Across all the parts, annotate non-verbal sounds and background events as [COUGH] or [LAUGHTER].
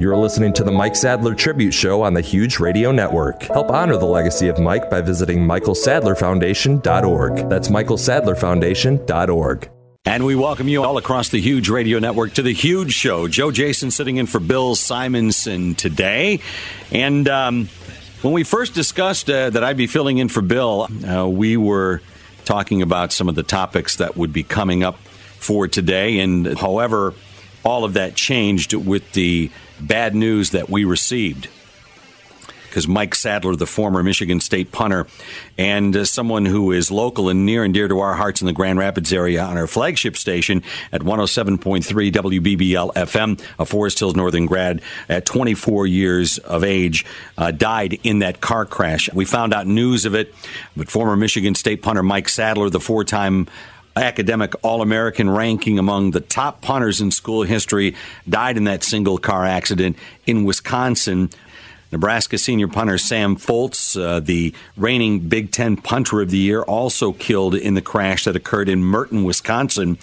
You're listening to the Mike Sadler Tribute Show on the Huge Radio Network. Help honor the legacy of Mike by visiting michaelsadlerfoundation.org. That's michaelsadlerfoundation.org. And we welcome you all across the Huge Radio Network to the Huge Show. Joe Jason sitting in for Bill Simonson today. And um, when we first discussed uh, that I'd be filling in for Bill, uh, we were talking about some of the topics that would be coming up for today. And however, all of that changed with the bad news that we received. Because Mike Sadler, the former Michigan State punter, and uh, someone who is local and near and dear to our hearts in the Grand Rapids area on our flagship station at 107.3 WBBL FM, a Forest Hills Northern grad at 24 years of age, uh, died in that car crash. We found out news of it, but former Michigan State punter Mike Sadler, the four time academic All American ranking among the top punters in school history, died in that single car accident in Wisconsin. Nebraska senior punter Sam Foltz, uh, the reigning Big Ten punter of the year, also killed in the crash that occurred in Merton, Wisconsin.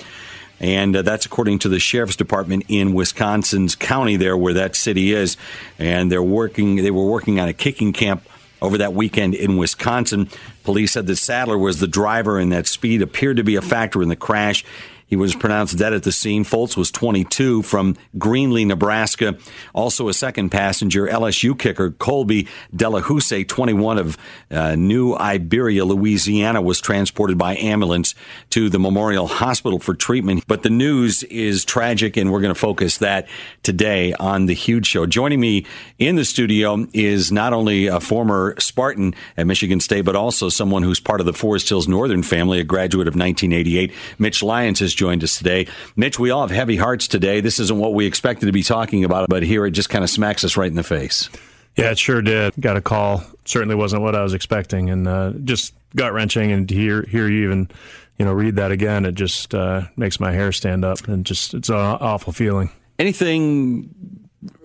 And uh, that's according to the sheriff's department in Wisconsin's county there, where that city is. And they're working. They were working on a kicking camp over that weekend in Wisconsin. Police said that Sadler was the driver and that speed appeared to be a factor in the crash. He was pronounced dead at the scene. Foltz was 22 from Greeley, Nebraska. Also a second passenger, LSU kicker Colby Delahoussaye, 21 of uh, New Iberia, Louisiana, was transported by ambulance to the Memorial Hospital for treatment. But the news is tragic, and we're going to focus that today on the huge show. Joining me in the studio is not only a former Spartan at Michigan State, but also someone who's part of the Forest Hills Northern family, a graduate of 1988. Mitch Lyons has joined us today. Mitch, we all have heavy hearts today. This isn't what we expected to be talking about, but here it just kind of smacks us right in the face. Yeah, it sure did. Got a call. Certainly wasn't what I was expecting, and uh, just gut wrenching. And to hear hear you even, you know, read that again, it just uh, makes my hair stand up, and just it's an awful feeling. Anything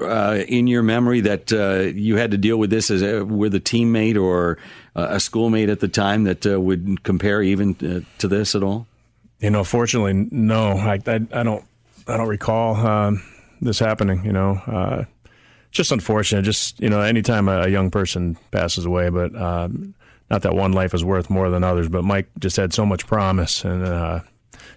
uh, in your memory that uh, you had to deal with this as a, with a teammate or a schoolmate at the time that uh, would compare even uh, to this at all? You know, fortunately, no. I, I, I don't I don't recall um, this happening. You know, uh, just unfortunate. Just you know, anytime a, young person passes away, but um, not that one life is worth more than others. But Mike just had so much promise, and uh,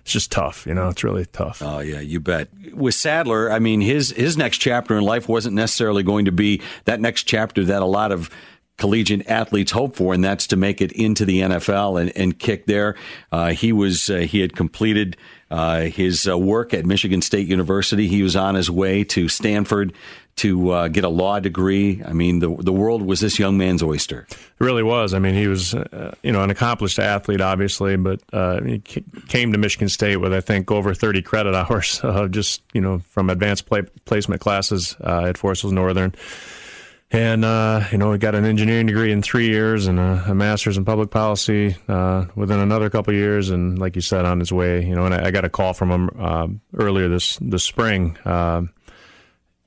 it's just tough. You know, it's really tough. Oh yeah, you bet. With Sadler, I mean, his his next chapter in life wasn't necessarily going to be that next chapter that a lot of collegiate athletes hope for, and that's to make it into the NFL and, and kick there. Uh, he was uh, he had completed uh, his uh, work at Michigan State University. He was on his way to Stanford to uh, get a law degree. I mean, the the world was this young man's oyster. It really was. I mean, he was uh, you know an accomplished athlete, obviously, but he came to Michigan State with I think over 30 credit hours, [LAUGHS] just you know from advanced play- placement classes at Forest Hills Northern and uh, you know, he got an engineering degree in three years and a, a master's in public policy uh, within another couple years. And like you said, on his way, you know, and I, I got a call from him uh, earlier this this spring. Uh,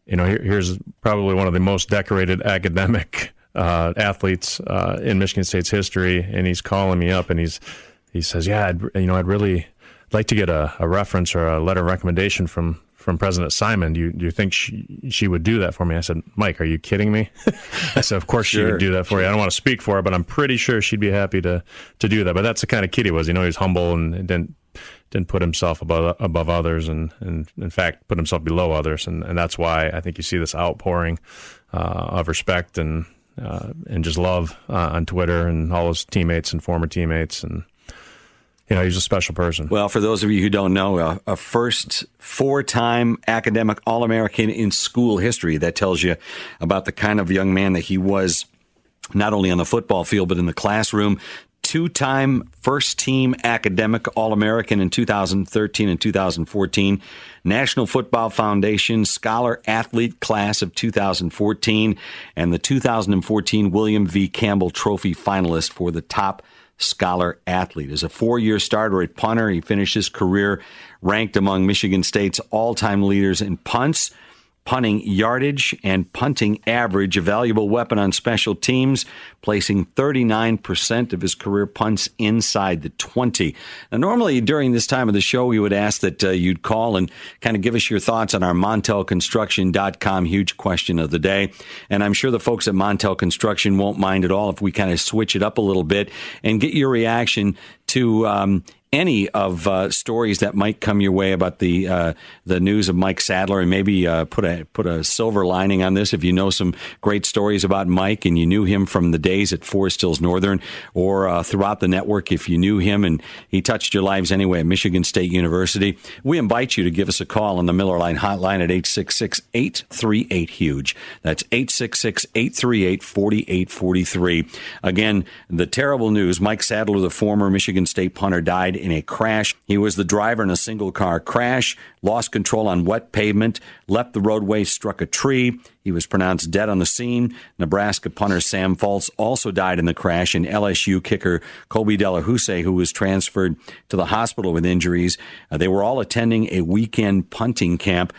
you know, here, here's probably one of the most decorated academic [LAUGHS] uh, athletes uh, in Michigan State's history, and he's calling me up and he's he says, "Yeah, I'd, you know, I'd really like to get a, a reference or a letter of recommendation from from President Simon. Do you, do you think she, she would do that for me? I said, Mike, are you kidding me? [LAUGHS] I said, of course sure. she would do that for you. I don't want to speak for her, but I'm pretty sure she'd be happy to, to do that. But that's the kind of kid he was. You know, he was humble and didn't didn't put himself above above others, and, and in fact put himself below others, and, and that's why I think you see this outpouring uh, of respect and uh, and just love uh, on Twitter and all his teammates and former teammates and you know, he's a special person. Well, for those of you who don't know, a, a first four time academic All American in school history. That tells you about the kind of young man that he was, not only on the football field, but in the classroom. Two time first team academic All American in 2013 and 2014. National Football Foundation Scholar Athlete Class of 2014, and the 2014 William V. Campbell Trophy finalist for the top scholar athlete. As a four year starter at punter, he finished his career ranked among Michigan State's all time leaders in punts. Punting yardage, and punting average, a valuable weapon on special teams, placing 39% of his career punts inside the 20. Now, normally during this time of the show, we would ask that uh, you'd call and kind of give us your thoughts on our MontelConstruction.com huge question of the day. And I'm sure the folks at Montel Construction won't mind at all if we kind of switch it up a little bit and get your reaction to um, any of uh, stories that might come your way about the uh, the news of Mike Sadler, and maybe uh, put a put a silver lining on this. If you know some great stories about Mike and you knew him from the days at Forest Hills Northern or uh, throughout the network, if you knew him and he touched your lives anyway at Michigan State University, we invite you to give us a call on the Miller Lite hotline at 866-838 huge. That's 866-838-4843. Again, the terrible news: Mike Sadler, the former Michigan State punter, died in a crash. He was the driver in a single car crash, lost control on wet pavement, left the roadway, struck a tree. He was pronounced dead on the scene. Nebraska punter Sam Foltz also died in the crash, and LSU kicker Kobe Delahoussaye, who was transferred to the hospital with injuries. Uh, they were all attending a weekend punting camp.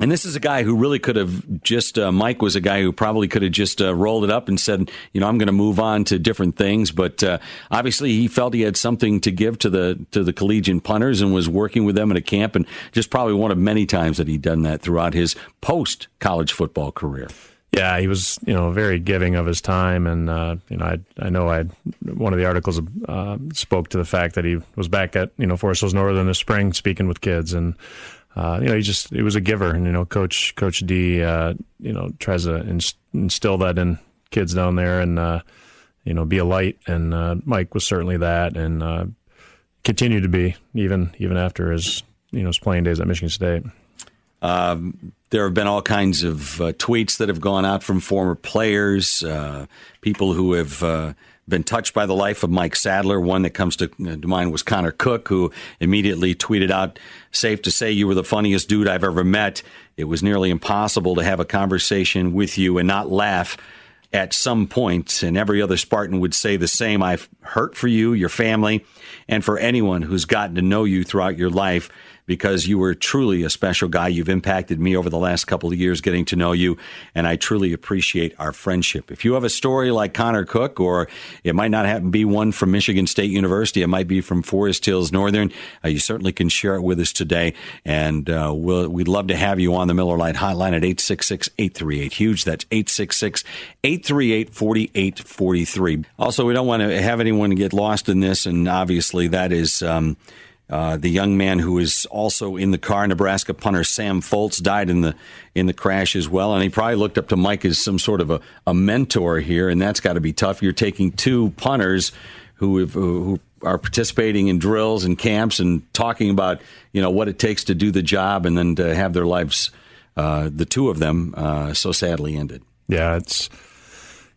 And this is a guy who really could have just, uh, Mike was a guy who probably could have just uh, rolled it up and said, you know, I'm going to move on to different things. But uh, obviously he felt he had something to give to the, to the collegiate punters and was working with them at a camp and just probably one of many times that he'd done that throughout his post college football career. Yeah, he was, you know, very giving of his time, and uh, you know, I I know I one of the articles uh, spoke to the fact that he was back at you know Forest Hills Northern this spring speaking with kids, and uh, you know, he just he was a giver, and you know, Coach Coach D, uh, you know, tries to instill that in kids down there, and uh, you know, be a light. And uh, Mike was certainly that, and uh, continued to be even even after his you know his playing days at Michigan State. Um, there have been all kinds of uh, tweets that have gone out from former players, people who have been touched by the life of Mike Sadler. One that comes to, uh, to mind was Connor Cook, who immediately tweeted out, Safe to say you were the funniest dude I've ever met. It was nearly impossible to have a conversation with you and not laugh at some point. And every other Spartan would say the same. I've hurt for you, your family, and for anyone who's gotten to know you throughout your life because you were truly a special guy. You've impacted me over the last couple of years getting to know you, and I truly appreciate our friendship. If you have a story like Connor Cook, or it might not happen be one from Michigan State University, it might be from Forest Hills Northern, uh, you certainly can share it with us today, and uh, we'll, we'd love to have you on the Miller Lite hotline at 866-838-HUGE. That's 866-838-4843. Also, we don't want to have anyone get lost in this, and obviously that is... Um, uh, the young man who is also in the car, Nebraska punter Sam Foltz, died in the in the crash as well, and he probably looked up to Mike as some sort of a, a mentor here, and that's got to be tough. You're taking two punters who who are participating in drills and camps and talking about you know what it takes to do the job, and then to have their lives, uh, the two of them, uh, so sadly ended. Yeah, it's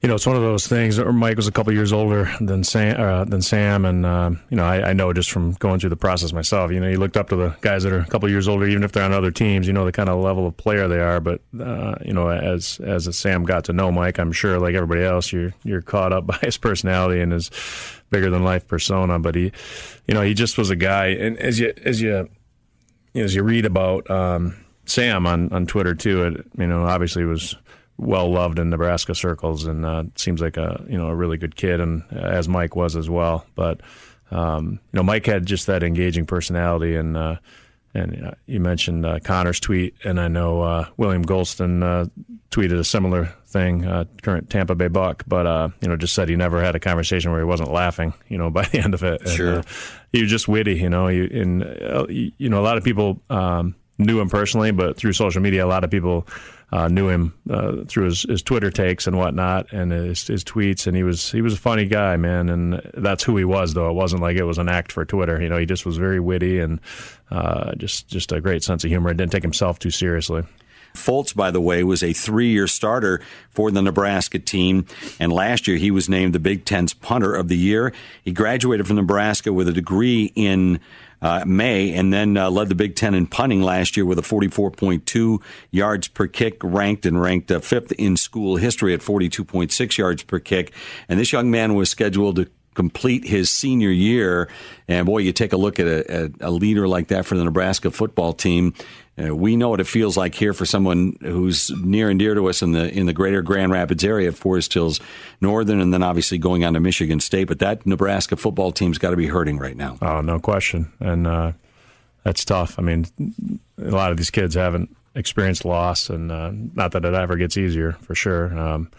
you know, it's one of those things. Mike was a couple years older than Sam, uh, than Sam, and uh, you know, I, I, know just from going through the process myself. You know, you looked up to the guys that are a couple years older, even if they're on other teams. You know the kind of level of player they are. But uh, you know, as as Sam got to know Mike, I'm sure, like everybody else, you're you're caught up [LAUGHS] by his personality and his bigger than life persona. But he, you know, he just was a guy. And as you as you, you know, as you read about um, Sam on on Twitter too, it you know obviously was well loved in Nebraska circles, and uh, seems like a you know a really good kid, and uh, as Mike was as well. But um, you know, Mike had just that engaging personality, and uh, and uh, you mentioned uh, Connor's tweet, and I know uh, William Gholston tweeted a similar thing. current Tampa Bay Buck, but you know, just said he never had a conversation where he wasn't laughing. You know, [LAUGHS] by the end of it, sure, and, he was just witty. You know, he, and you know, a lot of people um, knew him personally, but through social media, a lot of people uh, knew him uh, through his, his Twitter takes and whatnot, and his, his tweets. And he was he was a funny guy, man. And that's who he was, though. It wasn't like it was an act for Twitter. You know, he just was very witty and uh, just just a great sense of humor. He didn't take himself too seriously. Foltz, by the way, was a three year starter for the Nebraska team. And last year, he was named the Big Ten's punter of the year. He graduated from Nebraska with a degree in uh, May, and then uh, led the Big Ten in punting last year with a 44.2 yards per kick, ranked and ranked uh, fifth in school history at 42.6 yards per kick. And this young man was scheduled to complete his senior year. And boy, you take a look at a, a, a, leader like that for the Nebraska football team. Uh, we know what it feels like here for someone who's near and dear to us in the in the greater Grand Rapids area Forest Hills Northern, and then obviously going on to Michigan State. But that Nebraska football team's got to be hurting right now. Oh, no question, and uh, that's tough. I mean, a lot of these kids haven't experienced loss, and uh, not that it ever gets easier for sure. Um,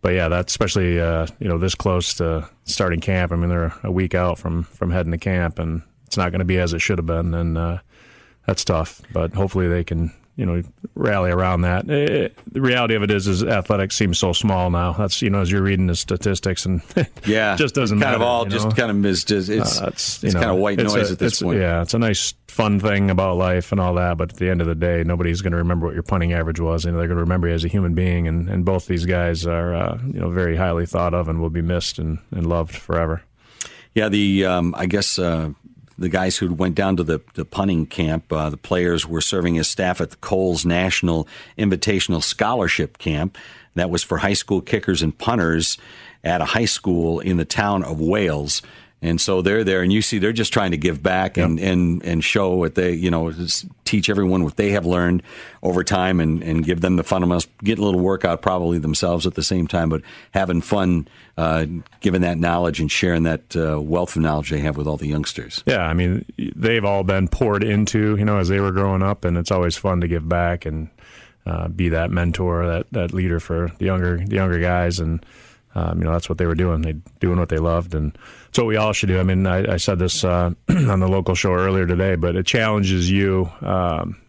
but yeah, that's especially uh, you know this close to starting camp. I mean, they're a week out from from heading to camp, and it's not going to be as it should have been. And uh, that's tough. But hopefully they can you know rally around that. It, eh, the reality of it is, is athletics seems so small now. That's you know as you're reading the statistics and [LAUGHS] yeah, just doesn't kind matter, of all you just know? kind of is just it's, uh, it's, it's know, kind of white noise a, at this point. Yeah, it's a nice fun thing about life and all that, but at the end of the day, nobody's going to remember what your punting average was. You know, they're going to remember you as a human being, and, and both these guys are uh, you know very highly thought of and will be missed and, and loved forever. Yeah, the um, I guess uh, the guys who went down to the, the punting camp, uh, the players were serving as staff at the Kohl's National Invitational Scholarship Camp. That was for high school kickers and punters at a high school in the town of Wales. And so they're there, and you see they're just trying to give back and, yep. and, and show what they, you know, teach everyone what they have learned over time and, and give them the fundamentals, get a little workout probably themselves at the same time, but having fun, uh, giving that knowledge and sharing that uh, wealth of knowledge they have with all the youngsters. Yeah, I mean, they've all been poured into, you know, as they were growing up, and it's always fun to give back and uh, be that mentor, that, that leader for the younger, the younger guys. And, um, you know, that's what they were doing. They doing what they loved, and it's what we all should do. I mean, I, I said this uh, [CLEARS THROAT] on the local show earlier today, but it challenges you. Um,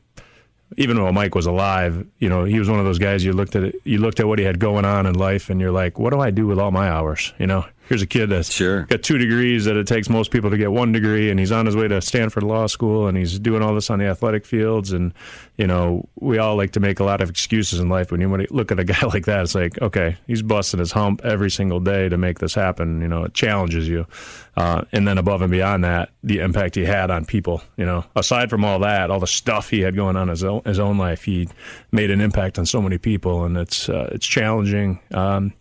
even while Mike was alive, you know, he was one of those guys. You looked at you looked at what he had going on in life, and you're like, what do I do with all my hours? You know, here's a kid that's sure. got two degrees that it takes most people to get one degree, and he's on his way to Stanford Law School, and he's doing all this on the athletic fields. And you know, we all like to make a lot of excuses in life. When you look at a [LAUGHS] guy like that, it's like, okay, he's busting his hump every single day to make this happen. You know, it challenges you. Uh, and then above and beyond that, the impact he had on people. You know, aside from all that, all the stuff he had going on in his own, his own life, he made an impact on so many people, and it's uh, it's challenging. Um,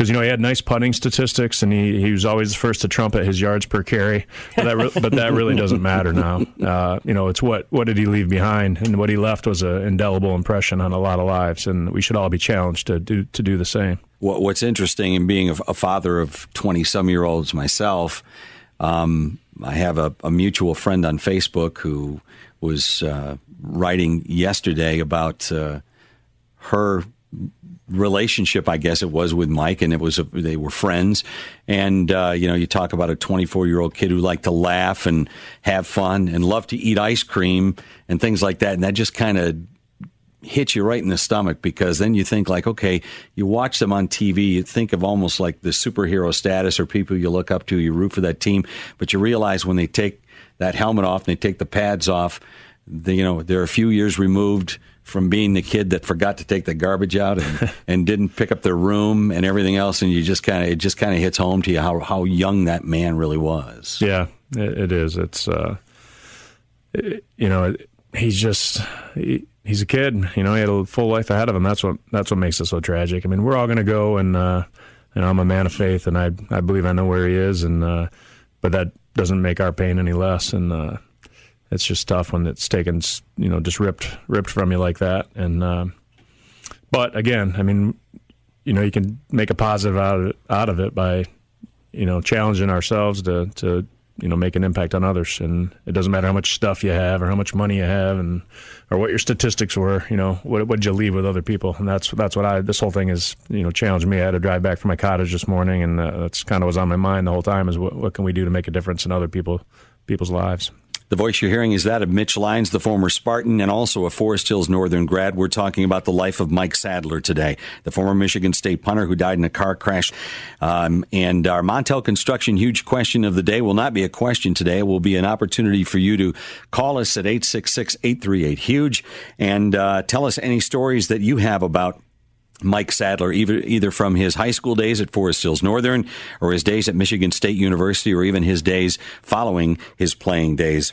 because you know he had nice punting statistics and he, he was always the first to trumpet his yards per carry. But that, re- [LAUGHS] but that really doesn't matter now. Uh, you know, it's what what did he leave behind, and what he left was an indelible impression on a lot of lives, and we should all be challenged to do to do the same. What's interesting in being a, a father of twenty some year olds myself, um, I have a, a, mutual friend on Facebook who was uh, writing yesterday about uh, her relationship, I guess it was with Mike, and it was a, they were friends. And uh, you know, you talk about a 24 year old kid who liked to laugh and have fun and love to eat ice cream and things like that, and that just kind of hits you right in the stomach because then you think like, okay, you watch them on TV, you think of almost like the superhero status or people you look up to, you root for that team, but you realize when they take that helmet off and they take the pads off, the, you know, they're a few years removed from being the kid that forgot to take the garbage out and, [LAUGHS] and didn't pick up their room and everything else, and you just kind of it just kind of hits home to you how how young that man really was. Yeah, it, it is. It's uh, it, you know, he's just. He, he's a kid, you know. He had a full life ahead of him. That's what that's what makes it so tragic. I mean, we're all going to go, and uh, you know, I'm a man of faith, and I I believe I know where he is, and uh, but that doesn't make our pain any less. And uh, it's just tough when it's taken, you know, just ripped ripped from you like that. And uh, but again, I mean, you know, you can make a positive out of it, out of it by, you know, challenging ourselves to to you know make an impact on others. And it doesn't matter how much stuff you have or how much money you have, and or what your statistics were. You know, what did you leave with other people? And that's that's what I this whole thing is. You know, challenged me. I had to drive back from my cottage this morning, and uh, that's kind of was on my mind the whole time. Is what what can we do to make a difference in other people people's lives? The voice you're hearing is that of Mitch Lyons, the former Spartan and also a Forest Hills Northern grad. We're talking about the life of Mike Sadler today, the former Michigan State punter who died in a car crash. Um, and our Montel Construction huge question of the day will not be a question today. It will be an opportunity for you to call us at 866-838-HUGE and uh, tell us any stories that you have about Mike Sadler, either either from his high school days at Forest Hills Northern, or his days at Michigan State University, or even his days following his playing days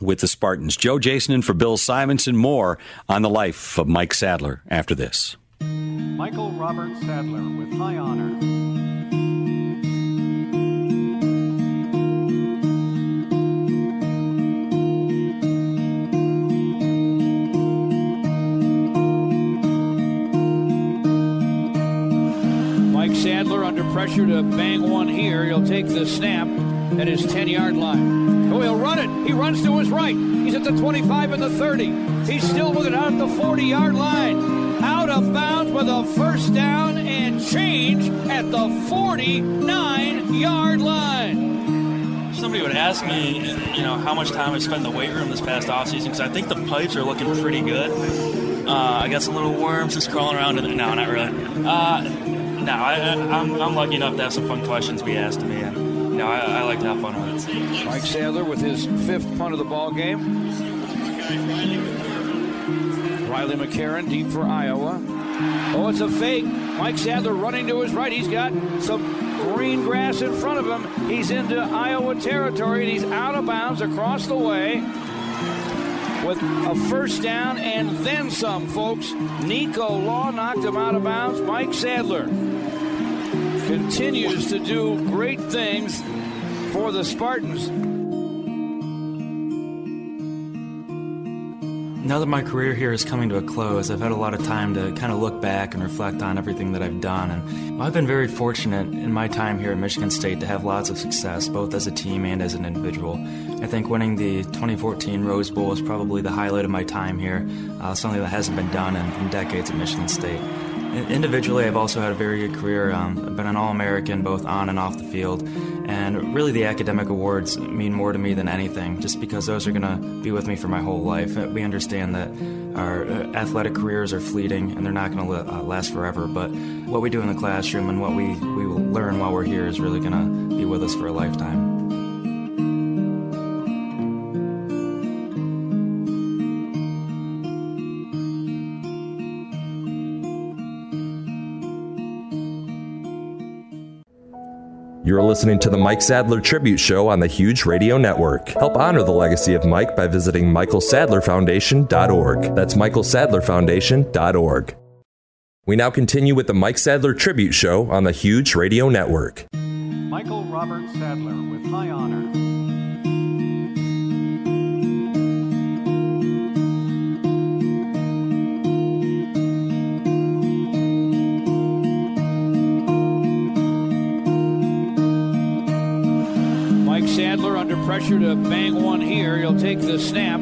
with the Spartans. Joe Jason and for Bill Simonson, more on the life of Mike Sadler after this. Michael Robert Sadler with high honor. Sadler under pressure to bang one here. He'll take the snap at his 10 yard line. Oh, he'll run it. He runs to his right. He's at the 25 and the 30. He's still with it out at the 40 yard line. Out of bounds with a first down and change at the 49 yard line somebody would ask me, you know, how much time I spent in the weight room this past offseason, because I think the pipes are looking pretty good. Uh, I got some little worms just crawling around in there. No, not really. Uh, no, I, am I'm lucky enough to have some fun questions be asked me, and you know, I, I like to have fun with it. Mike Sadler with his fifth punt of the ball game. Riley McCarron deep for Iowa. Oh, it's a fake. Mike Sadler running to his right. He's got some green grass in front of him. He's into Iowa territory and he's out of bounds across the way with a first down and then some, folks. Nico Law knocked him out of bounds. Mike Sadler continues to do great things for the Spartans. Now that my career here is coming to a close, I've had a lot of time to kind of look back and reflect on everything that I've done. And I've been very fortunate in my time here at Michigan State to have lots of success, both as a team and as an individual. I think winning the 2014 Rose Bowl is probably the highlight of my time here, uh, something that hasn't been done in, in decades at Michigan State. Individually, I've also had a very good career. Um, I've been an All American both on and off the field. And really, the academic awards mean more to me than anything, just because those are going to be with me for my whole life. We understand that our uh, athletic careers are fleeting and they're not going to uh, last forever. But what we do in the classroom and what we, we learn while we're here is really going to be with us for a lifetime. You're listening to the Mike Sadler Tribute Show on the Huge Radio Network. Help honor the legacy of Mike by visiting michaelsadlerfoundation.org. That's michaelsadlerfoundation.org. We now continue with the Mike Sadler Tribute Show on the Huge Radio Network. Michael Robert Sadler with high honor. Pressure to bang one here. He'll take the snap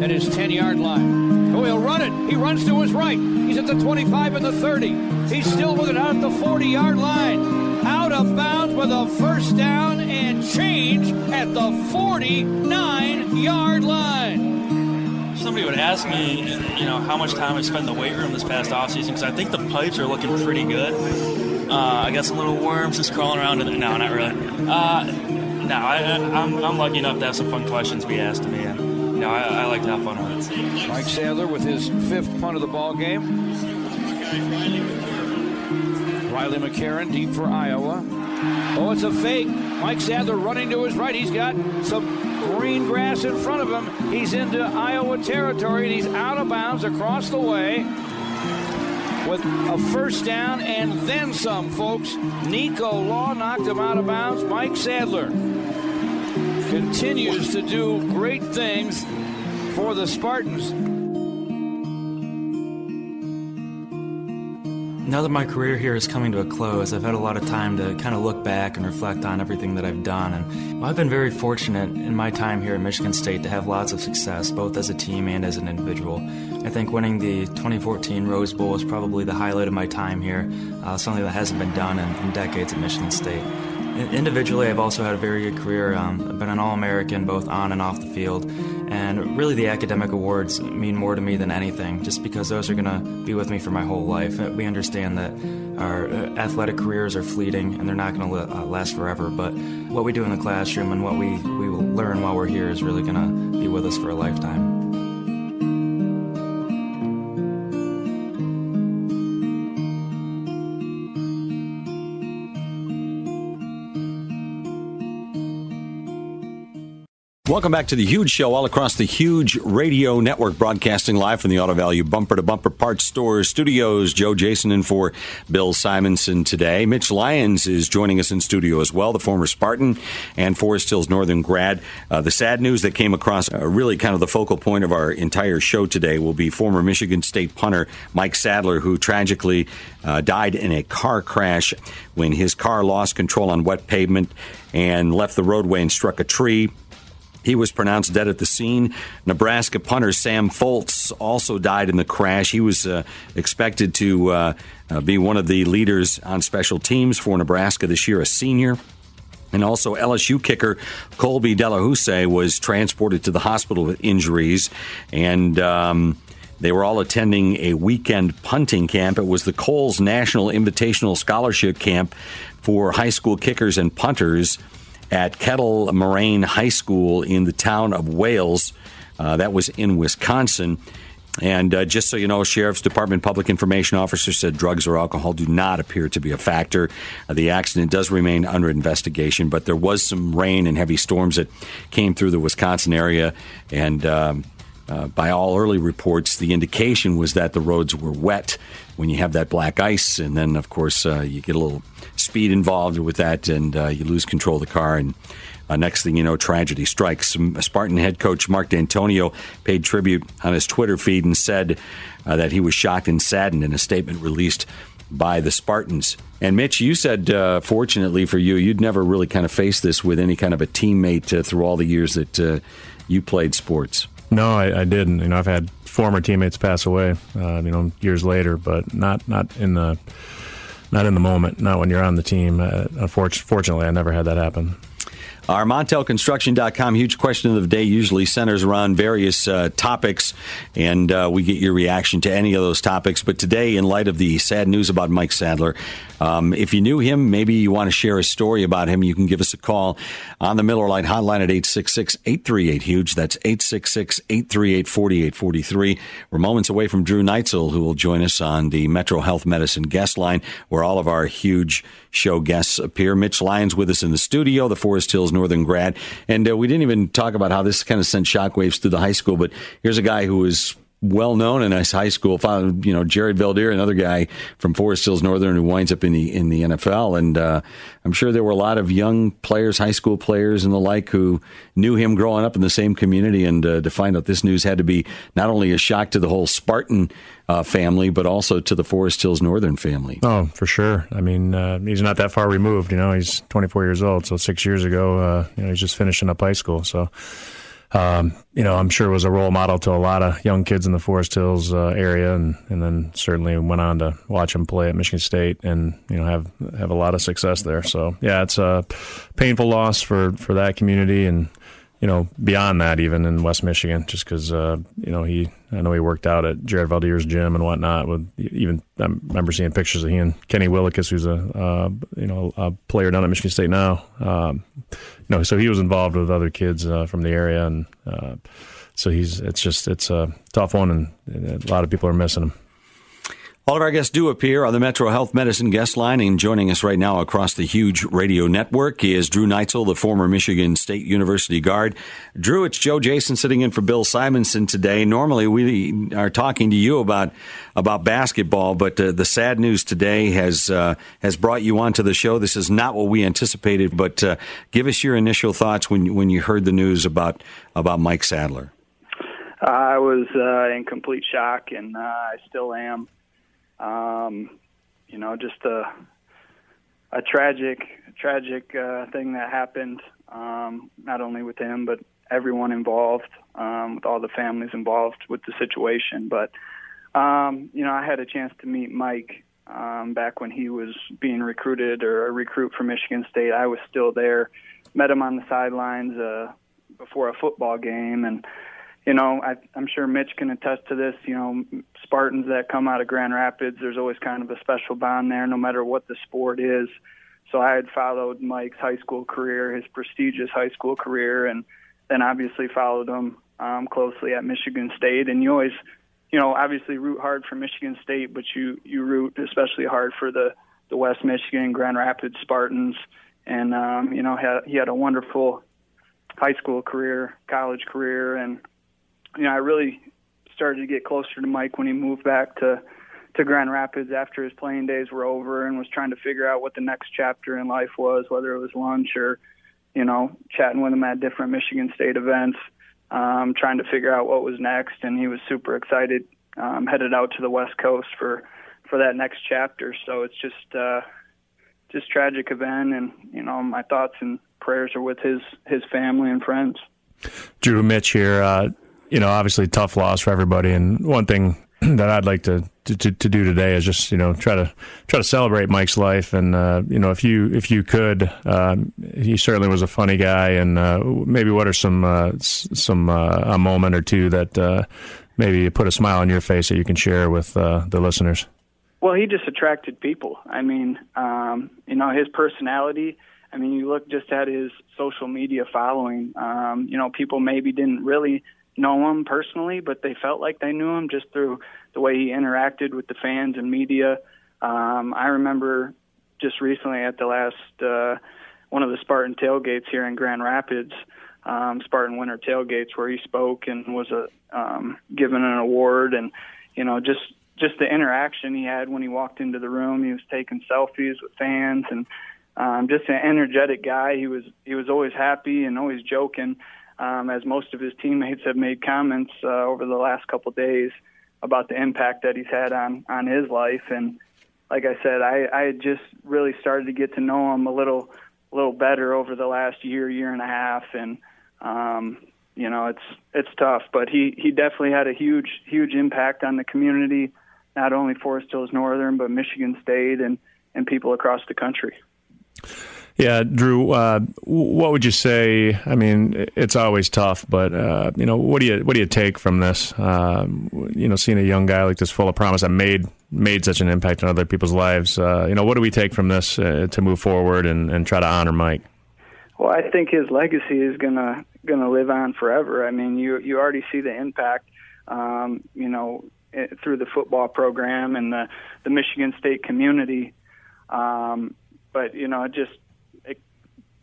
at his 10 yard line. Oh, he'll run it. He runs to his right. He's at the 25 and the 30. He's still with it out at the 40 yard line. Out of bounds with a first down and change at the 49 yard line. Somebody would ask me, you know, how much time I spent in the weight room this past offseason because I think the pipes are looking pretty good. Uh, I got some little worms just crawling around in there. No, not really. Uh, no, I, am I'm, I'm lucky enough to have some fun questions be asked to me, and you know, I, I like to have fun with it. Mike Sadler with his fifth punt of the ball game. Riley McCarron deep for Iowa. Oh, it's a fake. Mike Sadler running to his right. He's got some green grass in front of him. He's into Iowa territory, and he's out of bounds across the way with a first down and then some, folks. Nico Law knocked him out of bounds. Mike Sadler continues to do great things for the Spartans. Now that my career here is coming to a close, I've had a lot of time to kind of look back and reflect on everything that I've done. And I've been very fortunate in my time here at Michigan State to have lots of success, both as a team and as an individual. I think winning the 2014 Rose Bowl is probably the highlight of my time here, uh, something that hasn't been done in, in decades at Michigan State. Individually, I've also had a very good career. Um, I've been an All American both on and off the field. And really, the academic awards mean more to me than anything, just because those are going to be with me for my whole life. We understand that our uh, athletic careers are fleeting and they're not going to uh, last forever. But what we do in the classroom and what we, we learn while we're here is really going to be with us for a lifetime. Welcome back to the Huge Show, all across the Huge Radio Network, broadcasting live from the Auto Value Bumper to Bumper Parts Store studios. Joe Jason in for Bill Simonson today. Mitch Lyons is joining us in studio as well, the former Spartan and Forest Hills Northern grad. Uh, the sad news that came across, uh, really kind of the focal point of our entire show today, will be former Michigan State punter Mike Sadler, who tragically uh, died in a car crash when his car lost control on wet pavement and left the roadway and struck a tree. He was pronounced dead at the scene. Nebraska punter Sam Foltz also died in the crash. He was uh, expected to uh, uh, be one of the leaders on special teams for Nebraska this year, a senior. And also, LSU kicker Colby Delahoussaye was transported to the hospital with injuries. And. Um, they were all attending a weekend punting camp. It was the Kohl's National Invitational Scholarship Camp for high school kickers and punters at Kettle Moraine High School in the town of Wales. Uh, that was in Wisconsin. And uh, just so you know, Sheriff's Department Public Information Officer said drugs or alcohol do not appear to be a factor. Uh, the accident does remain under investigation, but there was some rain and heavy storms that came through the Wisconsin area. And um, uh, by all early reports, the indication was that the roads were wet when you have that black ice. And then, of course, uh, you get a little speed involved with that, and uh, you lose control of the car. And uh, next thing you know, tragedy strikes. Spartan head coach Mark Dantonio paid tribute on his Twitter feed and said uh, that he was shocked and saddened in a statement released by the Spartans. And Mitch, you said, uh, fortunately for you, you'd never really kind of faced this with any kind of a teammate uh, through all the years that uh, you played sports. No, I, I, didn't. You know, I've had former teammates pass away, uh, you know, years later, but not not in the not in the moment, not when you're on the team. Uh, unfortunately, I never had that happen. Our MontelConstruction.com huge question of the day usually centers around various uh, topics, and uh, we get your reaction to any of those topics. But today, in light of the sad news about Mike Sadler, um, if you knew him, maybe you want to share a story about him, you can give us a call on the Miller Lite hotline at 866 838 Huge. That's 866 838 4843. We're moments away from Drew Neitzel, who will join us on the Metro Health Medicine guest line, where all of our huge show guests appear. Mitch Lyons with us in the studio, the Forest Hills Northern grad. And uh, we didn't even talk about how this kind of sent shockwaves through the high school, but here's a guy who was well known in his high school. You know Jared Veldheer, another guy from Forest Hills Northern who winds up in the in the NFL, and uh, I'm sure there were a lot of young players, high school players, and the like who knew him growing up in the same community. And uh, to find out this news had to be not only a shock to the whole Spartan uh, family, but also to the Forest Hills Northern family. Oh, for sure. I mean, uh, he's not that far removed. You know, he's 24 years old, so six years ago, uh, you know, he's just finishing up high school. So um, you know, I'm sure was a role model to a lot of young kids in the Forest Hills uh, area, and, and then certainly went on to watch him play at Michigan State, and you know have have a lot of success there. So yeah, it's a painful loss for for that community, and you know, beyond that, even in West Michigan, just because, uh, you know, he, I know he worked out at Jared Veldheer's gym and whatnot. With even, I remember seeing pictures of he and Kenny Willekes, who's a, uh, you know, a player down at Michigan State now. Um, you know, so he was involved with other kids uh, from the area, and uh, so he's, it's just, it's a tough one, and, and a lot of people are missing him. All of our guests do appear on the Metro Health Medicine guest line, and joining us right now across the huge radio network is Drew Neitzel, the former Michigan State University guard. Drew, it's Joe Jason sitting in for Bill Simonson today. Normally, we are talking to you about about basketball, but uh, the sad news today has uh, has brought you onto the show. This is not what we anticipated, but uh, give us your initial thoughts when when you heard the news about about Mike Sadler. I was uh, in complete shock, and uh, I still am. Um, you know, just a a tragic, tragic uh, thing that happened. Um, not only with him, but everyone involved, um, with all the families involved with the situation. But um, you know, I had a chance to meet Mike um, back when he was being recruited or a recruit for Michigan State. I was still there. Met him on the sidelines uh, before a football game, and you know, I, I'm sure Mitch can attest to this. You know, Spartans that come out of Grand Rapids, there's always kind of a special bond there, no matter what the sport is. So I had followed Mike's high school career, his prestigious high school career, and then obviously followed him um, closely at Michigan State. And you always, you know, obviously root hard for Michigan State, but you you root especially hard for the the West Michigan Grand Rapids Spartans. And um, you know, had, he had a wonderful high school career, college career, and you know I really started to get closer to Mike when he moved back to to Grand Rapids after his playing days were over and was trying to figure out what the next chapter in life was, whether it was lunch or, you know, chatting with him at different Michigan State events, um, trying to figure out what was next. And he was super excited, um, headed out to the West Coast for for that next chapter. So it's just uh, just tragic event, and you know, my thoughts and prayers are with his his family and friends. Drew Mitch here. Uh, you know, obviously tough loss for everybody, and one thing [CLEARS THROAT] that I'd like to, to, to do today is just you know try to try to celebrate Mike's life and uh, you know if you if you could uh, he certainly was a funny guy and uh, maybe what are some uh, some uh, a moment or two that uh, maybe put a smile on your face that you can share with the listeners. Well, he just attracted people. I mean, um, you know his personality. I mean, you look just at his social media following. Um, you know, people maybe didn't really know him personally, but they felt like they knew him just through the way he interacted with the fans and media. Um, I remember just recently at the last uh, one of the Spartan tailgates here in Grand Rapids, um, Spartan Winter tailgates, where he spoke and was a um, given an award, and you know just just the interaction he had when he walked into the room. He was taking selfies with fans and um, just an energetic guy. He was he was always happy and always joking um, as most of his teammates have made comments uh, over the last couple of days about the impact that he's had on on his life. And like I said, I, I had just really started to get to know him a little a little better over the last year, year and a half, and um, you know it's it's tough, but he he definitely had a huge huge impact on the community, not only Forest Hills Northern, but Michigan State and and people across the country. Yeah, Drew, uh, what would you say? I mean, it's always tough, but uh, you know, what do you what do you take from this? Uh, you know, seeing a young guy like this, full of promise, that made made such an impact on other people's lives. Uh, you know, what do we take from this uh, to move forward and, and try to honor Mike? Well, I think his legacy is gonna gonna live on forever. I mean, you you already see the impact. Um, you know, eh, through the football program and the the Michigan State community. Um, but you know, it just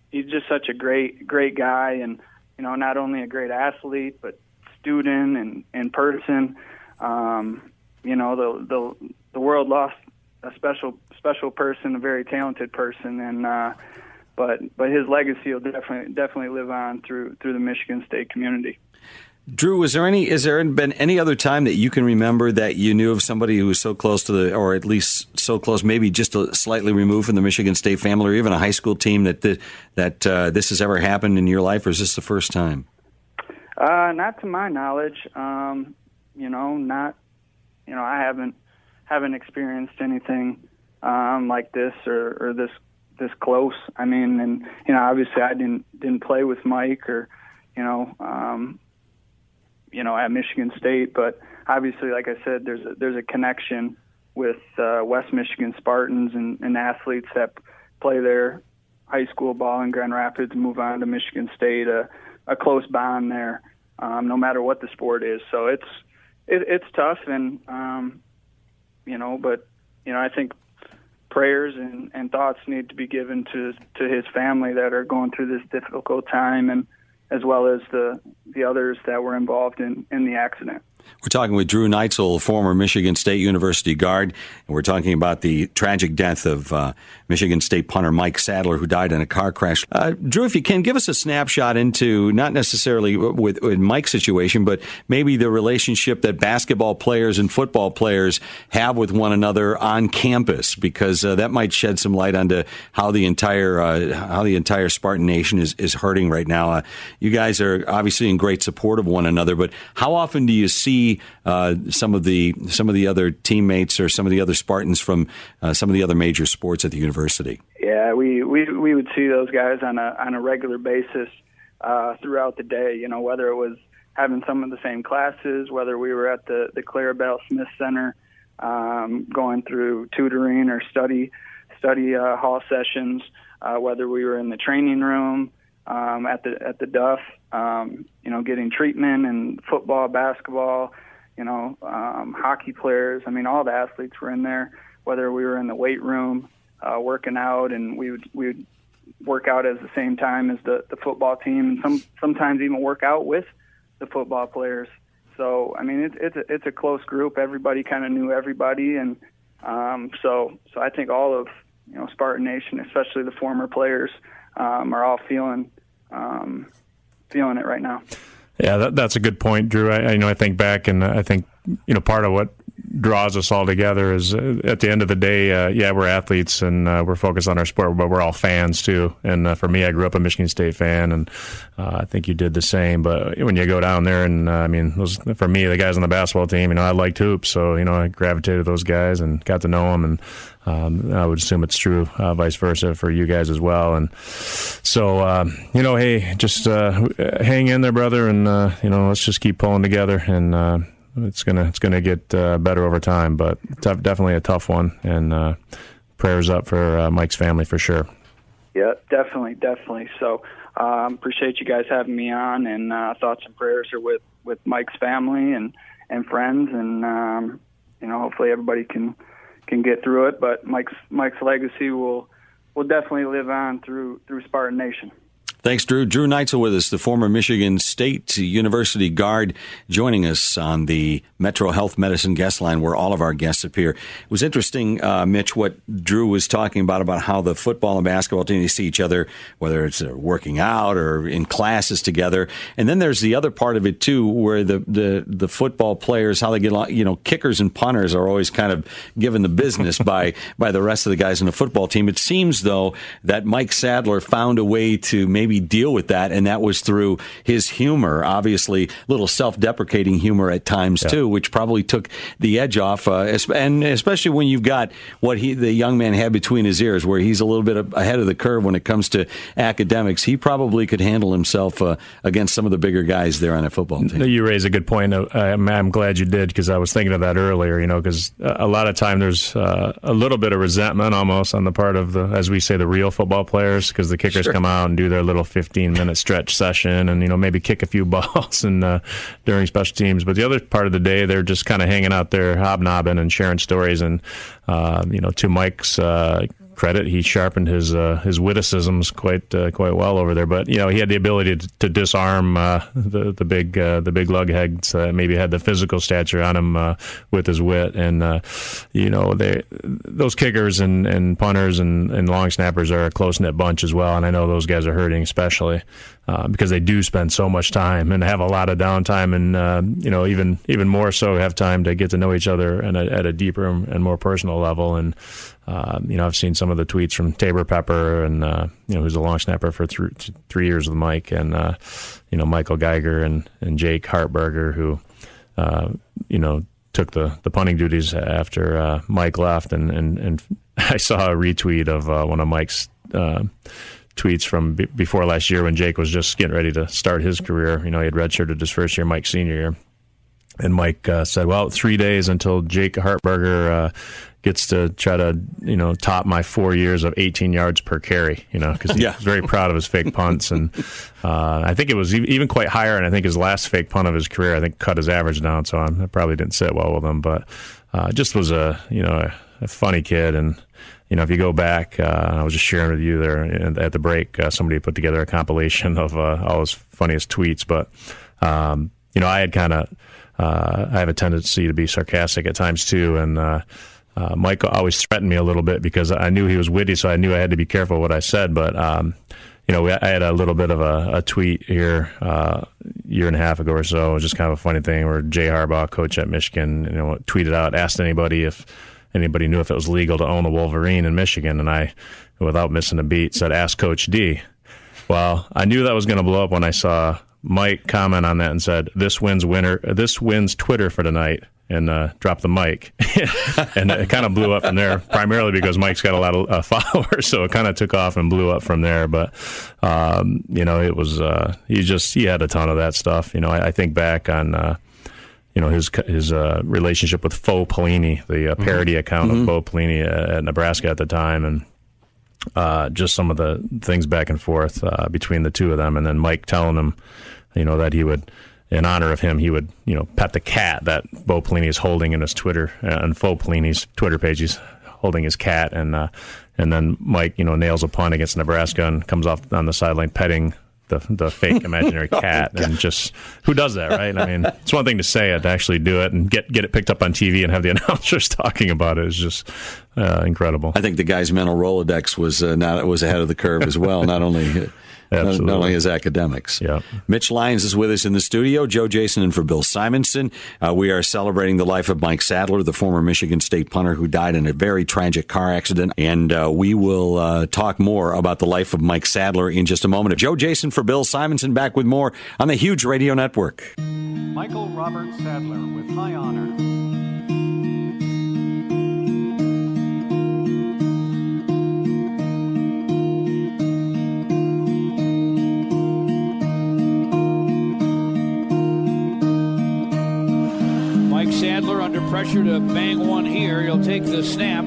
he's just such a great great guy, and you know not only a great athlete but student and in person. Um, you know the the the world lost a special special person, a very talented person, and uh, but but his legacy will definitely definitely live on through through the Michigan State community. Drew, is there any is there been any other time that you can remember that you knew of somebody who was so close to the, or at least so close, maybe just a slightly removed from the Michigan State family, or even a high school team that the, that uh, this has ever happened in your life, or is this the first time? Uh, not to my knowledge. Um, you know, not you know, I haven't haven't experienced anything um, like this or, or this this close. I mean, and you know, obviously, I didn't didn't play with Mike or you know, um, you know, at Michigan State. But obviously, like I said, there's a, there's a connection with uh, West Michigan Spartans and, and athletes that play their high school ball in Grand Rapids and move on to Michigan State. A, a close bond there, um, no matter what the sport is. So it's it, it's tough, and um, you know, but you know, I think prayers and, and thoughts need to be given to to his family that are going through this difficult time and as well as the the others that were involved in in the accident. We're talking with Drew Neitzel, former Michigan State University guard, and we're talking about the tragic death of uh, Michigan State punter Mike Sadler, who died in a car crash. Uh, Drew, if you can, give us a snapshot into not necessarily with, with, Mike's situation, but maybe the relationship that basketball players and football players have with one another on campus, because uh, that might shed some light onto how the entire uh, how the entire Spartan Nation is, is hurting right now. Uh, you guys are obviously in great support of one another, but how often do you see uh, some of the some of the other teammates or some of the other Spartans from uh, some of the other major sports at the university? Yeah, we, we we would see those guys on a on a regular basis uh, throughout the day. You know, whether it was having some of the same classes, whether we were at the the Clara Bell Smith Center, um, going through tutoring or study study uh, hall sessions, uh, whether we were in the training room um, at the at the Duff, um, you know, getting treatment and football, basketball, you know, um, hockey players. I mean, all the athletes were in there. Whether we were in the weight room uh, working out, and we would we would work out at the same time as the the football team, and some sometimes even work out with the football players. So I mean, it's it's a, it's a close group. Everybody kind of knew everybody, and um, so so I think all of you know Spartan Nation, especially the former players, um, are all feeling um, feeling it right now. Yeah, that, that's a good point, Drew. I, I, you know I think back, and I think you know part of what draws us all together is uh, at the end of the day, uh, yeah, we're athletes and uh, we're focused on our sport, but we're all fans too. And uh, for me, I grew up a Michigan State fan, and uh, I think you did the same. But when you go down there, and uh, I mean, for me, the guys on the basketball team, you know, I liked hoops, so you know, I gravitated to those guys and got to know them, and um, I would assume it's true, vice versa for you guys as well. And so, you know, hey, just hang in there, brother, and you know, let's just keep pulling together and it's gonna it's gonna get uh, better over time, but definitely a tough one. And uh, prayers up for uh, Mike's family for sure. Yeah, definitely, definitely. So um, appreciate you guys having me on, and uh, thoughts and prayers are with with Mike's family and and friends, and um, you know hopefully everybody can can get through it. But Mike's Mike's legacy will will definitely live on through through Spartan Nation. Thanks, Drew. Drew Neitzel with us, the former Michigan State University guard, joining us on the Metro Health Medicine guest line where all of our guests appear. It was interesting, uh, Mitch, what Drew was talking about, about how the football and basketball team, they see each other, whether it's uh, working out or in classes together. And then there's the other part of it, too, where the, the, the football players, how they get along, you know, kickers and punters are always kind of given the business [LAUGHS] by, by the rest of the guys in the football team. It seems, though, that Mike Sadler found a way to maybe maybe deal with that, and that was through his humor, obviously, little self-deprecating humor at times yeah. too, which probably took the edge off, uh, and especially when you've got what he, the young man, had between his ears, where he's a little bit ahead of the curve when it comes to academics. He probably could handle himself uh, against some of the bigger guys there on a football team. You raise a good point. Uh, I'm, I'm glad you did because I was thinking of that earlier. You know, because a lot of time there's uh, a little bit of resentment almost on the part of the, as we say, the real football players because the kickers sure. come out and do their little 15 minute stretch session and, you know, maybe kick a few [LAUGHS] balls and uh, during special teams. But the other part of the day, they're just kind of hanging out there, hobnobbing and sharing stories. And, uh, you know, to Mike's uh, credit, he sharpened his uh, his witticisms quite uh, quite well over there. But you know, he had the ability to, to disarm uh, the the big uh, the big lugheads. Uh, maybe had the physical stature on him uh, with his wit, and you know, they those kickers and, and punters and, and long snappers are a close knit bunch as well. And I know those guys are hurting especially because they do spend so much time and have a lot of downtime, and you know even even more so have time to get to know each other and at a deeper and more personal level. And uh, you know I've seen some of the tweets from Taybor Pepper and uh, you know who's a long snapper for th- three years with Mike, and uh, you know Michael Geiger and and Jake Hartbarger who uh, you know took the, the punting duties after uh, Mike left, and, and, and [LAUGHS] I saw a retweet of uh, one of Mike's tweets from b- before last year when Jake was just getting ready to start his career. You know, he had redshirted his first year, Mike's senior year. And Mike uh, said, "Well, three days until Jake Hartbarger uh, gets to try to, you know, top my four years of 18 yards per carry. You know, because [LAUGHS] he's yeah. very proud of his fake punts, and uh, I think it was even quite higher. And I think his last fake punt of his career, I think, cut his average down. So I'm, i probably didn't sit well with him, but uh, just was a, you know, a, a funny kid and you know, if you go back, uh, I was just sharing with you there at the break, uh, somebody put together a compilation [LAUGHS] of uh, all his funniest tweets. But, um, you know, I had kind of, uh, I have a tendency to be sarcastic at times too. And, uh, uh, Mike always threatened me a little bit because I knew he was witty, so I knew I had to be careful what I said. But, um, you know, I had a little bit of a, a tweet here a year and a half ago or so. Was just kind of a funny thing where Jay Harbaugh, coach at Michigan, you know, tweeted out, asked anybody if, anybody knew if it was legal to own a Wolverine in Michigan. And I, without missing a beat, said, ask Coach D. Well, I knew that was going to blow up when I saw Mike comment on that and said, "This wins winner. This wins Twitter for tonight." And uh, drop the mic, [LAUGHS] and it kind of blew up from there. Primarily because Mike's got a lot of uh, [LAUGHS] followers, so it kind of took off and blew up from there. But um, you know, it was uh, he just he had a ton of that stuff. You know, I, I think back on uh, you know his his uh, relationship with Faux Pelini, the uh, parody mm-hmm. account mm-hmm. of Bo Pelini at Nebraska at the time, and uh, just some of the things back and forth uh, between the two of them, and then Mike telling him, you know, that he would, in honor of him, he would, you know, pet the cat that Bo Pelini is holding in his Twitter uh, and Faux Pelini's Twitter page. He's holding his cat, and uh, and then Mike, you know, nails a punt against Nebraska and comes off on the sideline petting the the fake [LAUGHS] imaginary Oh, cat, and just who does that, right? I mean, it's one thing to say it, to actually do it and get get it picked up on TV and have the [LAUGHS] announcers talking about it is just uh, incredible. I think the guy's mental Rolodex was uh, not was ahead of the curve as well. Not only. Not, not only his academics. Yeah. Mitch Lyons is with us in the studio. Joe Jason and for Bill Simonson. Uh, we are celebrating the life of Mike Sadler, the former Michigan State punter who died in a very tragic car accident. And uh, we will uh, talk more about the life of Mike Sadler in just a moment. Joe Jason for Bill Simonson back with more on the huge radio network. Michael Robert Sadler with high honor. Mike Sadler under pressure to bang one here. He'll take the snap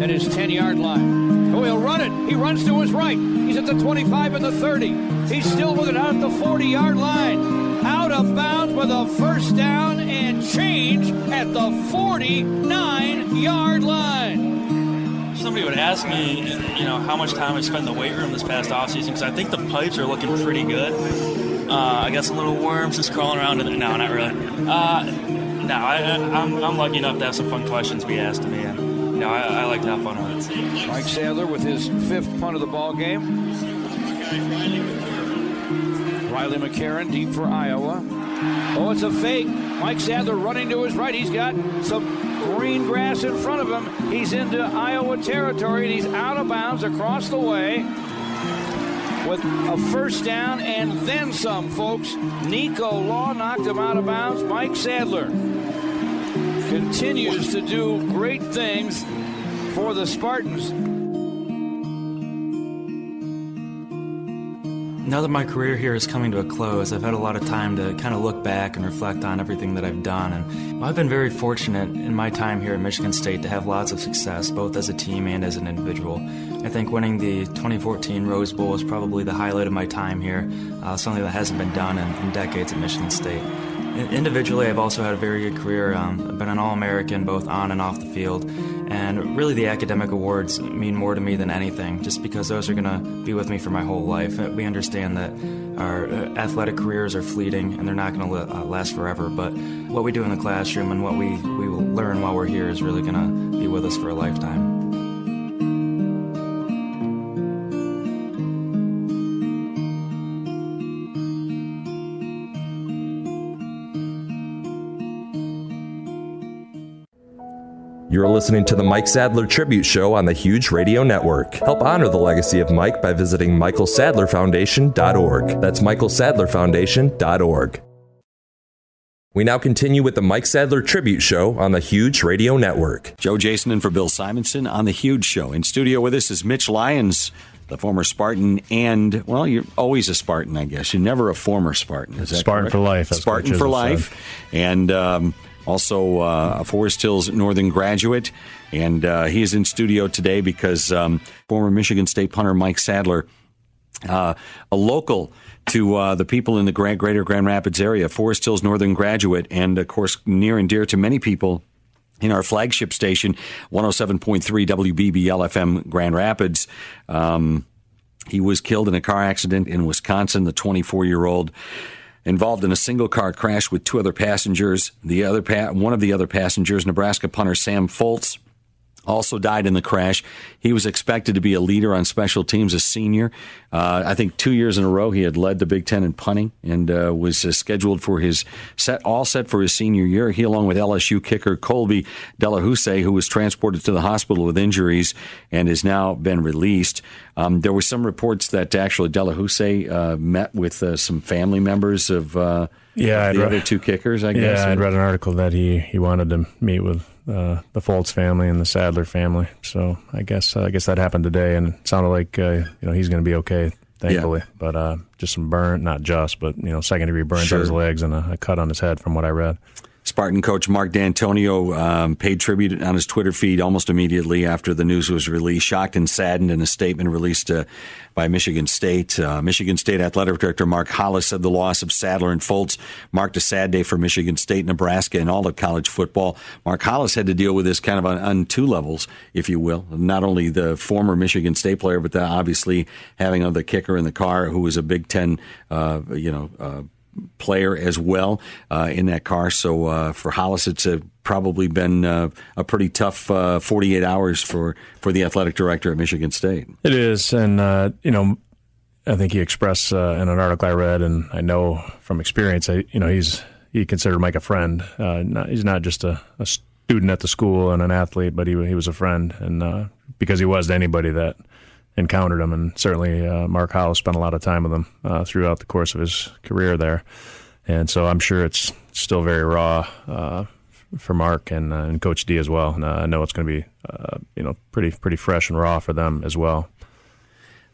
at his 10 yard line. Oh, he'll run it. He runs to his right. He's at the 25 and the 30. He's still with it out at the 40 yard line. Out of bounds with a first down and change at the 49 yard line. Somebody would ask me, you know, how much time I spent in the weight room this past offseason because I think the pipes are looking pretty good. Uh, I got some little worms just crawling around. In the, no, not really. Uh, no, I, I'm lucky enough to have some fun questions be asked to me, and you know, I, I like to have fun with it. Mike Sadler with his fifth punt of the ball game. Riley McCarron deep for Iowa. Oh, it's a fake. Mike Sadler running to his right. He's got some green grass in front of him. He's into Iowa territory and he's out of bounds across the way with a first down and then some, folks. Nico Law knocked him out of bounds. Mike Sadler continues to do great things for the Spartans. Now that my career here is coming to a close, I've had a lot of time to kind of look back and reflect on everything that I've done. And I've been very fortunate in my time here at Michigan State to have lots of success, both as a team and as an individual. I think winning the 2014 Rose Bowl is probably the highlight of my time here, uh, something that hasn't been done in, in decades at Michigan State. Individually, I've also had a very good career. Um, I've been an All American both on and off the field. And really, the academic awards mean more to me than anything, just because those are going to be with me for my whole life. Uh, We understand that our uh, athletic careers are fleeting and they're not going to uh, last forever. But what we do in the classroom and what we, we will learn while we're here is really going to be with us for a lifetime. You're listening to the Mike Sadler Tribute Show on the Huge Radio Network. Help honor the legacy of Mike by visiting michaelsadlerfoundation.org. That's michaelsadlerfoundation.org. We now continue with the Mike Sadler Tribute Show on the Huge Radio Network. Joe Jason and for Bill Simonson on the Huge Show. In studio with us is Mitch Lyons, the former Spartan, and well, you're always a Spartan, I guess. You're never a former Spartan. Is that Spartan correct? for life, that's Spartan for Chisholm life, and um, also uh, a Forest Hills Northern graduate. And uh, he is in studio today because um, former Michigan State punter Mike Sadler uh, a local to uh, the people in the greater Grand Rapids area, Forest Hills Northern graduate, and of course, near and dear to many people in our flagship station, 107.3 WBBL FM Grand Rapids. Um, he was killed in a car accident in Wisconsin, the 24 year old. Involved in a single car crash with two other passengers. The other pa- one of the other passengers, Nebraska punter Sam Foltz, also died in the crash. He was expected to be a leader on special teams, a senior. Uh, I think two years in a row he had led the Big Ten in punting and uh, was uh, scheduled for his set, all set for his senior year. He, along with LSU kicker Colby Delahoussaye, who was transported to the hospital with injuries and has now been released. Um, there were some reports that actually Delahoussaye uh, met with uh, some family members of uh, Yeah, of I'd the read- other two kickers. I guess. Yeah, I'd read an article that he, he wanted to meet with uh, the Foltz family and the Sadler family. So I guess uh, I guess that happened today, and it sounded like uh, you know he's going to be okay, thankfully. But uh, just some burn, not just, but you know, second degree burns Sure. on his legs and a, a cut on his head, from what I read. Spartan coach Mark Dantonio um, paid tribute on his Twitter feed almost immediately after the news was released. Shocked and saddened in a statement released uh, by Michigan State. Uh, Michigan State Athletic Director Mark Hollis said the loss of Sadler and Foltz marked a sad day for Michigan State, Nebraska, and all of college football. Mark Hollis had to deal with this kind of on, on two levels, if you will. Not only the former Michigan State player, but the, obviously having another kicker in the car who was a Big Ten, uh, you know, uh, player as well uh, in that car. So uh, for Hollis, it's a, probably been uh, a pretty tough uh, 48 hours for, for the athletic director at Michigan State. It is, and uh, you know, I think he expressed uh, in an article I read, and I know from experience, I, you know, he's he considered Mike a friend. Not, he's not just a, a, student at the school and an athlete, but he he was a friend, and because he was to anybody that encountered him, and certainly uh, Mark Hollis spent a lot of time with him uh, throughout the course of his career there, and so I'm sure it's still very raw uh, for Mark and, uh, and, Coach D as well. And uh, I know it's going to be uh, you know pretty pretty fresh and raw for them as well.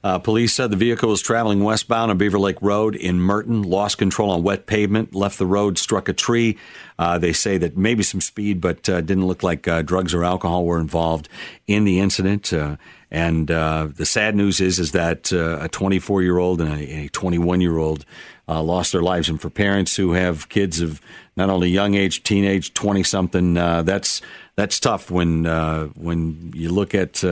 Uh, police said the vehicle was traveling westbound on Beaver Lake Road in Merton, lost control on wet pavement, left the road, struck a tree. Uh, they say that maybe some speed, but uh, didn't look like uh, drugs or alcohol were involved in the incident. Uh, and uh, the sad news is is that a 24 year old and a 21 year old lost their lives. And for parents who have kids of not only young age, teenage, 20 something, that's that's tough when when you look at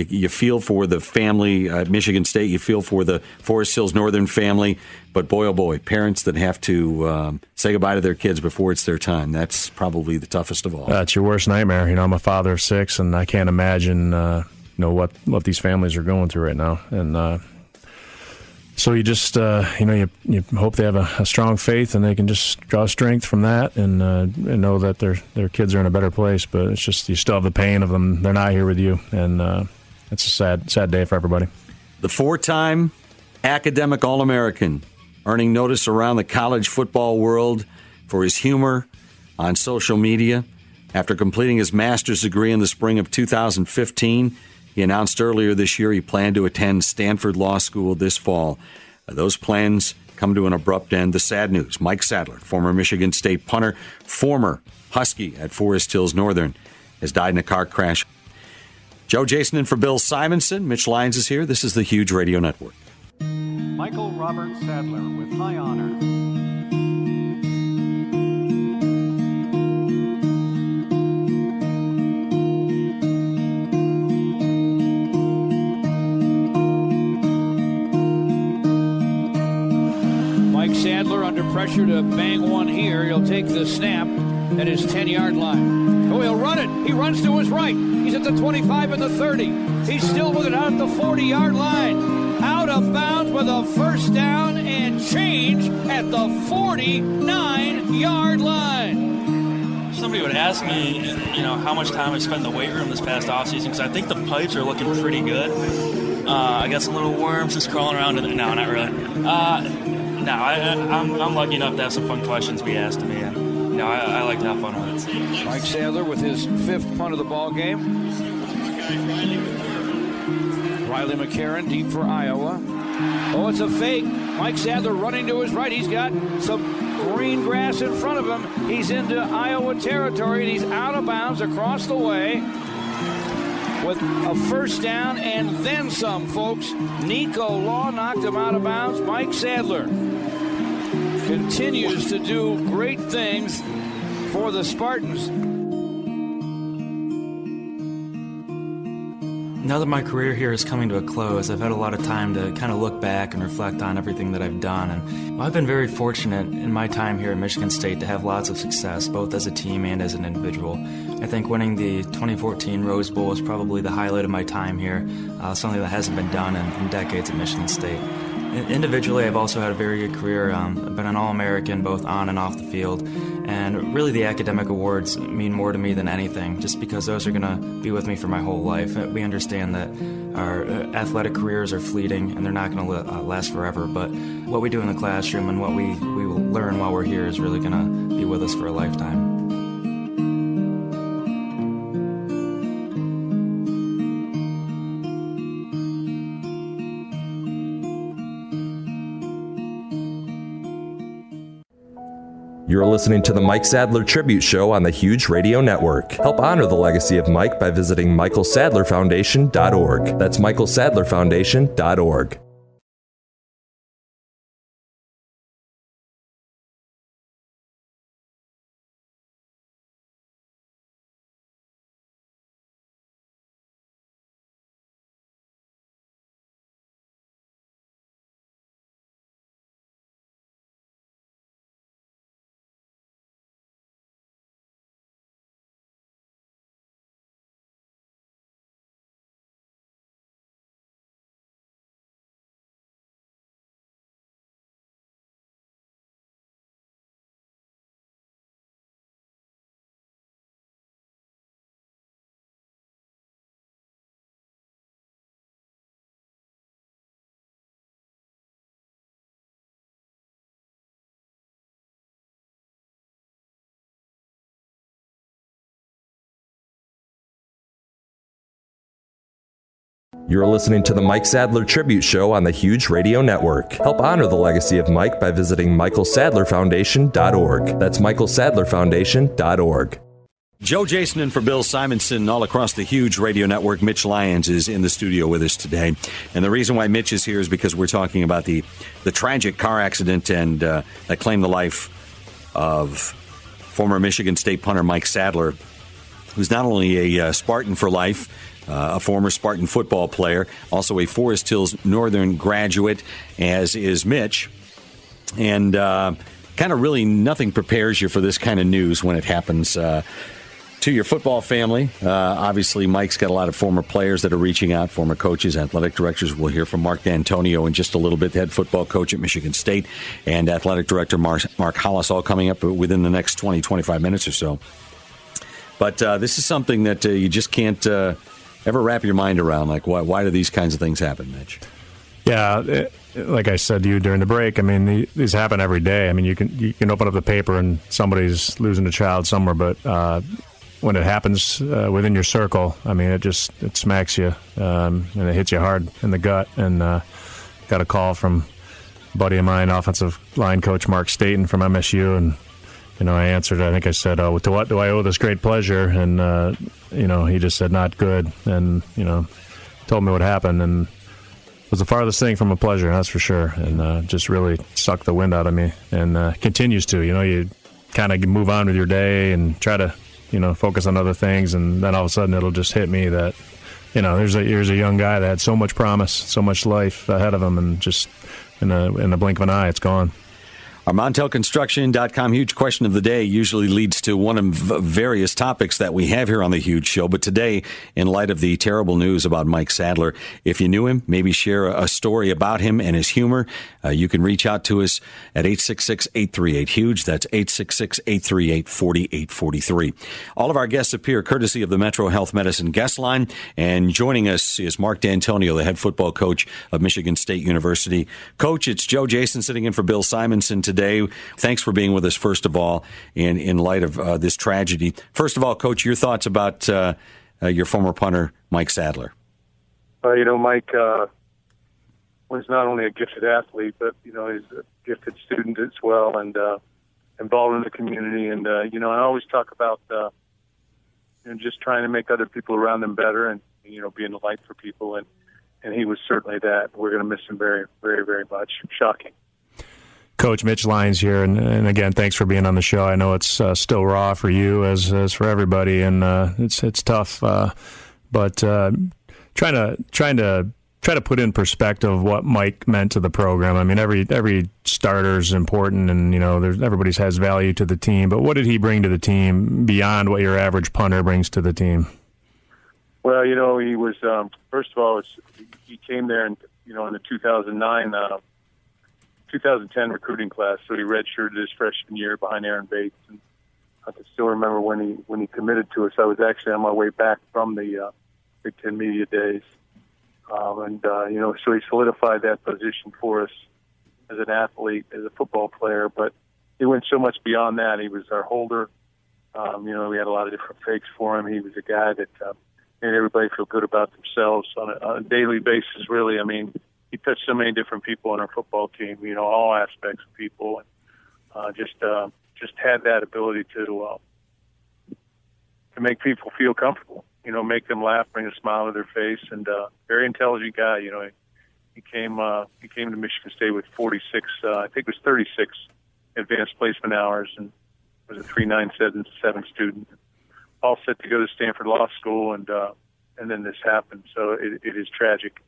you, you feel for the family at Michigan State. You feel for the Forest Hills Northern family. But boy, oh boy, parents that have to um, say goodbye to their kids before it's their time. That's probably the toughest of all. That's your worst nightmare. You know, I'm a father of six, and I can't imagine, uh, you know, what, what these families are going through right now. And, uh, so you just uh, you know you, you hope they have a, a, strong faith and they can just draw strength from that and, uh, and know that their their kids are in a better place. But it's just you still have the pain of them; they're not here with you, and uh, it's a sad, sad day for everybody. The four time academic All American, earning notice around the college football world for his humor on social media. After completing his master's degree in the spring of 2015, he announced earlier this year he planned to attend Stanford Law School this fall. Uh, those plans come to an abrupt end. The sad news Mike Sadler, former Michigan State punter, former Husky at Forest Hills Northern, has died in a car crash Joe Jason and for Bill Simonson. Mitch Lyons is here. This is the Huge Radio Network. Michael Robert Sadler with high honor. Mike Sadler under pressure to bang one here. He'll take the snap at his 10 yard line. Oh, he'll run it. He runs to his right. He's at the 25 and the 30. He's still with it out at the 40 yard line. Out of bounds with a first down and change at the 49 yard line. Somebody would ask me, you know, how much time I spent in the weight room this past offseason because I think the pipes are looking pretty good. Uh, I got some little worms just crawling around in there. No, not really. Uh, no, I, am I'm lucky enough to have some fun questions be asked to me. Know, I, I like to have fun it. Mike Sadler with his fifth punt of the ball game. Riley McCarron deep for Iowa. Oh, it's a fake. Mike Sadler running to his right. He's got some green grass in front of him. He's into Iowa territory and he's out of bounds across the way with a first down and then some, folks. Nico Law knocked him out of bounds. Mike Sadler continues to do great things for the Spartans. Now that my career here is coming to a close, I've had a lot of time to kind of look back and reflect on everything that I've done. And I've been very fortunate in my time here at Michigan State to have lots of success, both as a team and as an individual. I think winning the 2014 Rose Bowl is probably the highlight of my time here, uh, something that hasn't been done in, in decades at Michigan State. Individually, I've also had a very good career. Um, I've been an All American both on and off the field. And really, the academic awards mean more to me than anything, just because those are going to be with me for my whole life. Uh, we understand that our uh, athletic careers are fleeting and they're not going to uh, last forever. But what we do in the classroom and what we, we learn while we're here is really going to be with us for a lifetime. You're listening to the Mike Sadler Tribute Show on the Huge Radio Network. Help honor the legacy of Mike by visiting michaelsadlerfoundation.org. That's michaelsadlerfoundation.org. You're listening to the Mike Sadler Tribute Show on the Huge Radio Network. Help honor the legacy of Mike by visiting michaelsadlerfoundation.org. That's michaelsadlerfoundation.org. Joe Jason and for Bill Simonson all across the huge radio network. Mitch Lyons is in the studio with us today, and the reason why Mitch is here is because we're talking about the the tragic car accident and uh, that claimed the life of former Michigan State punter Mike Sadler, who's not only a uh, Spartan for life uh, a former Spartan football player, also a Forest Hills Northern graduate, as is Mitch. And uh, kind of really nothing prepares you for this kind of news when it happens. Uh, to your football family, uh, obviously, Mike's got a lot of former players that are reaching out, former coaches, athletic directors. We'll hear from Mark Dantonio in just a little bit, head football coach at Michigan State, and athletic director Mark, Mark Hollis, all coming up within the next 20, 25 minutes or so. But uh, this is something that uh, you just can't uh, ever wrap your mind around? Like, why, why do these kinds of things happen, Mitch? Yeah, like I said to you during the break, I mean, these happen every day. I mean, you can you can open up the paper and somebody's losing a child somewhere, but uh, when it happens uh, within your circle, I mean, it just it smacks you um, and it hits you hard in the gut. And uh, got a call from buddy of mine, offensive line coach Mark Staten from MSU, and you know, I answered. I think I said, "Oh, to what do I owe this great pleasure?" And uh, you know, he just said, "Not good," and you know, told me what happened, and was the farthest thing from a pleasure, that's for sure, and uh, just really sucked the wind out of me, and uh, continues to. You know, you kind of move on with your day and try to, you know, focus on other things, and then all of a sudden it'll just hit me that, you know, there's a here's a young guy that had so much promise, so much life ahead of him, and just in a in a blink of an eye, it's gone. Our MontelConstruction.com huge question of the day usually leads to one of various topics that we have here on the huge show. But today, in light of the terrible news about Mike Sadler, if you knew him, maybe share a story about him and his humor, uh, you can reach out to us at 866-838-HUGE. That's 866-838-4843. All of our guests appear courtesy of the Metro Health Medicine guest line. And joining us is Mark Dantonio, the head football coach of Michigan State University. Coach, it's Joe Jason sitting in for Bill Simonson today. Thanks for being with us, first of all, in, in light of uh, this tragedy. First of all, Coach, your thoughts about uh, uh, your former punter, Mike Sadler. Uh, you know, Mike uh, was not only a gifted athlete, but, you know, he's a gifted student as well and uh, involved in the community. And, you know, I always talk about you know, just trying to make other people around them better and, you know, being a light for people. And, and he was certainly that. We're going to miss him very, very, very much. Shocking. Coach Mitch Lyons here, and, and, again, thanks for being on the show. I know it's uh, still raw for you as as for everybody, and uh, it's it's tough. Uh, but uh, trying to trying to try to put in perspective what Mike meant to the program. I mean, every every starter is important, and you know, there's everybody's has value to the team. But what did he bring to the team beyond what your average punter brings to the team? Well, you know, he was um, first of all, he came there, and you know, in the 2009 2010 recruiting class, so he redshirted his freshman year behind Aaron Bates. And I can still remember when he when he committed to us. I was actually on my way back from the uh, Big Ten media days, um, and uh, you know, so he solidified that position for us as an athlete, as a football player. But he went so much beyond that. He was our holder. Um, you know, we had a lot of different fakes for him. He was a guy that uh, made everybody feel good about themselves on a, on a daily basis. Really, I mean he touched so many different people on our football team. You know, all aspects of people, and uh, just uh, just had that ability to uh, to make people feel comfortable. You know, make them laugh, bring a smile to their face, and uh, very intelligent guy. You know, he, he came uh, he came to Michigan State with 46, uh, I think it was 36 advanced placement hours, and was a 3977 student, all set to go to Stanford Law School, and uh, and then this happened. So it, it is tragic.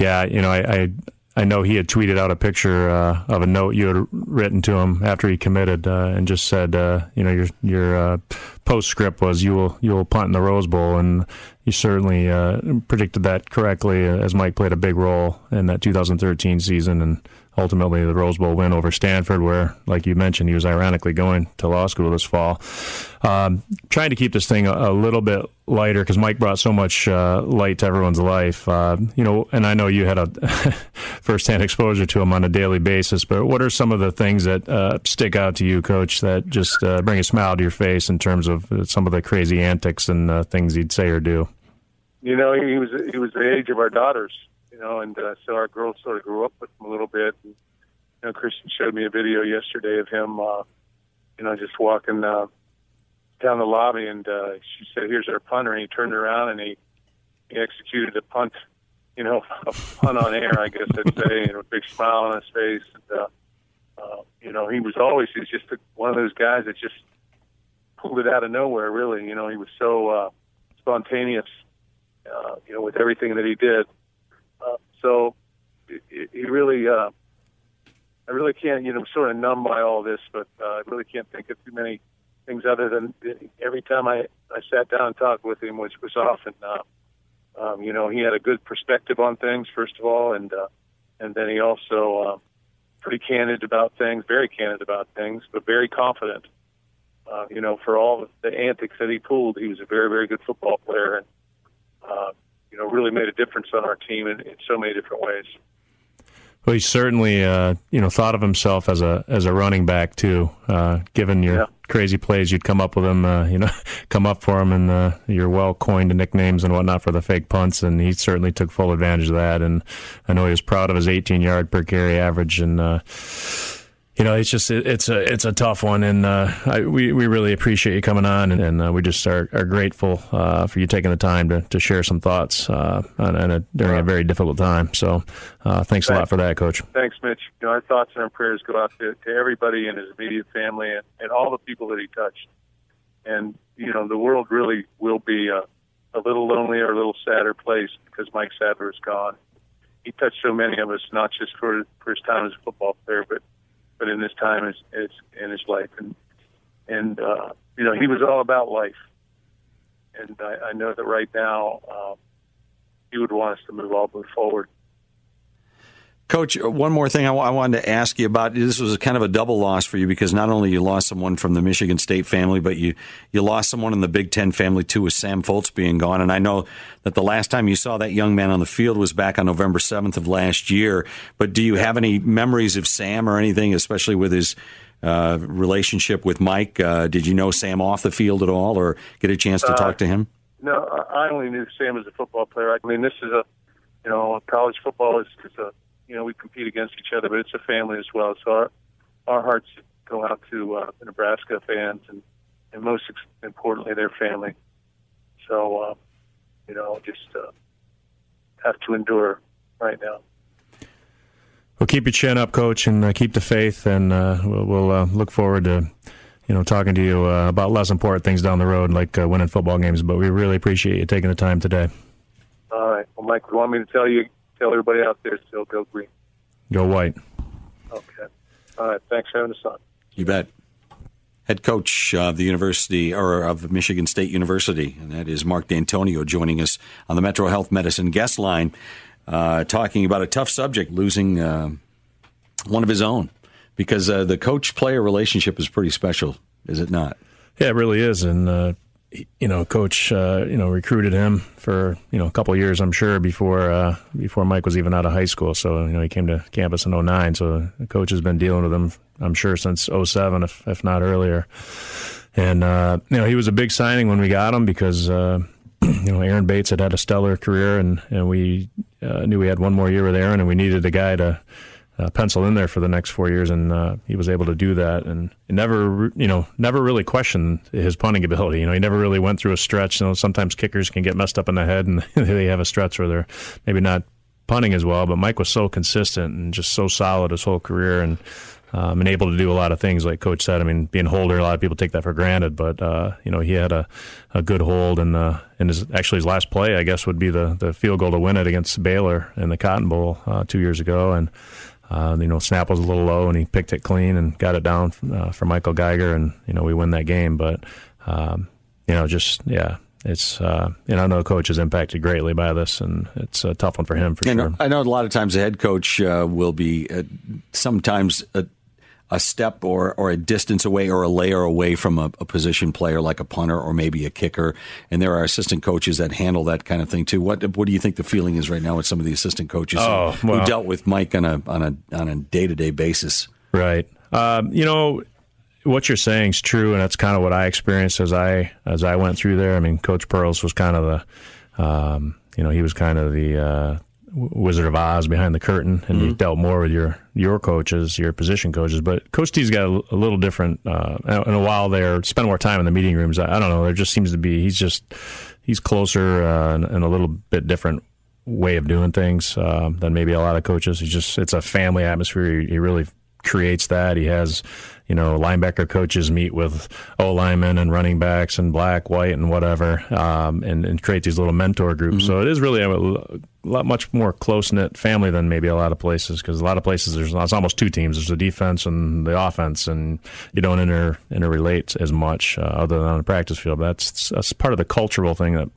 Yeah, you know, I, I I know he had tweeted out a picture uh, of a note you had written to him after he committed, uh, and just said, uh, you know, your your uh, postscript was you will you will punt in the Rose Bowl, and you certainly uh, predicted that correctly, uh, as Mike played a big role in that 2013 season, and ultimately the Rose Bowl win over Stanford, where, like you mentioned, he was ironically going to law school this fall. Um, trying to keep this thing a, a little bit lighter because Mike brought so much uh, light to everyone's life. Uh, you know, and I know you had a [LAUGHS] firsthand exposure to him on a daily basis. But what are some of the things that uh, stick out to you, Coach, that just uh, bring a smile to your face in terms of uh, some of the crazy antics and uh, things he'd say or do? You know, he was he was the age of our daughters know, and uh, so our girls sort of grew up with him a little bit. And, you know, Kristen showed me a video yesterday of him, uh, you know, just walking uh, down the lobby, and uh, she said, "Here's our punter," and he turned around and he he executed a punt, you know, [LAUGHS] a punt on air, I guess I'd say, and a big smile on his face. And, uh, uh, you know, he was always he's just one of those guys that just pulled it out of nowhere. Really, you know, he was so uh, spontaneous, uh, you know, with everything that he did. So he really, uh, I really can't, you know, sort of numb by all this, but uh, I really can't think of too many things other than every time I, I sat down and talked with him, which was often, uh, um, you know, he had a good perspective on things, first of all, and, uh, and then he also, uh, pretty candid about things, very candid about things, but very confident. Uh, you know, for all the antics that he pulled, he was a very, very good football player, and uh, you know, really made a difference on our team in, in so many different ways. Well, he certainly, uh, you know, thought of himself as a as a running back too. Uh, given your yeah. crazy plays, you'd come up with him, uh, you know, [LAUGHS] come up for him, and uh, your well coined nicknames and whatnot for the fake punts. And he certainly took full advantage of that. And I know he was proud of his 18 yard per carry average. And uh, you know, it's just it, it's a it's a tough one, and uh, I, we we really appreciate you coming on, and, and uh, we just are, are grateful uh, for you taking the time to, to share some thoughts uh, on, on a, during a very difficult time. So, uh, thanks, thanks, a lot for that, Coach. Thanks, Mitch. You know, our thoughts and our prayers go out to, to everybody in his immediate family and, and all the people that he touched. And you know, the world really will be a, a little lonelier, a little sadder place because Mike Sadler is gone. He touched so many of us, not just for for his time as a football player, but but in this time in his life, and and uh, you know he was all about life, and I, I know that right now uh, he would want us to move the forward. Coach, one more thing I, w- I wanted to ask you about. This was kind of a double loss for you because not only you lost someone from the Michigan State family, but you, you lost someone in the Big Ten family too, with Sam Foltz being gone. And I know that the last time you saw that young man on the field was back on November 7th of last year. But do you have any memories of Sam or anything, especially with his uh, relationship with Mike? Uh, did you know Sam off the field at all or get a chance to uh, talk to him? No, I only knew Sam as a football player. I mean, this is a, you know, college football is, is a you know we compete against each other, but it's a family as well. So our our hearts go out to uh, the Nebraska fans and and most importantly their family. So uh, you know just uh, have to endure right now. Well, keep your chin up, coach, and uh, keep the faith, and uh, we'll, we'll uh, look forward to you know talking to you uh, about less important things down the road, like uh, winning football games. But we really appreciate you taking the time today. All right. Well, Mike, you want me to tell you tell everybody out there still go green. Go white. Okay. All right. Thanks for having us on. You bet. Head coach of the University or of Michigan State University, and that is Mark Dantonio joining us on the Metro Health Medicine guest line, uh, talking about a tough subject, losing uh, one of his own, because uh, the coach player relationship is pretty special, is it not? Yeah, it really is, and uh, you know, coach, uh, you know, recruited him for you know a couple years, I'm sure, before uh, before Mike was even out of high school. So you know, he came to campus in 09. So the coach has been dealing with him, I'm sure, since 07, if if not earlier. And uh, you know, he was a big signing when we got him because uh, [CLEARS THROAT] you know Aaron Bates had had a stellar career, and and we uh, knew we had one more year with Aaron, and we needed a guy to uh, penciled in there for the next four years, and uh, he was able to do that, and never, you know, never really questioned his punting ability. You know, he never really went through a stretch. You know, sometimes kickers can get messed up in the head, and [LAUGHS] they have a stretch where they're maybe not punting as well. But Mike was so consistent and just so solid his whole career, and um, and able to do a lot of things, like Coach said. I mean, being holder, a lot of people take that for granted, but uh, you know, he had a, a good hold, and uh, and his actually his last play, I guess, would be the the field goal to win it against Baylor in the Cotton Bowl uh, two years ago, and. Uh, you know, snap was a little low, and he picked it clean and got it down uh, for Michael Geiger, and you know we win that game. But um, you know, just yeah, it's uh, you know I know coach is impacted greatly by this, and it's a tough one for him for and sure. I know a lot of times the head coach uh, will be uh, sometimes a, step or or a distance away or a layer away from a, a, position player like a punter or maybe a kicker, and there are assistant coaches that handle that kind of thing too. What what do you think the feeling is right now with some of the assistant coaches oh, who, well, who dealt with Mike on a on a on a day to day basis? Right. Um, you know, what you're saying is true, and that's kind of what I experienced as I as I went through there. I mean, Coach Perles was kind of the, um, you know, he was kind of the uh, Wizard of Oz behind the curtain, and mm-hmm. he dealt more with your your coaches, your position coaches. But Coach D's got a, a little different. Uh, and a while there, spend more time in the meeting rooms. I, I, don't know. There just seems to be he's just he's closer uh, and, and a little bit different way of doing things uh, than maybe a lot of coaches. He's just it's a family atmosphere. He, he really creates that. He has you know, linebacker coaches meet with O linemen and running backs and black, white, and whatever, um, and, and, create these little mentor groups. Mm-hmm. So it is really lot much more close knit family than maybe a lot of places because a lot of places there's it's almost two teams. There's the defense and the offense, and you don't inter interrelate as much uh, other than on the practice field. That's that's part of the cultural thing that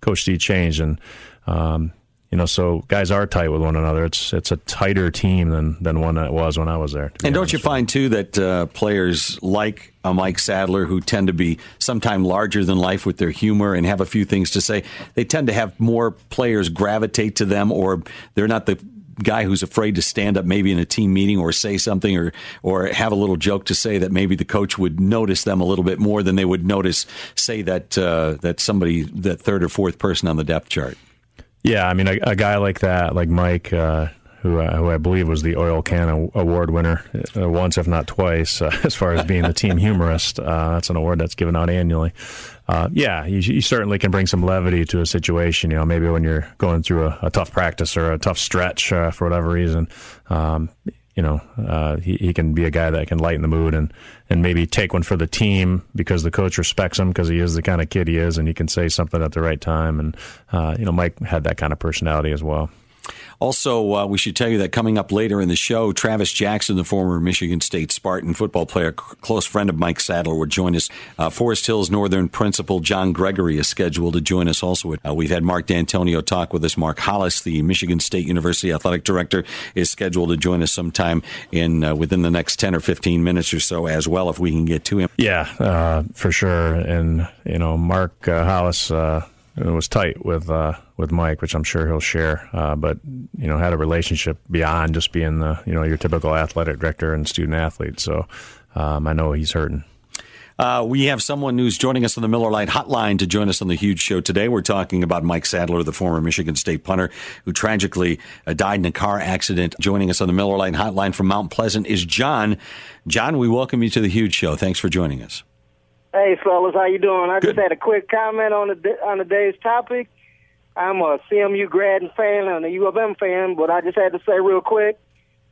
Coach D changed and. Um, you know, so guys are tight with one another. It's it's a tighter team than than one that was when I was there. And don't you find too that uh, players like a Mike Sadler, who tend to be sometime larger than life with their humor and have a few things to say, they tend to have more players gravitate to them, or they're not the guy who's afraid to stand up maybe in a team meeting or say something or or have a little joke to say that maybe the coach would notice them a little bit more than they would notice say that uh, that somebody that third or fourth person on the depth chart. Yeah, I mean, a, a guy like that, like Mike, uh, who uh, who I believe was the Oil Can Award winner uh, once, if not twice, uh, [LAUGHS] as far as being the team humorist. Uh, that's an award that's given out annually. Uh, yeah, you, you, certainly can bring some levity to a situation. You know, maybe when you're going through a, a tough practice or a tough stretch for whatever reason. Um, you know, uh, he, he can be a guy that can lighten the mood and, and maybe take one for the team because the coach respects him because he is the kind of kid he is and he can say something at the right time. And, uh, you know, Mike had that kind of personality as well. Also, uh, we should tell you that coming up later in the show, Travis Jackson, the former Michigan State Spartan football player, close friend of Mike Sadler, will join us. Uh, Forest Hills Northern principal John Gregory is scheduled to join us also. Uh, we've had Mark Dantonio talk with us. Mark Hollis, the Michigan State University athletic director, is scheduled to join us sometime in uh, within the next 10 or 15 minutes or so as well, if we can get to him. Yeah, uh, for sure. And, you know, Mark uh, Hollis it was tight with uh, with Mike, which I'm sure he'll share. Uh, but you know, had a relationship beyond just being the you know your typical athletic director and student athlete. So um, I know he's hurting. Uh, we have someone who's joining us on the Miller Lite Hotline to join us on the huge show today. We're talking about Mike Sadler, the former Michigan State punter who tragically uh, died in a car accident. Joining us on the Miller Lite Hotline from Mount Pleasant is John. John, we welcome you to the huge show. Thanks for joining us. Hey, fellas, how you doing? I Good. just had a quick comment on the on the day's topic. I'm a CMU grad and fan and a U of M fan, but I just had to say real quick,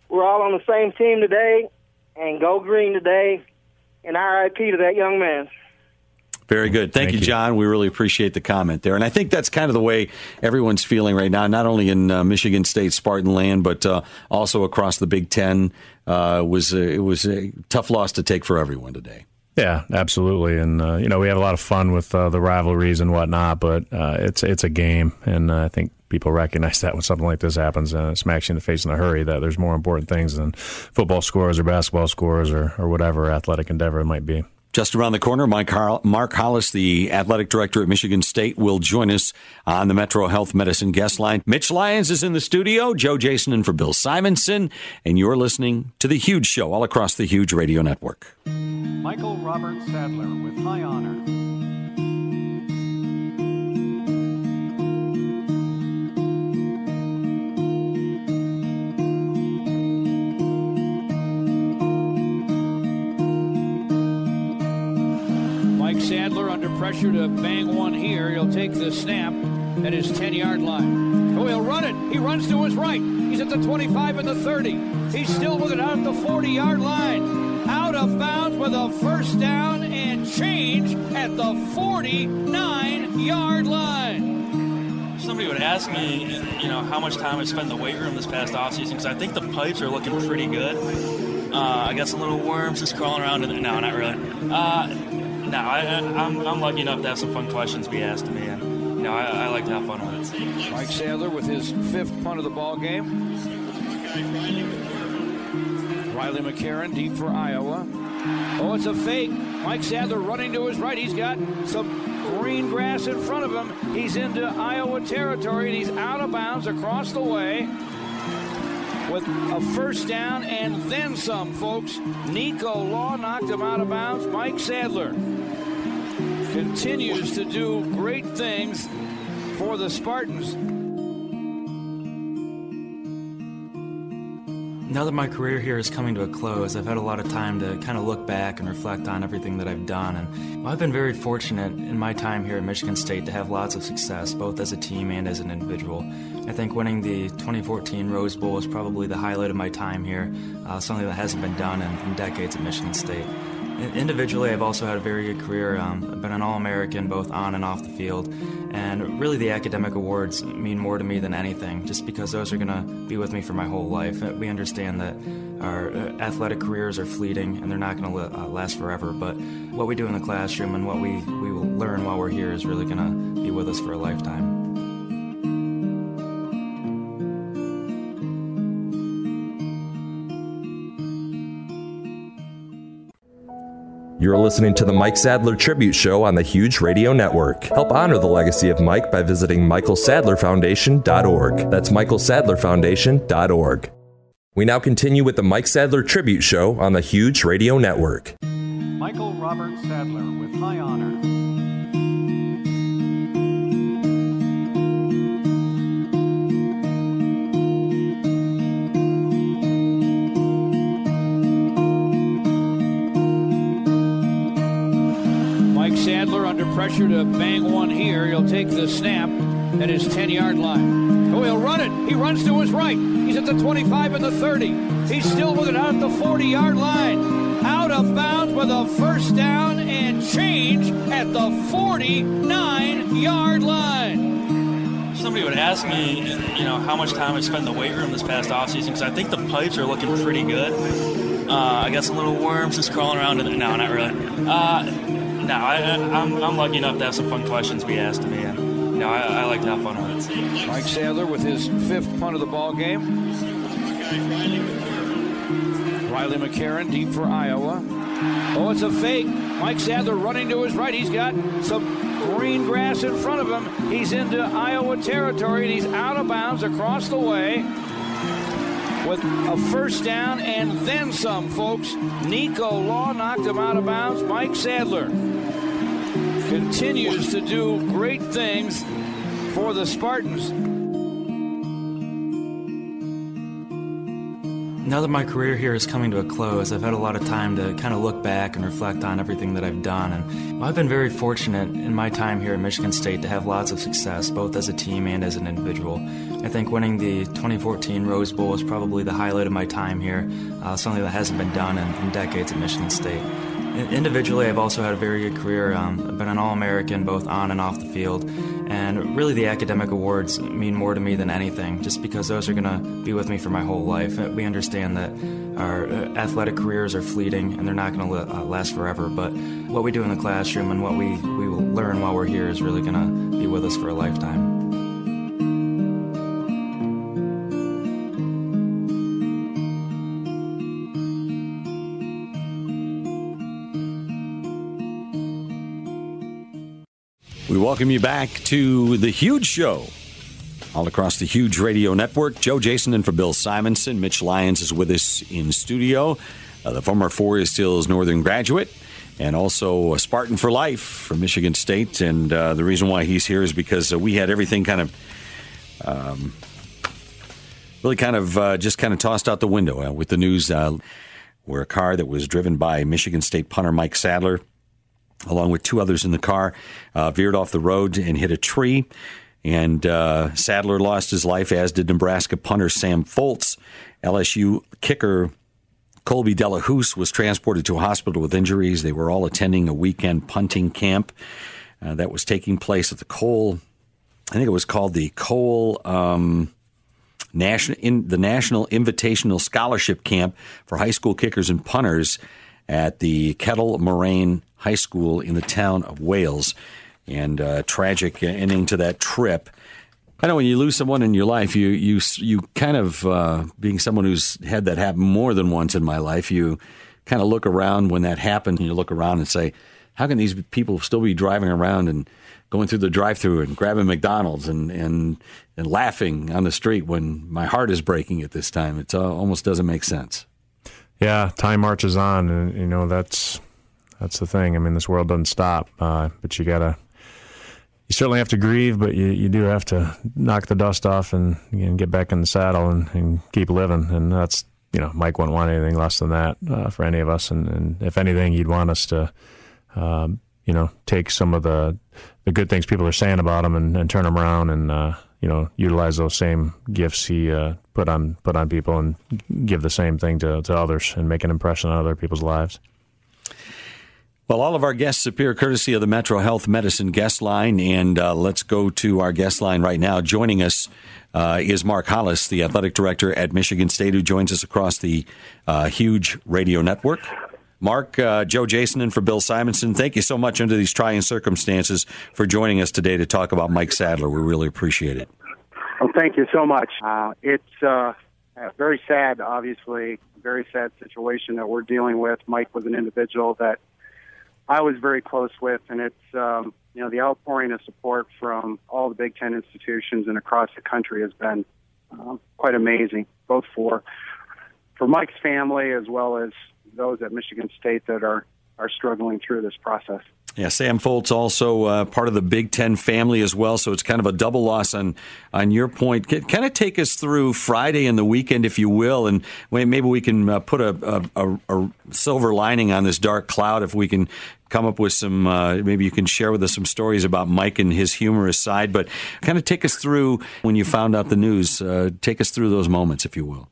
we're all on the same team today, and go green today, and RIP to that young man. Very good. Thank, Thank you, you, John. We really appreciate the comment there. And I think that's kind of the way everyone's feeling right now, not only in uh, Michigan State Spartan land, but uh, also across the Big Ten. Uh, was it was a tough loss to take for everyone today. Yeah, absolutely, and uh, you know we have a lot of fun with uh, the rivalries and whatnot, but uh, it's it's a game, and uh, I think people recognize that when something like this happens and it smacks you in the face in a hurry that there's more important things than football scores or basketball scores or, or whatever athletic endeavor it might be. Just around the corner, Mike Mark Hollis, the athletic director at Michigan State, will join us on the Metro Health Medicine guest line. Mitch Lyons is in the studio, Joe Jason and for Bill Simonson, and you're listening to The Huge Show all across the Huge Radio Network. Michael Robert Sadler with high honor. Pressure to bang one here. He'll take the snap at his 10 yard line. Oh, he'll run it. He runs to his right. He's at the 25 and the 30. He's still with it out at the 40 yard line. Out of bounds with a first down and change at the 49 yard line. Somebody would ask me, you know, how much time I spent in the weight room this past offseason because I think the pipes are looking pretty good. Uh, I got some little worms just crawling around in there. No, not really. Uh, no, I, am I'm lucky enough to have some fun questions be asked to me, and you know, I, I like to have fun with it. Mike Sadler with his fifth punt of the ball game. Riley McCarron deep for Iowa. Oh, it's a fake. Mike Sadler running to his right. He's got some green grass in front of him. He's into Iowa territory and he's out of bounds across the way with a first down and then some, folks. Nico Law knocked him out of bounds. Mike Sadler continues to do great things for the Spartans. Now that my career here is coming to a close, I've had a lot of time to kind of look back and reflect on everything that I've done. And I've been very fortunate in my time here at Michigan State to have lots of success, both as a team and as an individual. I think winning the 2014 Rose Bowl is probably the highlight of my time here, uh, something that hasn't been done in, in decades at Michigan State. Individually, I've also had a very good career. Um, I've been an All American both on and off the field. And really, the academic awards mean more to me than anything, just because those are going to be with me for my whole life. We understand that our uh, athletic careers are fleeting and they're not going to uh, last forever. But what we do in the classroom and what we, we will learn while we're here is really going to be with us for a lifetime. You're listening to the Mike Sadler Tribute Show on the Huge Radio Network. Help honor the legacy of Mike by visiting michaelsadlerfoundation.org. That's michaelsadlerfoundation.org. We now continue with the Mike Sadler Tribute Show on the Huge Radio Network. Michael Robert Sadler with high honor. Under pressure to bang one here. He'll take the snap at his 10 yard line. Oh, he'll run it. He runs to his right. He's at the 25 and the 30. He's still with it out at the 40 yard line. Out of bounds with a first down and change at the 49 yard line. Somebody would ask me, you know, how much time I spent in the weight room this past offseason because I think the pipes are looking pretty good. Uh, I got some little worms just crawling around in there. No, not really. Uh, no, I, am I'm lucky enough to have some fun questions be asked to me, and I, I like to have fun with it. Mike Sadler with his fifth punt of the ball game. Riley McCarron deep for Iowa. Oh, it's a fake. Mike Sadler running to his right. He's got some green grass in front of him. He's into Iowa territory, and he's out of bounds across the way with a first down and then some, folks. Nico Law knocked him out of bounds. Mike Sadler continues to do great things for the Spartans. Now that my career here is coming to a close, I've had a lot of time to kind of look back and reflect on everything that I've done. And I've been very fortunate in my time here at Michigan State to have lots of success, both as a team and as an individual. I think winning the 2014 Rose Bowl is probably the highlight of my time here, uh, something that hasn't been done in, in decades at Michigan State. Individually, I've also had a very good career. Um, I've been an All American both on and off the field. And really, the academic awards mean more to me than anything, just because those are going to be with me for my whole life. We understand that our uh, athletic careers are fleeting and they're not going to uh, last forever. But what we do in the classroom and what we, we learn while we're here is really going to be with us for a lifetime. Welcome you back to the Huge Show. All across the Huge Radio Network, Joe Jason and for Bill Simonson. Mitch Lyons is with us in studio. Uh, the former Forest Hills Northern graduate and also a Spartan for life from Michigan State. And uh, the reason why he's here is because uh, we had everything kind of. Um, really kind of uh, just kind of tossed out the window uh, with the news uh, where a car that was driven by Michigan State punter Mike Sadler along with two others in the car, uh, veered off the road and hit a tree. And uh, Sadler lost his life, as did Nebraska punter Sam Foltz. LSU kicker Colby Delahoussaye was transported to a hospital with injuries. They were all attending a weekend punting camp uh, that was taking place at the Cole. I think it was called the Cole um, National in, the National Invitational Scholarship Camp for high school kickers and punters at the Kettle Moraine High School in the town of Wales. And uh, tragic ending to that trip. I know when you lose someone in your life, you you you kind of uh, being someone who's had that happen more than once in my life. You kind of look around when that happened, and you look around and say, "How can these people still be driving around and going through the drive-through and grabbing McDonald's and and and laughing on the street when my heart is breaking at this time?" It uh, almost doesn't make sense. Yeah, time marches on, and you know that's that's the thing. I mean, this world doesn't stop, uh, but you gotta you certainly have to grieve, but you, you do have to knock the dust off and, get back in the saddle and, and keep living. And that's, you know, Mike wouldn't want anything less than that uh, for any of us. And, and if anything, he'd want us to, um, you know, take some of the the good things people are saying about him and, and turn them around and, uh, you know, utilize those same gifts he uh, put on put on people and give the same thing to, to others and make an impression on other people's lives. Well, all of our guests appear courtesy of the Metro Health Medicine guest line, and uh, let's go to our guest line right now. Joining us uh, is Mark Hollis, the athletic director at Michigan State, who joins us across the uh, huge radio network. Mark, uh, Joe Jason, and for Bill Simonson, thank you so much under these trying circumstances for joining us today to talk about Mike Sadler. We really appreciate it. Well, thank you so much. Uh, it's uh, very sad, obviously, very sad situation that we're dealing with. Mike was an individual that I was very close with, and it's um, you know the outpouring of support from all the Big Ten institutions and across the country has been uh, quite amazing, both for for Mike's family as well as those at Michigan State that are are struggling through this process. Yeah, Sam Foltz also uh, part of the Big Ten family as well, so it's kind of a double loss on on your point. Kind of take us through Friday and the weekend, if you will, and maybe we can uh, put a, a, a, silver lining on this dark cloud if we can come up with some. Uh, maybe you can share with us some stories about Mike and his humorous side, but kind of take us through when you found out the news. Uh, take us through those moments, if you will.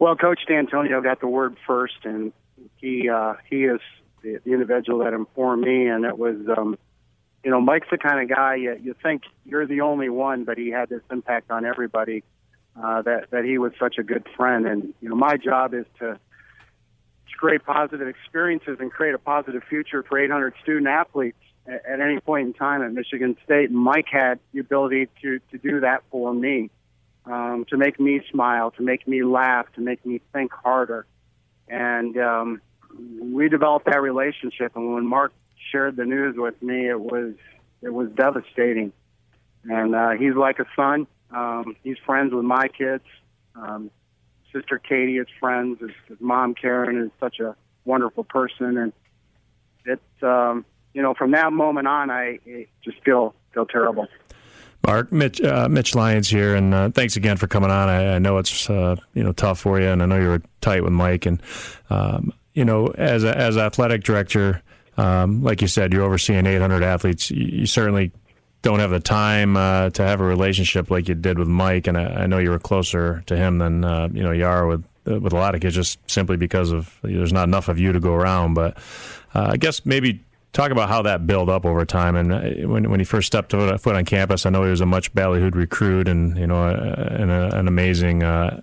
Well, Coach D'Antonio got the word first, and he uh, he is the, the individual that informed me, and it was, um, you know, Mike's the kind of guy you, you think you're the only one, but he had this impact on everybody. Uh, that that he was such a good friend, and you know, my job is to create positive experiences and create a positive future for 800 student athletes at, at any point in time at Michigan State. And Mike had the ability to to do that for me, um, to make me smile, to make me laugh, to make me think harder, and um, we developed that relationship, and when Mark shared the news with me, it was it was devastating. And uh, he's like a son. Um, he's friends with my kids. Um, sister Katie is friends. His, his mom Karen is such a wonderful person, and it's um, you know from that moment on, I just feel feel terrible. Mark, Mitch, uh, Mitch Lyons here, and uh, thanks again for coming on. I, I know it's uh, you know tough for you, and I know you were tight with Mike, and um, you know, as a, as athletic director, um, like you said, you're overseeing 800 athletes. You, you certainly don't have the time uh, to have a relationship like you did with Mike, and I, I know you were closer to him than uh, you know you are with uh, with a lot of kids, just simply because of there's not enough of you to go around. But uh, I guess maybe talk about how that built up over time. And uh, when when he first stepped foot on campus, I know he was a much ballyhooed recruit, and you know, and a, an amazing uh,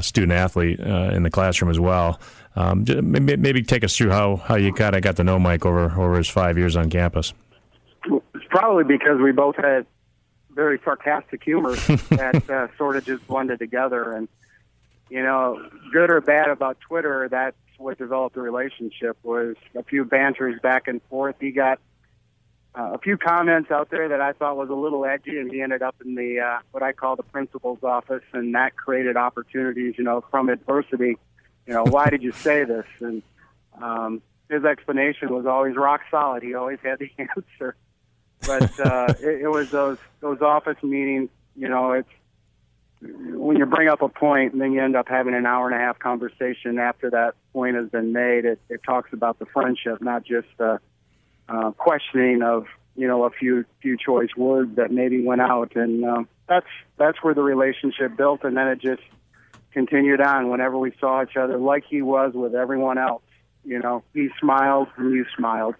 student athlete in the classroom as well. Um, maybe take us through how, how you kind of got to know Mike over over his five years on campus. It's probably because we both had very sarcastic humor [LAUGHS] that uh, sort of just blended together. And you know, good or bad about Twitter, that's what developed the relationship. Was a few banters back and forth. He got uh, a few comments out there that I thought was a little edgy, and he ended up in the uh, what I call the principal's office, and that created opportunities. You know, from adversity you know, why did you say this? And um, his explanation was always rock solid. He always had the [LAUGHS] answer. But uh, it, it was those those office meetings. You know, it's when you bring up a point and then you end up having an hour and a half conversation after that point has been made. It, it talks about the friendship, not just uh, uh, questioning of you know a few few choice words that maybe went out, and uh, that's that's where the relationship built, and then it just continued on whenever we saw each other, like he was with everyone else. You know, he smiled and you smiled,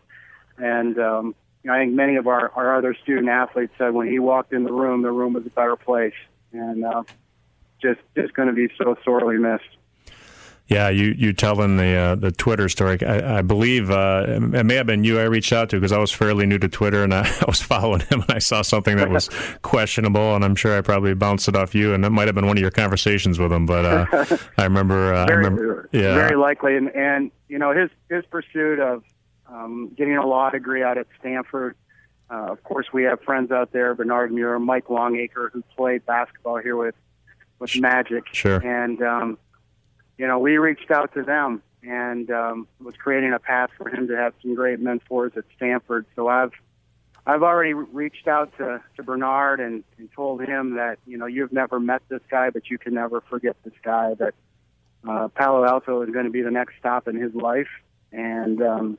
and um, I think many of our our other student athletes said when he walked in the room, the room was a better place, and uh, just just going to be so sorely missed. Yeah, you you telling the uh, the Twitter story. I, I believe uh, it may have been you I reached out to because I was fairly new to Twitter and I, [LAUGHS] I, was following him and I saw something that was [LAUGHS] questionable and I'm sure I probably bounced it off you and that might have been one of your conversations with him. But uh, I remember, uh, very, I remember, yeah, very likely. And and you know his his pursuit of um, getting a law degree out at Stanford. Uh, of course, we have friends out there, Bernard Muir, Mike Longaker, who played basketball here with with Magic, sure, and. Um, you know, we reached out to them and um, was creating a path for him to have some great mentors at Stanford. So I've I've already reached out to, to Bernard and, and told him that you know you've never met this guy, but you can never forget this guy. That uh, Palo Alto is going to be the next stop in his life, and um,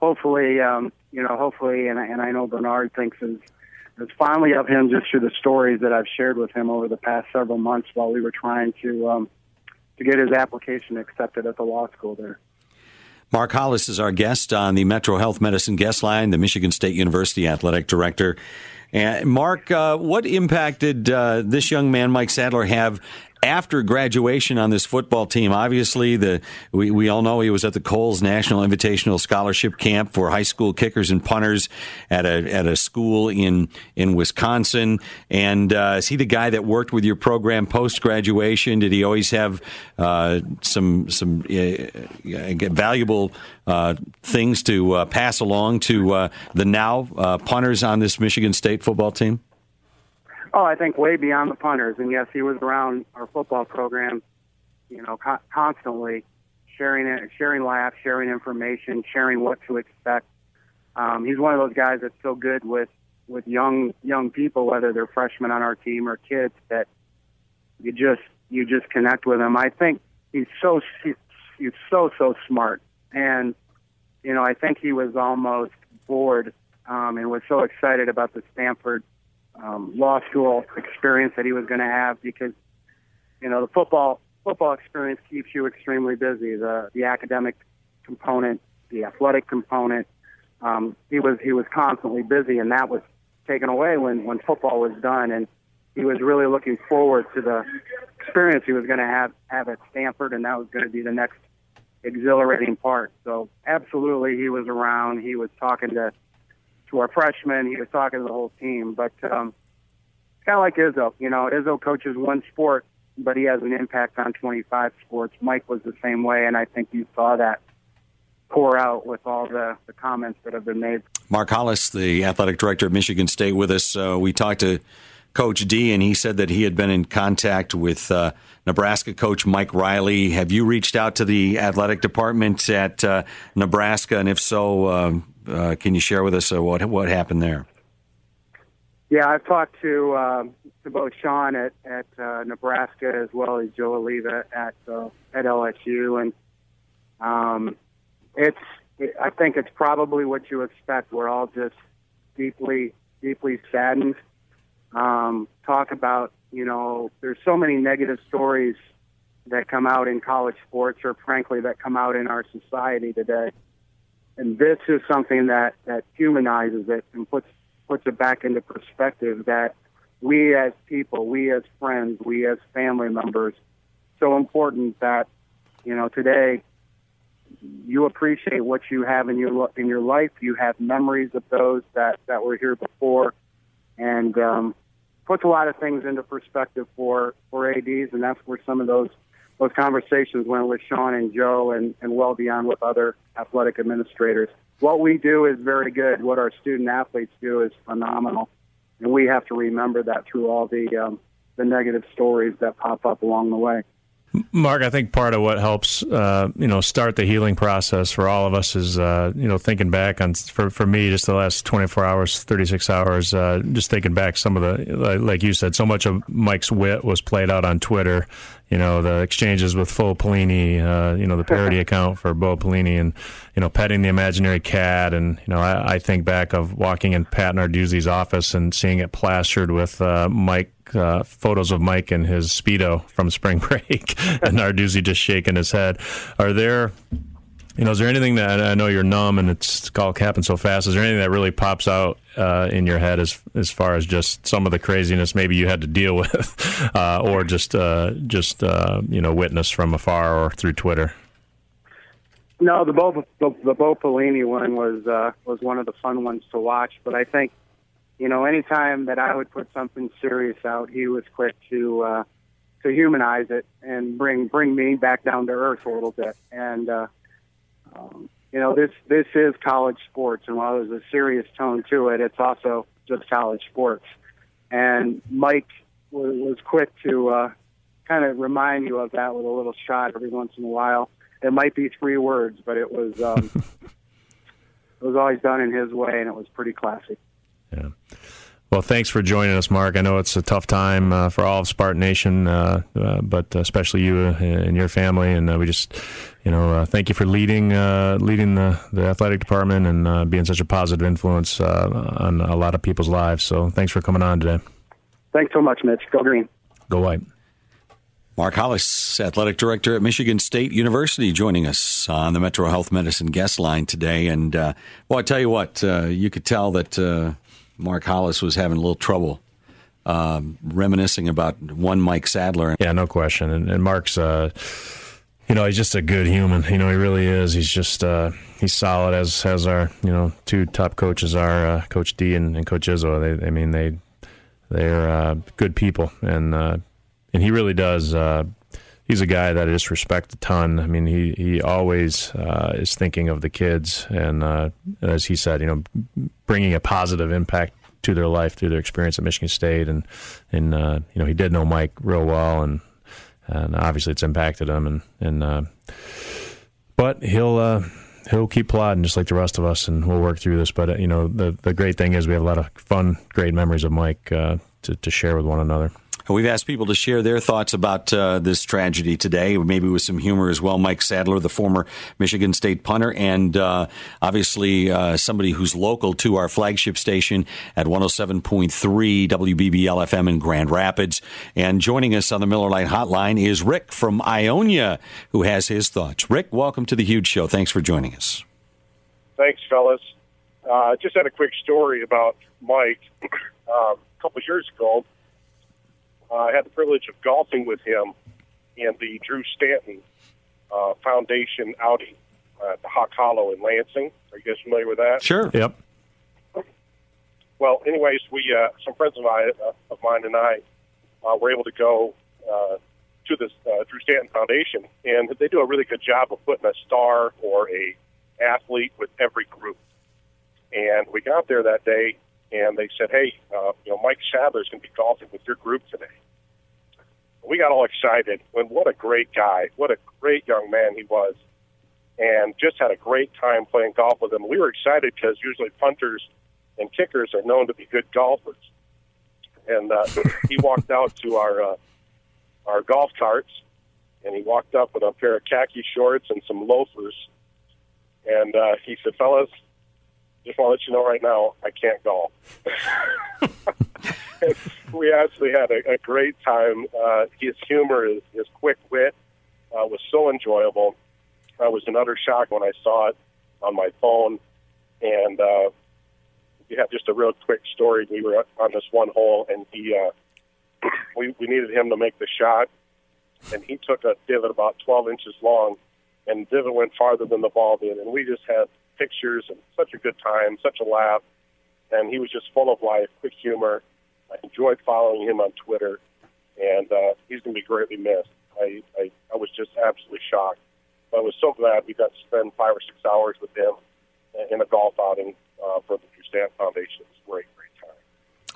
hopefully, um, you know, hopefully, and, and I know Bernard thinks is, as fondly of him just through the stories that I've shared with him over the past several months while we were trying to um, to get his application accepted at the law school there. Mark Hollis is our guest on the Metro Health Medicine guest line, the Michigan State University athletic director. And Mark, uh, what impact did uh, this young man, Mike Sadler, have after graduation on this football team. Obviously, the we, we all know he was at the Kohl's National Invitational Scholarship Camp for high school kickers and punters at a at a school in in Wisconsin. And uh, is he the guy that worked with your program post graduation? Did he always have uh, some some uh, valuable uh, things to uh, pass along to uh, the now punters on this Michigan State football team? Oh, I think way beyond the punters. And yes, he was around our football program, you know, co- constantly sharing it, sharing laughs, sharing information, sharing what to expect. Um, he's one of those guys that's so good with with young young people, whether they're freshmen on our team or kids, that you just you just connect with him. I think he's so he's so so smart, and you know I think he was almost bored um, and was so excited about the Stanford um, law school experience that he was going to have because you know the football football experience keeps you extremely busy. The the academic component, the athletic component. Um, he was he was constantly busy, and that was taken away when when football was done. And he was really looking forward to the experience he was going to have have at Stanford, and that was going to be the next exhilarating part. So absolutely, he was around. He was talking to to our freshmen. He was talking to the whole team. But um, it's kind of like Izzo. You know, Izzo coaches one sport, but he has an impact on 25 sports. Mike was the same way, and I think you saw that pour out with all the, the comments that have been made. Mark Hollis, the athletic director of Michigan State, with us. Uh, we talked to Coach D, and he said that he had been in contact with uh, Nebraska coach Mike Riley. Have you reached out to the athletic department at uh, Nebraska, and if so, um, uh, can you share with us uh, what what happened there? Yeah, I've talked to um, to both Shawn at at uh, Nebraska as well as Joe Alleva at uh, at LSU, and um, it's it, I think it's probably what you expect. We're all just deeply deeply saddened. Um, talk about you know there's so many negative stories that come out in college sports, or frankly that come out in our society today and this is something that that humanizes it and puts puts it back into perspective that we as people, we as friends, we as family members, so important that you know today you appreciate what you have in your in your life. You have memories of those that that were here before, and um, puts a lot of things into perspective for for ads, and that's where some of those those conversations went with Shawn and Joe and, and well beyond with other athletic administrators. What we do is very good. What our student athletes do is phenomenal. And we have to remember that through all the, um, the negative stories that pop up along the way. Mark, I think part of what helps, uh, you know, start the healing process for all of us is, uh, you know, thinking back on, for, for me, just the last 24 hours, 36 hours, uh, just thinking back some of the, like you said, so much of Mike's wit was played out on Twitter. You know, the exchanges with Faux Pelini, uh, you know, the parody [LAUGHS] account for Bo Pelini and, you know, petting the imaginary cat. And, you know, I, I think back of walking in Pat Narduzzi's office and seeing it plastered with uh, Mike uh, photos of Mike and his speedo from spring [LAUGHS] break, and Narduzzi just shaking his head. Are there, you know, is there anything that I know you're numb and it's all capping so fast? Is there anything that really pops out uh, in your head as as far as just some of the craziness maybe you had to deal [LAUGHS] with, uh, or just uh, just uh, you know witness from afar or through Twitter? No, the Bo the, the Bo Pelini one was uh, was one of the fun ones to watch. But I think, you know, anytime that I would put something serious out, he was quick to uh, to humanize it and bring bring me back down to earth a little bit. And uh, um, you know, this this is college sports, and while there's a serious tone to it, it's also just college sports. And Mike was, was quick to uh, kind of remind you of that with a little shot every once in a while it might be three words, but it was um, [LAUGHS] it was always done in his way, and it was pretty classy. Yeah. Well, thanks for joining us, Mark. I know it's a tough time uh, for all of Spartan Nation, uh, uh, but especially you and your family. And uh, we just, you know, uh, thank you for leading uh, leading the, the athletic department and being such a positive influence on a lot of people's lives. So, thanks for coming on today. Thanks so much, Mitch. Go green. Go white. Mark Hollis, athletic director at Michigan State University, joining us on the Metro Health Medicine guest line today. And uh, well, I tell you what, uh, you could tell that uh, Mark Hollis was having a little trouble um, reminiscing about one Mike Sadler. Yeah, no question. And, and Mark's, uh, you know, he's just a good human. You know, he really is. He's just uh, he's solid as as our you know two top coaches are uh, Coach D and, and Coach Izzo. They, I mean, they they're good people and and he really does. Uh, he's a guy that I just respect a ton. I mean, he he always uh, is thinking of the kids, and uh, as he said, you know, bringing a positive impact to their life through their experience at Michigan State, and and uh, you know, he did know Mike real well, and and obviously it's impacted him, and and uh, but he'll. Uh, he'll keep plodding just like the rest of us, and we'll work through this. But you know, the the great thing is we have a lot of fun, great memories of Mike to to share with one another. We've asked people to share their thoughts about uh, this tragedy today, maybe with some humor as well. Mike Sadler, the former Michigan State punter, and uh, obviously uh, somebody who's local to our flagship station at 107.3 WBBL FM in Grand Rapids. And joining us on the Miller Lite Hotline is Rick from Ionia, who has his thoughts. Rick, welcome to the Huge Show. Thanks for joining us. Thanks, fellas. Uh, just had a quick story about Mike. [CLEARS THROAT] Uh, a couple years ago, uh, I had the privilege of golfing with him in the Drew Stanton uh, Foundation outing uh, at the Hawk Hollow in Lansing. Are you guys familiar with that? Sure. Yep. Well, anyways, we uh, some friends of mine, uh, of mine and I uh, were able to go uh, to this uh, Drew Stanton Foundation, and they do a really good job of putting a star or a athlete with every group. And we got there that day, and they said, "Hey, uh, you know, Mike Sadler's going to be golfing with your group today." We got all excited. When what a great guy, what a great young man he was, and just had a great time playing golf with him. We were excited because usually punters and kickers are known to be good golfers. And uh, he walked out to our uh, our golf carts, and he walked up with a pair of khaki shorts and some loafers, and uh, he said, "Fellas, just want to let you know right now, I can't golf. [LAUGHS] we actually had a, a great time. Uh, his humor, his, his quick wit uh, was so enjoyable. I was in utter shock when I saw it on my phone. And uh, we have just a real quick story. We were on this one hole, and he uh, [CLEARS THROAT] we, we needed him to make the shot. And he took a divot about 12 inches long, and the divot went farther than the ball did. And we just had pictures and such a good time, such a laugh. And he was just full of life, quick humor. I enjoyed following him on Twitter, and uh, he's going to be greatly missed. I, I, I was just absolutely shocked. But I was so glad we got to spend five or six hours with him in a golf outing uh, for the Drew Stanton Foundation. It was great.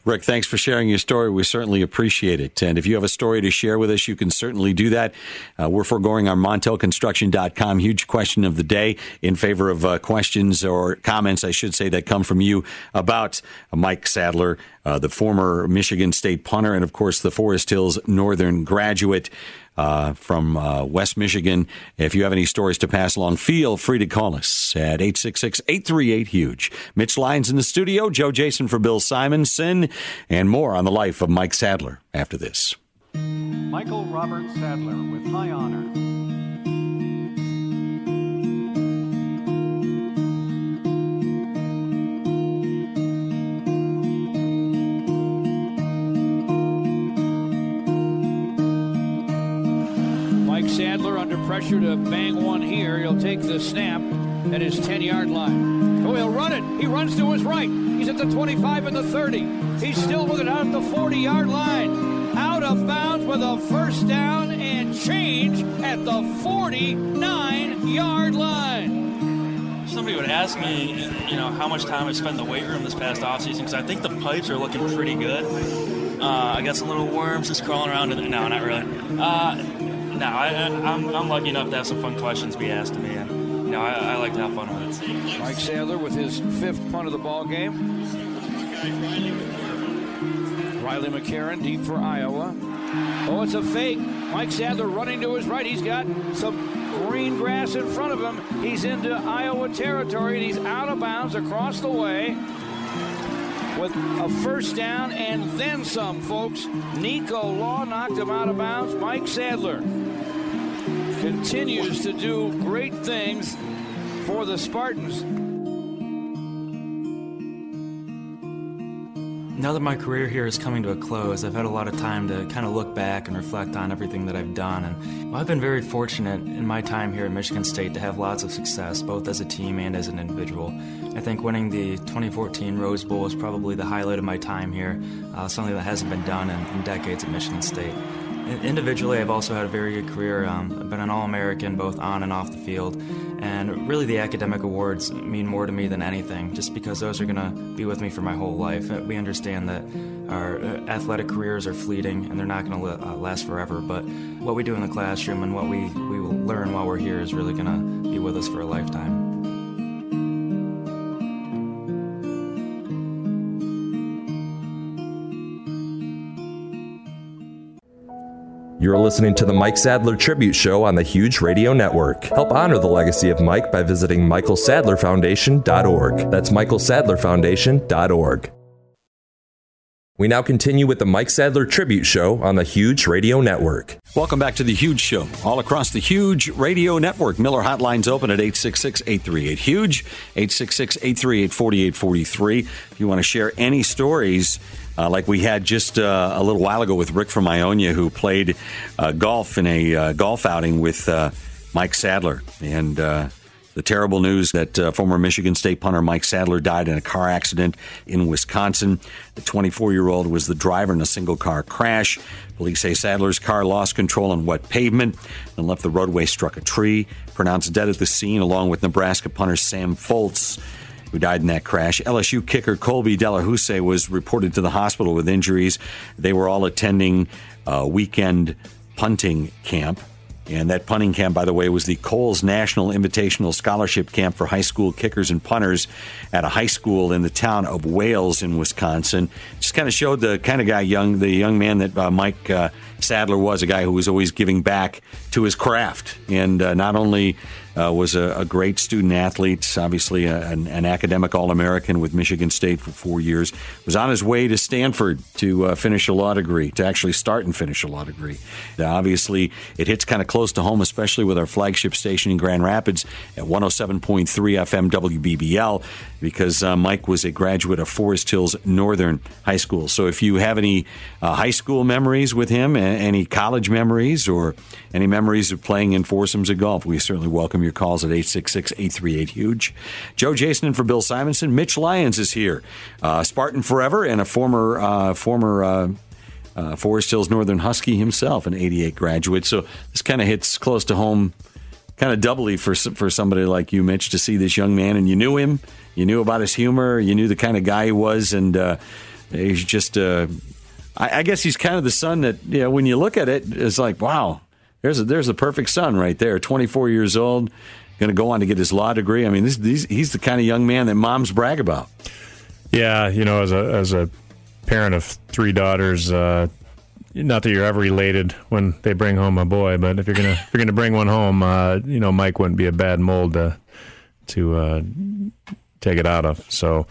Rick, thanks for sharing your story. We certainly appreciate it. And if you have a story to share with us, you can certainly do that. Uh, we're foregoing our MontelConstruction.com huge question of the day in favor of uh, questions or comments, I should say, that come from you about Mike Sadler, uh, the former Michigan State punter, and of course the Forest Hills Northern graduate uh, from uh, West Michigan. If you have any stories to pass along, feel free to call us at 866 838 HUGE. Mitch Lyons in the studio, Joe Jason for Bill Simonson, and more on the life of Mike Sadler after this. Michael Robert Sadler with high honor. Pressure to bang one here. He'll take the snap at his 10 yard line. Oh, he'll run it. He runs to his right. He's at the 25 and the 30. He's still it out at the 40 yard line. Out of bounds with a first down and change at the 49 yard line. Somebody would ask me, you know, how much time I spent in the weight room this past offseason because I think the pipes are looking pretty good. Uh, I got some little worms just crawling around. In the, no, not really. Uh, no, I, am I'm lucky enough to have some fun questions be asked to me, and you know, I, I like to have fun with it. Mike Sadler with his fifth punt of the ball game. Riley McCarron deep for Iowa. Oh, it's a fake. Mike Sadler running to his right. He's got some green grass in front of him. He's into Iowa territory and he's out of bounds across the way with a first down and then some, folks. Nico Law knocked him out of bounds. Mike Sadler continues to do great things for the Spartans. Now that my career here is coming to a close, I've had a lot of time to kind of look back and reflect on everything that I've done. And I've been very fortunate in my time here at Michigan State to have lots of success, both as a team and as an individual. I think winning the 2014 Rose Bowl is probably the highlight of my time here, uh, something that hasn't been done in, in decades at Michigan State. Individually, I've also had a very good career. Um, I've been an All American both on and off the field. And really, the academic awards mean more to me than anything, just because those are going to be with me for my whole life. We understand that our uh, athletic careers are fleeting and they're not going to uh, last forever. But what we do in the classroom and what we, we learn while we're here is really going to be with us for a lifetime. You're listening to the Mike Sadler Tribute Show on the Huge Radio Network. Help honor the legacy of Mike by visiting michaelsadlerfoundation.org. That's michaelsadlerfoundation.org. We now continue with the Mike Sadler Tribute Show on the Huge Radio Network. Welcome back to the Huge Show. All across the Huge Radio Network. Miller Hotline's open at 866 838 Huge, 866 838 4843. If you want to share any stories, uh, like we had just uh, a little while ago with Rick from Ionia, who played uh, golf in a uh, golf outing with uh, Mike Sadler. And uh, the terrible news that former Michigan State punter Mike Sadler died in a car accident in Wisconsin. The 24 year old was the driver in a single car crash. Police say Sadler's car lost control on wet pavement and left the roadway, struck a tree, pronounced dead at the scene, along with Nebraska punter Sam Foltz who died in that crash. LSU kicker Colby Delahoussaye was reported to the hospital with injuries. They were all attending a weekend punting camp. And that punting camp, by the way, was the Kohl's National Invitational Scholarship Camp for high school kickers and punters at a high school in the town of Wales in Wisconsin. Just kind of showed the kind of guy, young, the young man that uh, Mike uh, Sadler was, a guy who was always giving back to his craft, and uh, not only uh, was a, a, great student athlete, obviously a, an, an, academic All American with Michigan State for four years. Was on his way to Stanford to uh, finish a law degree, to actually start and finish a law degree. Now, obviously, it hits kind of close to home, especially with our flagship station in Grand Rapids at 107.3 FM WBBL, because uh, Mike was a graduate of Forest Hills Northern High School. So if you have any uh, high school memories with him, any college memories, or any memories of playing in foursomes of golf, we certainly welcome your calls at 866 838 HUGE. Joe Jason for Bill Simonson. Mitch Lyons is here. Uh, Spartan Forever and a former, uh, former, uh, uh Forest Hills Northern Husky himself, an 88 graduate. So this kind of hits close to home, kind of doubly for, for somebody like you, Mitch, to see this young man. And you knew him, you knew about his humor, you knew the kind of guy he was, and uh, He's just, uh, I, I guess he's kind of the son that, you know, when you look at it, it's like, wow, there's a, there's a perfect son right there. 24 years old, going to go on to get his law degree. I mean, this, these, he's the kind of young man that moms brag about. Yeah, you know, as a as a parent of three daughters, uh, not that you're ever elated when they bring home a boy, but if you're gonna if you're gonna bring one home, uh, you know, Mike wouldn't be a bad mold to to uh, take it out of. So,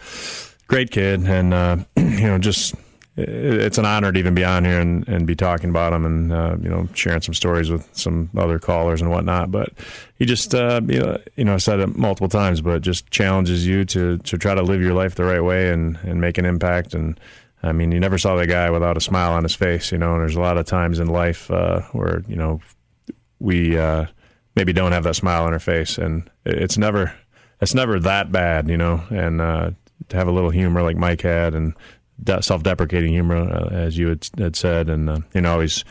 great kid, and uh, [CLEARS THROAT] you know, just it's an honor to even be on here and, and be talking about him and uh, you know sharing some stories with some other callers and whatnot. But he just uh, you know I've said it multiple times, but just challenges you to to try to live your life the right way and and make an impact. And I mean, you never saw the guy without a smile on his face, you know. And there's a lot of times in life uh, where you know we uh, maybe don't have that smile on our face, and it's never it's never that bad, you know. And uh, to have a little humor like Mike had and self-deprecating humor, uh, as you had, had said, and uh, you know, always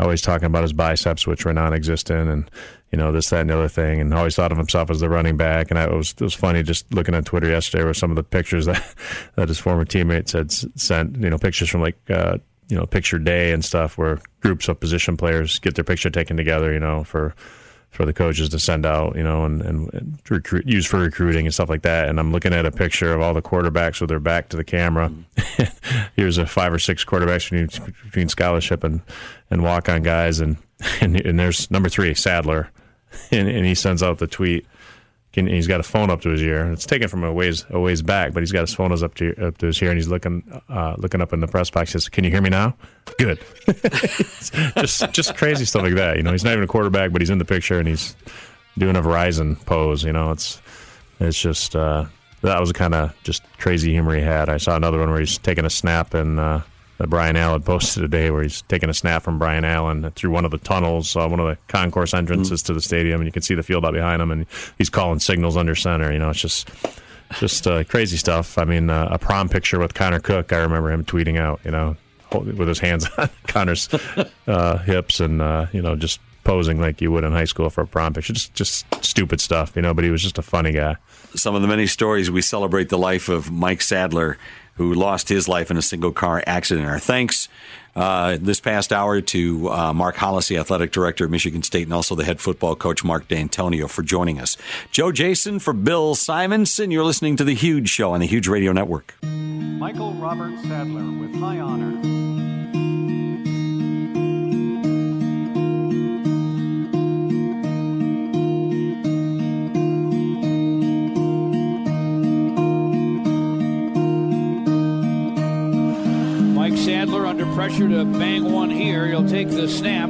always talking about his biceps, which were non-existent, and you know this, that, and the other thing, and always thought of himself as the running back. And I, it was it was funny just looking on Twitter yesterday with some of the pictures that [LAUGHS] that his former teammates had sent, you know, pictures from like. Uh, you know, picture day and stuff where groups of position players get their picture taken together, you know, for for the coaches to send out, you know, and, and recruit, use for recruiting and stuff like that. And I'm looking at a picture of all the quarterbacks with their back to the camera. [LAUGHS] Here's a five or six quarterbacks between, between scholarship and, and walk on guys. And, [LAUGHS] and, and there's number three, Sadler. [LAUGHS] And, and he sends out the tweet and he's got a phone up to his ear. It's taken from a ways a ways back, but he's got his phone up to up to his ear, and he's looking uh, looking up in the press box. He says, "Can you hear me now?" Good. [LAUGHS] just just crazy stuff like that. You know, he's not even a quarterback, but he's in the picture and he's doing a Verizon pose. You know, it's it's just uh, that was kind of just crazy humor he had. I saw another one where he's taking a snap and. Uh, that Brian Allen posted today, where he's taking a snap from Brian Allen through one of the tunnels, uh, one of the concourse entrances mm-hmm. to the stadium, and you can see the field out behind him, and he's calling signals under center. You know, it's just just uh, crazy stuff. I mean, uh, a prom picture with Connor Cook. I remember him tweeting out, you know, with his hands [LAUGHS] on Connor's uh, hips, and uh, you know, just posing like you would in high school for a prom picture. Just just stupid stuff, you know. But he was just a funny guy. Some of the many stories we celebrate the life of Mike Sadler who lost his life in a single car accident. Our thanks uh, this past hour to uh, Mark Hollisey, athletic director of Michigan State, and also the head football coach Mark Dantonio for joining us. Joe Jason for Bill Simonson. You're listening to the Huge Show on the Huge Radio Network. Michael Robert Sadler with high honor. Under pressure to bang one here. He'll take the snap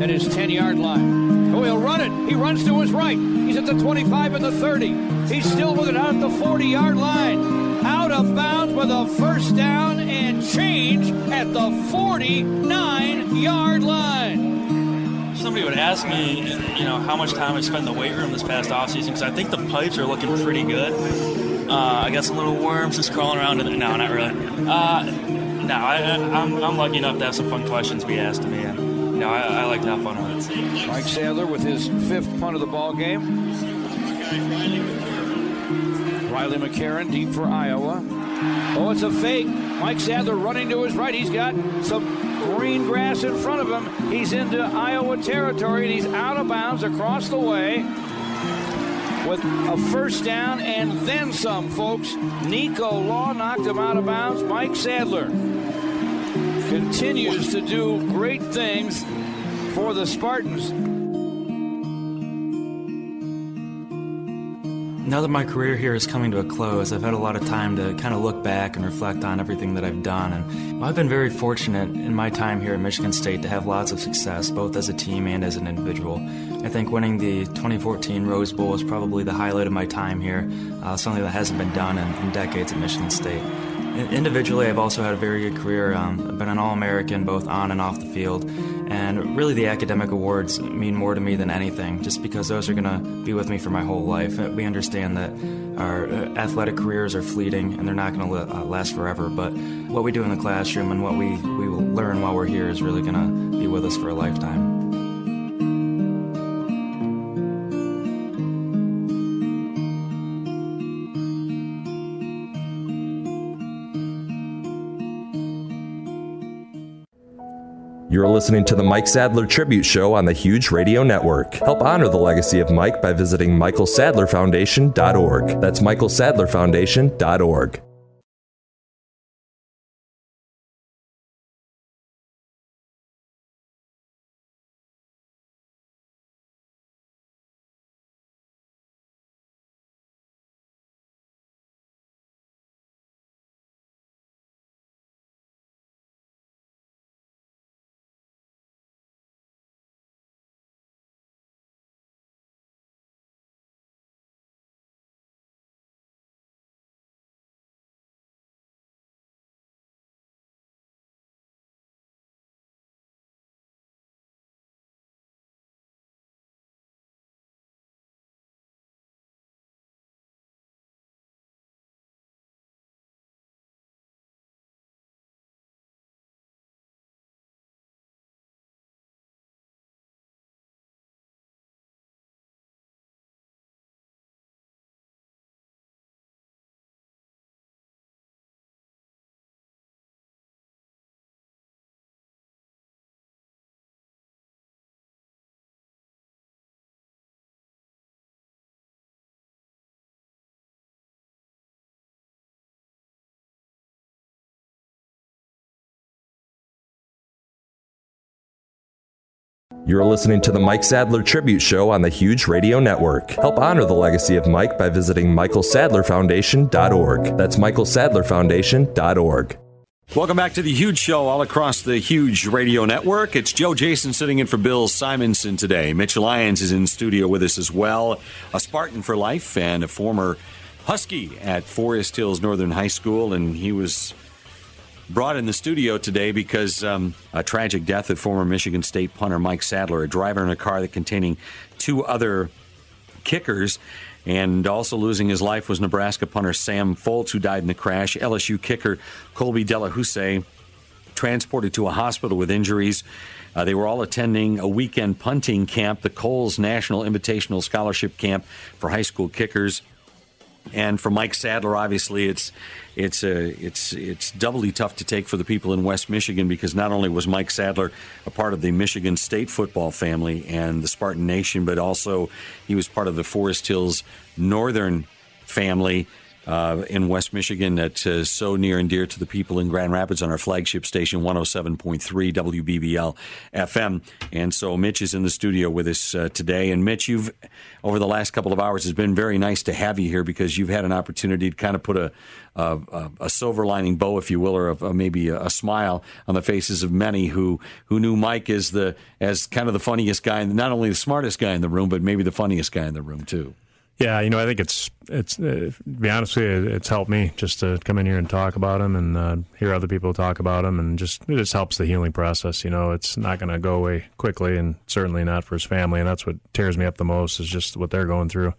at his 10 yard line. Oh, he'll run it. He runs to his right. He's at the 25 and the 30. He's still with it out at the 40 yard line. Out of bounds with a first down and change at the 49 yard line. Somebody would ask me, you know, how much time I spent in the weight room this past offseason because I think the pipes are looking pretty good. Uh, I got some little worms just crawling around. In the, no, not really. Uh, no, I, am I'm lucky enough to have some fun questions be asked to me, and you know, I, I like to have fun with it. Mike Sadler with his fifth punt of the ball game. Riley McCarron deep for Iowa. Oh, it's a fake. Mike Sadler running to his right. He's got some green grass in front of him. He's into Iowa territory, and he's out of bounds across the way with a first down and then some, folks. Nico Law knocked him out of bounds. Mike Sadler continues to do great things for the Spartans. Now that my career here is coming to a close, I've had a lot of time to kind of look back and reflect on everything that I've done. And I've been very fortunate in my time here at Michigan State to have lots of success, both as a team and as an individual. I think winning the 2014 Rose Bowl is probably the highlight of my time here, uh, something that hasn't been done in, in decades at Michigan State. Individually, I've also had a very good career. Um, I've been an All American both on and off the field. And really, the academic awards mean more to me than anything, just because those are going to be with me for my whole life. We understand that our uh, athletic careers are fleeting and they're not going to uh, last forever. But what we do in the classroom and what we, we learn while we're here is really going to be with us for a lifetime. You're listening to the Mike Sadler Tribute Show on the Huge Radio Network. Help honor the legacy of Mike by visiting michaelsadlerfoundation.org. That's michaelsadlerfoundation.org. You're listening to the Mike Sadler Tribute Show on the Huge Radio Network. Help honor the legacy of Mike by visiting michaelsadlerfoundation.org. That's michaelsadlerfoundation.org. Welcome back to the Huge Show all across the Huge Radio Network. It's Joe Jason sitting in for Bill Simonson today. Mitch Lyons is in studio with us as well, a Spartan for life and a former Husky at Forest Hills Northern High School, and he was brought in the studio today because um, a tragic death of former Michigan State punter Mike Sadler, a driver in a car that containing two other kickers. And also losing his life was Nebraska punter Sam Foltz, who died in the crash. LSU kicker Colby Delahoussaye transported to a hospital with injuries. Uh, they were all attending a weekend punting camp, the Kohl's National Invitational Scholarship Camp for high school kickers. And for Mike Sadler, obviously, it's it's a, uh, it's it's doubly tough to take for the people in West Michigan because not only was Mike Sadler a part of the Michigan State football family and the Spartan Nation, but also he was part of the Forest Hills Northern family uh, in West Michigan that's so near and dear to the people in Grand Rapids on our flagship station, 107.3 WBBL FM. And so Mitch is in the studio with us uh, today. And Mitch, you've, over the last couple of hours, it's been very nice to have you here because you've had an opportunity to kind of put a, a, a silver lining bow, if you will, or a, maybe a, smile on the faces of many who, who knew Mike as the as kind of the funniest guy, not only the smartest guy in the room, but maybe the funniest guy in the room too. Yeah, you know, I think it's it's uh, to be honest with you, it's helped me just to come in here and talk about him and uh, hear other people talk about him, and just it just helps the healing process. You know, it's not going to go away quickly, and certainly not for his family, and that's what tears me up the most is just what they're going through.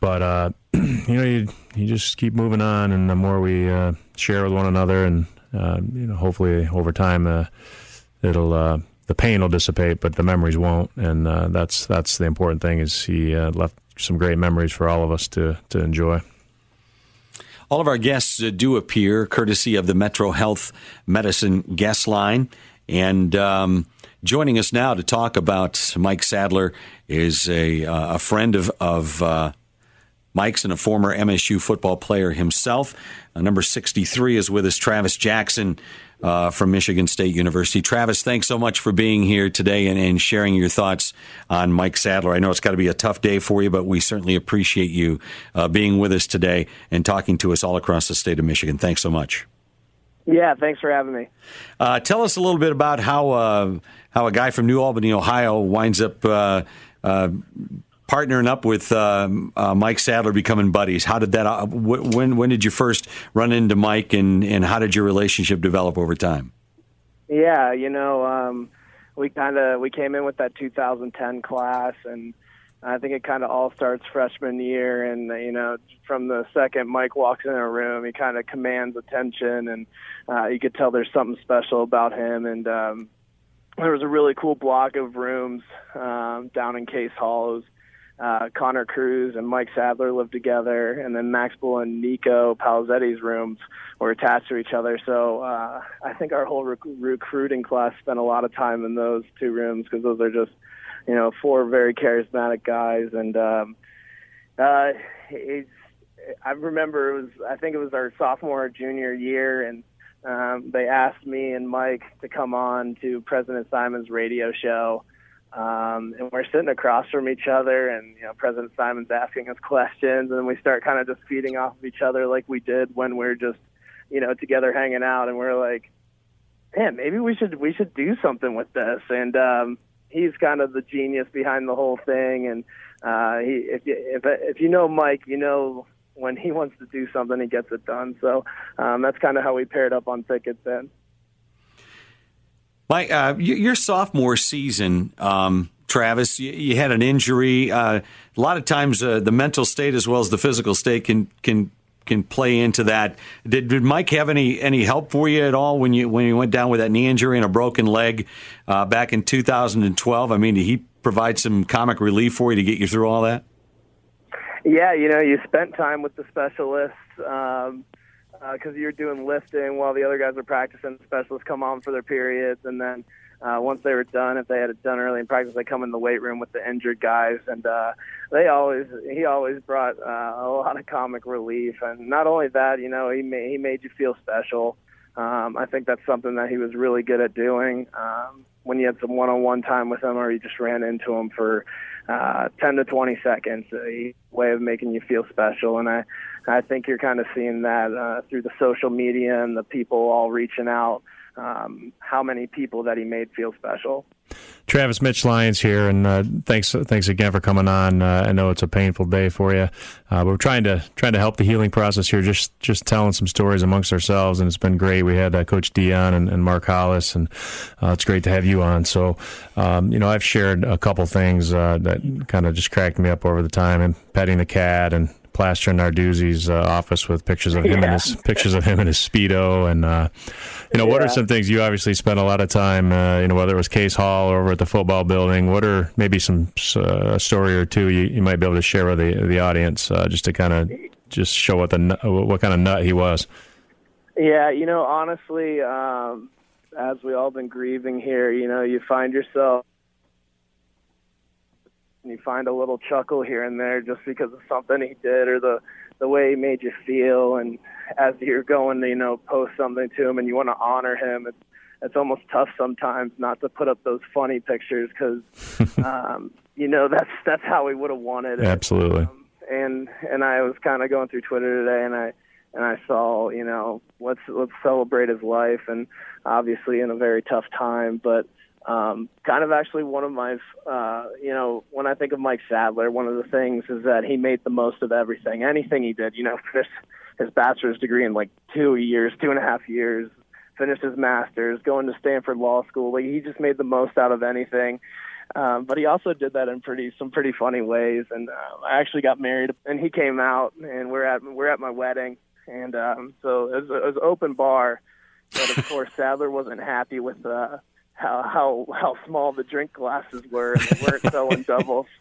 But uh, [CLEARS THROAT] you know, you you just keep moving on, and the more we uh, share with one another, and uh, you know, hopefully over time, uh, it'll the pain will dissipate, but the memories won't, and that's that's the important thing. Is he left some great memories for all of us to to enjoy. All of our guests uh, do appear courtesy of the Metro Health Medicine guest line. And um, joining us now to talk about Mike Sadler is a, uh, a friend of, of uh, Mike's and a former MSU football player himself. Uh, number 63 is with us, Travis Jackson uh, from Michigan State University. Travis, thanks so much for being here today and, and sharing your thoughts on Mike Sadler. I know it's got to be a tough day for you, but we certainly appreciate you uh, being with us today and talking to us all across the state of Michigan. Thanks so much. Yeah, thanks for having me. Uh, tell us a little bit about how uh, how a guy from New Albany, Ohio, winds up uh, uh, partnering up with uh, uh, Mike Sadler, becoming buddies. How did that? Uh, when when did you first run into Mike, and and how did your relationship develop over time? Yeah, you know, um, we kind of we came in with that 2010 class, and I think it kind of all starts freshman year, and you know, from the second Mike walks in a room, he kind of commands attention, and uh, you could tell there's something special about him, and um, there was a really cool block of rooms um, down in Case Hall. It was uh, Connor Kruse and Mike Sadler lived together, and then Max Bull and Nico Palazetti's rooms were attached to each other. So uh, I think our whole rec- recruiting class spent a lot of time in those two rooms because those are just, you know, four very charismatic guys. And um, uh, it's, I remember it was, I think it was our sophomore or junior year, and um, they asked me and Mike to come on to President Simon's radio show um, and we're sitting across from each other, and you know, President Simon's asking us questions, and we start kind of just feeding off of each other like we did when we are just, you know, together hanging out, and we're like, man, maybe we should we should do something with this. And um, he's kind of the genius behind the whole thing, and uh, he if you if if you know Mike, you know when he wants to do something, he gets it done. So um, that's kind of how we paired up on tickets then. Mike, uh, your sophomore season, um, Travis, you, you, had an injury. Uh, a lot of times, uh, the mental state as well as the physical state can can can play into that. Did, did Mike have any any help for you at all when you when you went down with that knee injury and a broken leg uh, back in 2012? I mean, did he provide some comic relief for you to get you through all that? Yeah, you know, you spent time with the specialists. Um, because uh, you're doing lifting while the other guys are practicing. Specialists come on for their periods, and then uh, once they were done, if they had it done early in practice, they come in the weight room with the injured guys, and uh, they always he always brought uh, a lot of comic relief, and not only that, you know, he made, he made you feel special. Um, I think that's something that he was really good at doing. Um, when you had some one-on-one time with him, or you just ran into him for uh, 10 to 20 seconds, a way of making you feel special, and I I think you're kind of seeing that uh, through the social media and the people all reaching out. Um, how many people that he made feel special. Travis Mitch Lyons here, and uh, thanks thanks again for coming on. Uh, I know it's a painful day for you, uh, but we're trying to trying to help the healing process here. Just just telling some stories amongst ourselves, and it's been great. We had uh, Coach Dion and, and, Mark Hollis, and uh, it's great to have you on. So, um, you know, I've shared a couple things uh, that kind of just cracked me up over the time, and petting the cat, and plastering Narduzzi's uh, office with pictures of him yeah. and his [LAUGHS] pictures of him in his speedo. And uh, you know, yeah. what are some things you obviously spent a lot of time? Uh, you know, whether it was Case Hall or over at the football building. What are maybe some uh, a story or two you, you might be able to share with the the audience uh, just to kind of just show what the what kind of nut he was. Yeah, you know, honestly, um, as we all been grieving here, you know, you find yourself and you find a little chuckle here and there just because of something he did or the the way he made you feel. And as you're going to you know post something to him and you want to honor him it's it's almost tough sometimes not to put up those funny pictures because [LAUGHS] um you know that's that's how we would have wanted it. Absolutely. Um, and and I was kind of going through Twitter today and I and I saw you know let's let's celebrate his life and obviously in a very tough time but um, kind of actually one of my, uh, you know, when I think of Mike Sadler, one of the things is that he made the most of everything, anything he did. You know, [LAUGHS] finished his bachelor's degree in like two years, two and a half years, finished his master's, going to Stanford Law School. Like he just made the most out of anything. Um, but he also did that in pretty some pretty funny ways. And uh, I actually got married, and he came out, and we're at we're at my wedding, and um, so it was, it was open bar. But of course, Sadler wasn't happy with uh, how how how small the drink glasses were and they weren't selling doubles. [LAUGHS]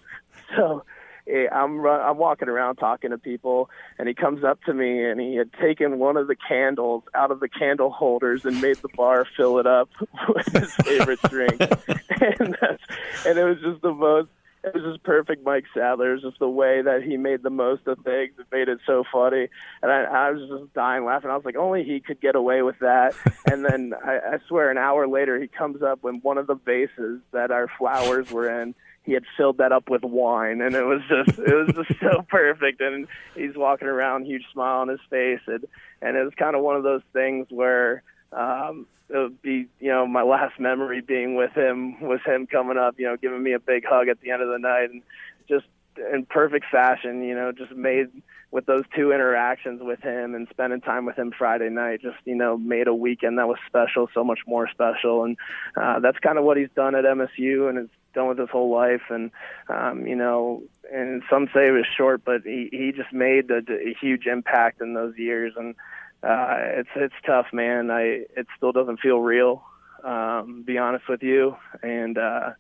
So eh, I'm I'm walking around talking to people, and he comes up to me and he had taken one of the candles out of the candle holders and made the bar fill it up [LAUGHS] with his favorite drink, [LAUGHS] and that's and it was just the most it was just perfect Mike Sadler. It was just the way that he made the most of things. It made it so funny. And I, I was just dying laughing. I was like, only he could get away with that. [LAUGHS] and then I, I swear an hour later, he comes up with one of the vases that our flowers were in. He had filled that up with wine, and it was just it was just so [LAUGHS] perfect. And he's walking around, huge smile on his face, and and it was kind of one of those things where um, it would be, you know, my last memory being with him was him coming up, you know, giving me a big hug at the end of the night and just in perfect fashion, you know, just made with those two interactions with him and spending time with him Friday night, just, you know, made a weekend that was special, so much more special. And uh, that's kind of what he's done at MSU and has done with his whole life. And, um, you know, and some say it was short, but he, he just made a, a huge impact in those years. And, uh, it's it's tough, man. I it still doesn't feel real. Um, be honest with you, and uh,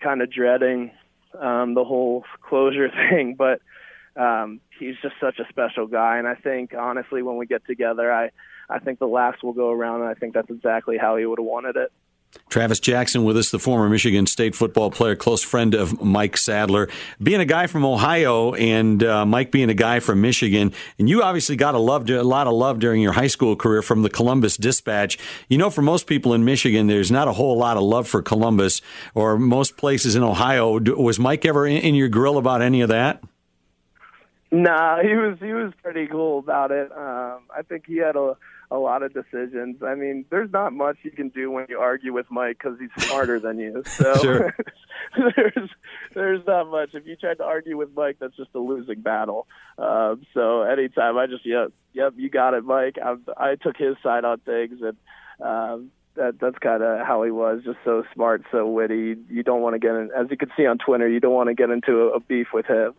kind of dreading um, the whole [LAUGHS] closure [LAUGHS] thing, but um, he's just such a special guy. And I think honestly, when we get together, I I think the laughs will go around, and I think that's exactly how he would have wanted it. Travis Jackson with us, the former Michigan State football player, close friend of Mike Sadler. Being a guy from Ohio and uh, Mike being a guy from Michigan, and you obviously got a, love, a lot of love during your high school career from the Columbus Dispatch. You know, for most people in Michigan, there's not a whole lot of love for Columbus or most places in Ohio. Was Mike ever in, your grill about any of that? Nah, he was he was pretty cool about it. Um, I think he had a a lot of decisions. I mean, there's not much you can do when you argue with Mike because he's smarter than you. So [LAUGHS] Sure. [LAUGHS] there's there's not much. If you tried to argue with Mike, that's just a losing battle. Um, so anytime I just yep yep you got it, Mike. I, I took his side on things and. Um, that that's kind of how he was, just so smart, so witty. You don't want to get in, as you can see on Twitter, you don't want to get into a, a beef with him.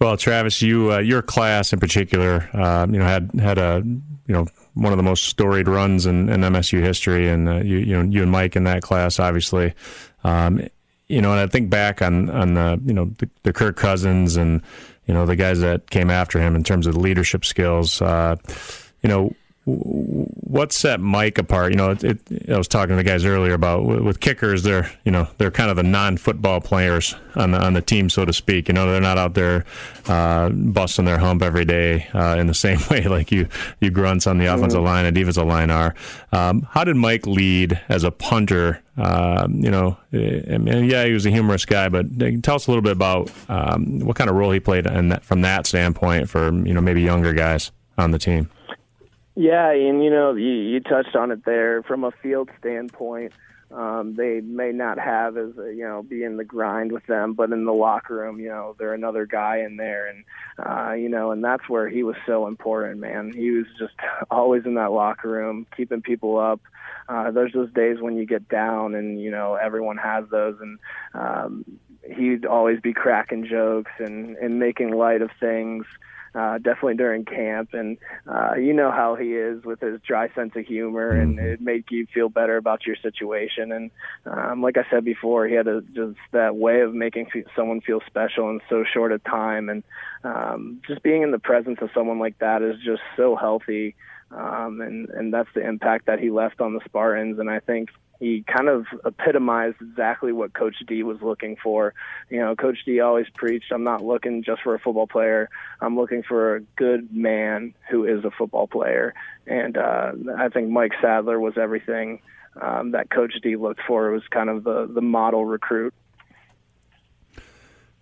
Well, Travis, you uh, your class in particular, uh, you know, had had a you know one of the most storied runs in, in MSU history, and uh, you you know you and Mike in that class, obviously. Um, you know, and I think back on on uh, you know the, the Kirk Cousins and you know the guys that came after him in terms of leadership skills. Uh, you know, what set Mike apart? You know, it, it, I was talking to the guys earlier about with, with kickers. They're you know they're kind of the non-football players on the on the team, so to speak. You know, they're not out there uh, busting their hump every day uh, in the [LAUGHS] same way like you you grunts on the offensive line and defensive line are. Um, how did Mike lead as a punter? Um, you know, I mean, yeah, he was a humorous guy, but tell us a little bit about um, what kind of role he played that, from that standpoint for you know maybe younger guys on the team. Yeah, and you know, you, you touched on it there. From a field standpoint, um, they may not have as a, you know be in the grind with them, but in the locker room, you know, they're another guy in there, and uh, you know, and that's where he was so important, man. He was just always in that locker room, keeping people up. Uh, there's those days when you get down, and you know, everyone has those, and um, he'd always be cracking jokes and and making light of things uh, definitely during camp. And uh, you know how he is with his dry sense of humor, and it made you feel better about your situation. And um, like I said before, he had a, just that way of making fe- someone feel special in so short a time. And um, just being in the presence of someone like that is just so healthy. Um, and and that's the impact that he left on the Spartans. And I think he kind of epitomized exactly what Coach D was looking for. You know, Coach D always preached, "I'm not looking just for a football player. I'm looking for a good man who is a football player." And uh, I think Mike Sadler was everything um, that Coach D looked for. It was kind of the the model recruit.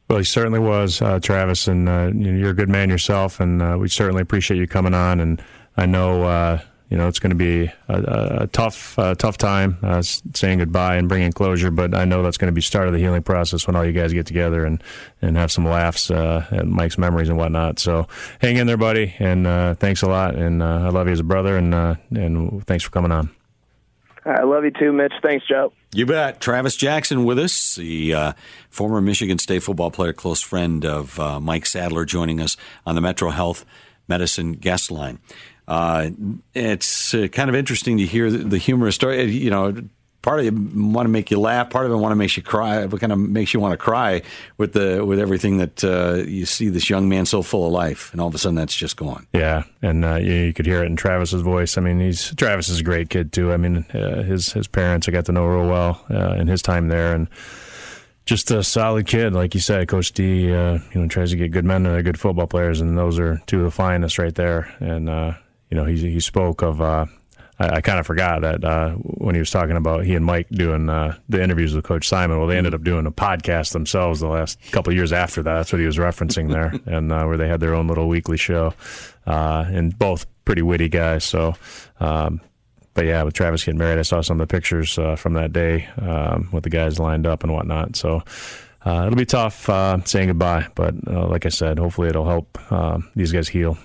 Well, he certainly was, uh, Travis, and uh, you're a good man yourself, and uh, we certainly appreciate you coming on. And I know uh, you know it's going to be a, a tough, uh, tough time uh, saying goodbye and bringing closure, but I know that's going to be start of the healing process when all you guys get together and and have some laughs uh, at Mike's memories and whatnot. So hang in there, buddy, and uh, thanks a lot. And uh, I love you as a brother, and uh, and thanks for coming on. I love you too, Mitch. Thanks, Joe. You bet. Travis Jackson with us, the uh, former Michigan State football player, close friend of uh, Mike Sadler, joining us on the Metro Health Medicine guest line. Uh, it's uh, kind of interesting to hear the, the humorous story. You know, part of it want to make you laugh, part of it want to make you cry. It kind of makes you want to cry with the with everything that uh, you see this young man so full of life, and all of a sudden that's just gone. Yeah, and uh, you, could hear it in Travis's voice. I mean, he's Travis is a great kid too. I mean, uh, his his parents I got to know real well uh, in his time there, and just a solid kid, like you said. Coach D, uh, you know, tries to get good men and good football players, and those are two of the finest right there. And uh, you know, he he spoke of. Uh, I, I kind of forgot that uh, when he was talking about he and Mike doing uh, the interviews with Coach Simon. Well, they ended up doing a podcast themselves the last couple of years after that. That's what he was referencing there, [LAUGHS] and uh, where they had their own little weekly show, uh, and both pretty witty guys. So. Um, but yeah, with Travis getting married, I saw some of the pictures uh, from that day um, with the guys lined up and whatnot. So uh, it'll be tough uh, saying goodbye, but uh, like I said, hopefully it'll help uh, these guys heal.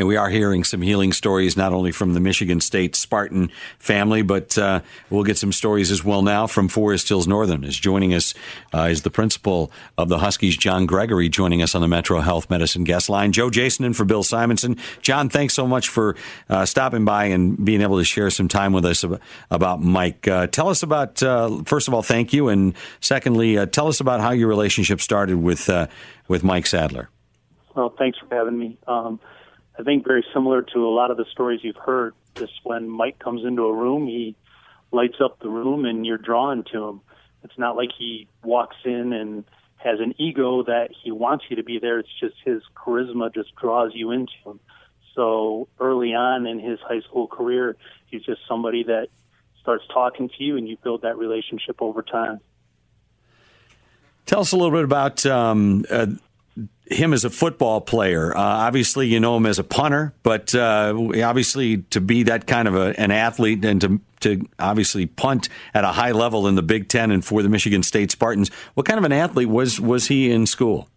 And we are hearing some healing stories, not only from the Michigan State Spartan family, but uh, we'll get some stories as well now from Forest Hills Northern. Is joining us uh, is the principal of the Huskies, John Gregory, joining us on the Metro Health Medicine guest line. Joe Jason and for Bill Simonson. John, thanks so much for uh, stopping by and being able to share some time with us about Mike. Uh, tell us about, uh, first of all, thank you, and secondly, uh, tell us about how your relationship started with with Mike Sadler. Well, thanks for having me. Um, I think very similar to a lot of the stories you've heard. Just when Mike comes into a room, he lights up the room, and you're drawn to him. It's not like he walks in and has an ego that he wants you to be there. It's just his charisma just draws you into him. So early on in his high school career, he's just somebody that starts talking to you, and you build that relationship over time. Tell us a little bit about um, uh, him as a football player. Uh, obviously, you know him as a punter, but uh, obviously to be that kind of a, an athlete and to to obviously punt at a high level in the Big Ten and for the Michigan State Spartans. What kind of an athlete was was he in school?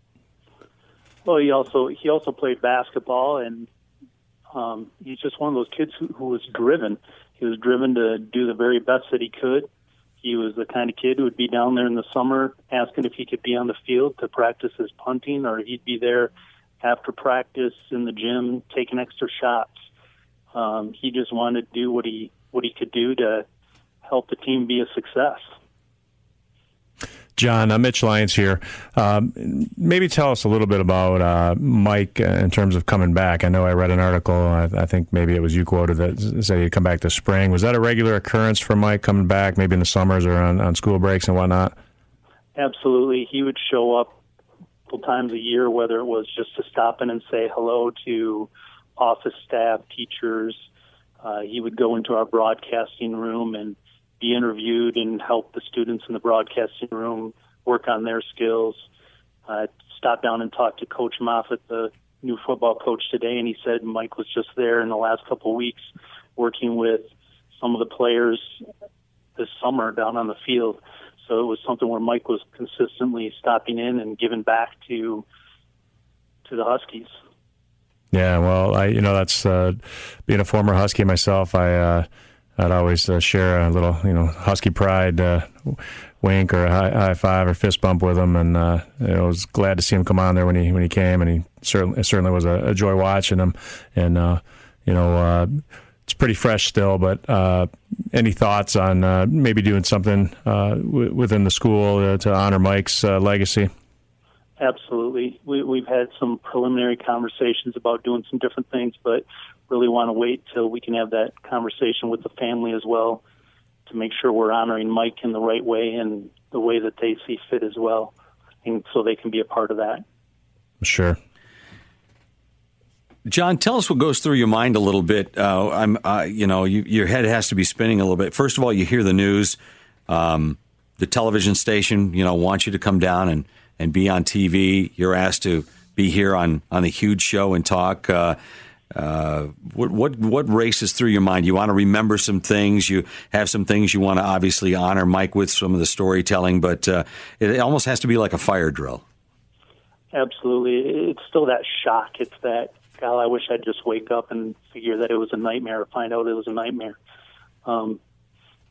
Well, he also he also played basketball, and um, he's just one of those kids who, who was driven. He was driven to do the very best that he could. He was the kind of kid who would be down there in the summer asking if he could be on the field to practice his punting, or he'd be there after practice in the gym taking extra shots. Um, he just wanted to do what he what he could do to help the team be a success. John, uh, Mitch Lyons here. Um, maybe tell us a little bit about uh, Mike uh, in terms of coming back. I know I read an article, I, I, think maybe it was you quoted that said he'd come back this spring. Was that a regular occurrence for Mike coming back, maybe in the summers or on, on school breaks and whatnot? Absolutely. He would show up multiple times a year, whether it was just to stop in and say hello to office staff, teachers. Uh, he would go into our broadcasting room and be interviewed and help the students in the broadcasting room work on their skills. I stopped down and talked to Coach Moffitt, the new football coach today, and he said Mike was just there in the last couple of weeks working with some of the players this summer down on the field. So it was something where Mike was consistently stopping in and giving back to to the Huskies. Yeah, well, I you know that's uh, being a former Husky myself. I uh, I'd always uh, share a little, you know, husky pride uh, wink or a high, high, five or fist bump with him, and uh, I was glad to see him come on there when he when he came, and he certainly certainly was a, a, joy watching him, and uh, you know. Uh, it's pretty fresh still, but uh, any thoughts on maybe doing something w- within the school to honor Mike's legacy? Absolutely. We, we've had some preliminary conversations about doing some different things, but really want to wait till we can have that conversation with the family as well to make sure we're honoring Mike in the right way and the way that they see fit as well, and so they can be a part of that. Sure. John, tell us what goes through your mind a little bit. Uh, I'm, uh, you know, you, your head has to be spinning a little bit. First of all, you hear the news. Um, the television station, you know, wants you to come down and, and be on TV. You're asked to be here on on a huge show and talk. Uh, uh, what what what races through your mind? You want to remember some things. You have some things you want to obviously honor Mike with some of the storytelling, but uh, it almost has to be like a fire drill. Absolutely, it's still that shock. It's that God. I wish I'd just wake up and figure that it was a nightmare, or find out it was a nightmare. Um,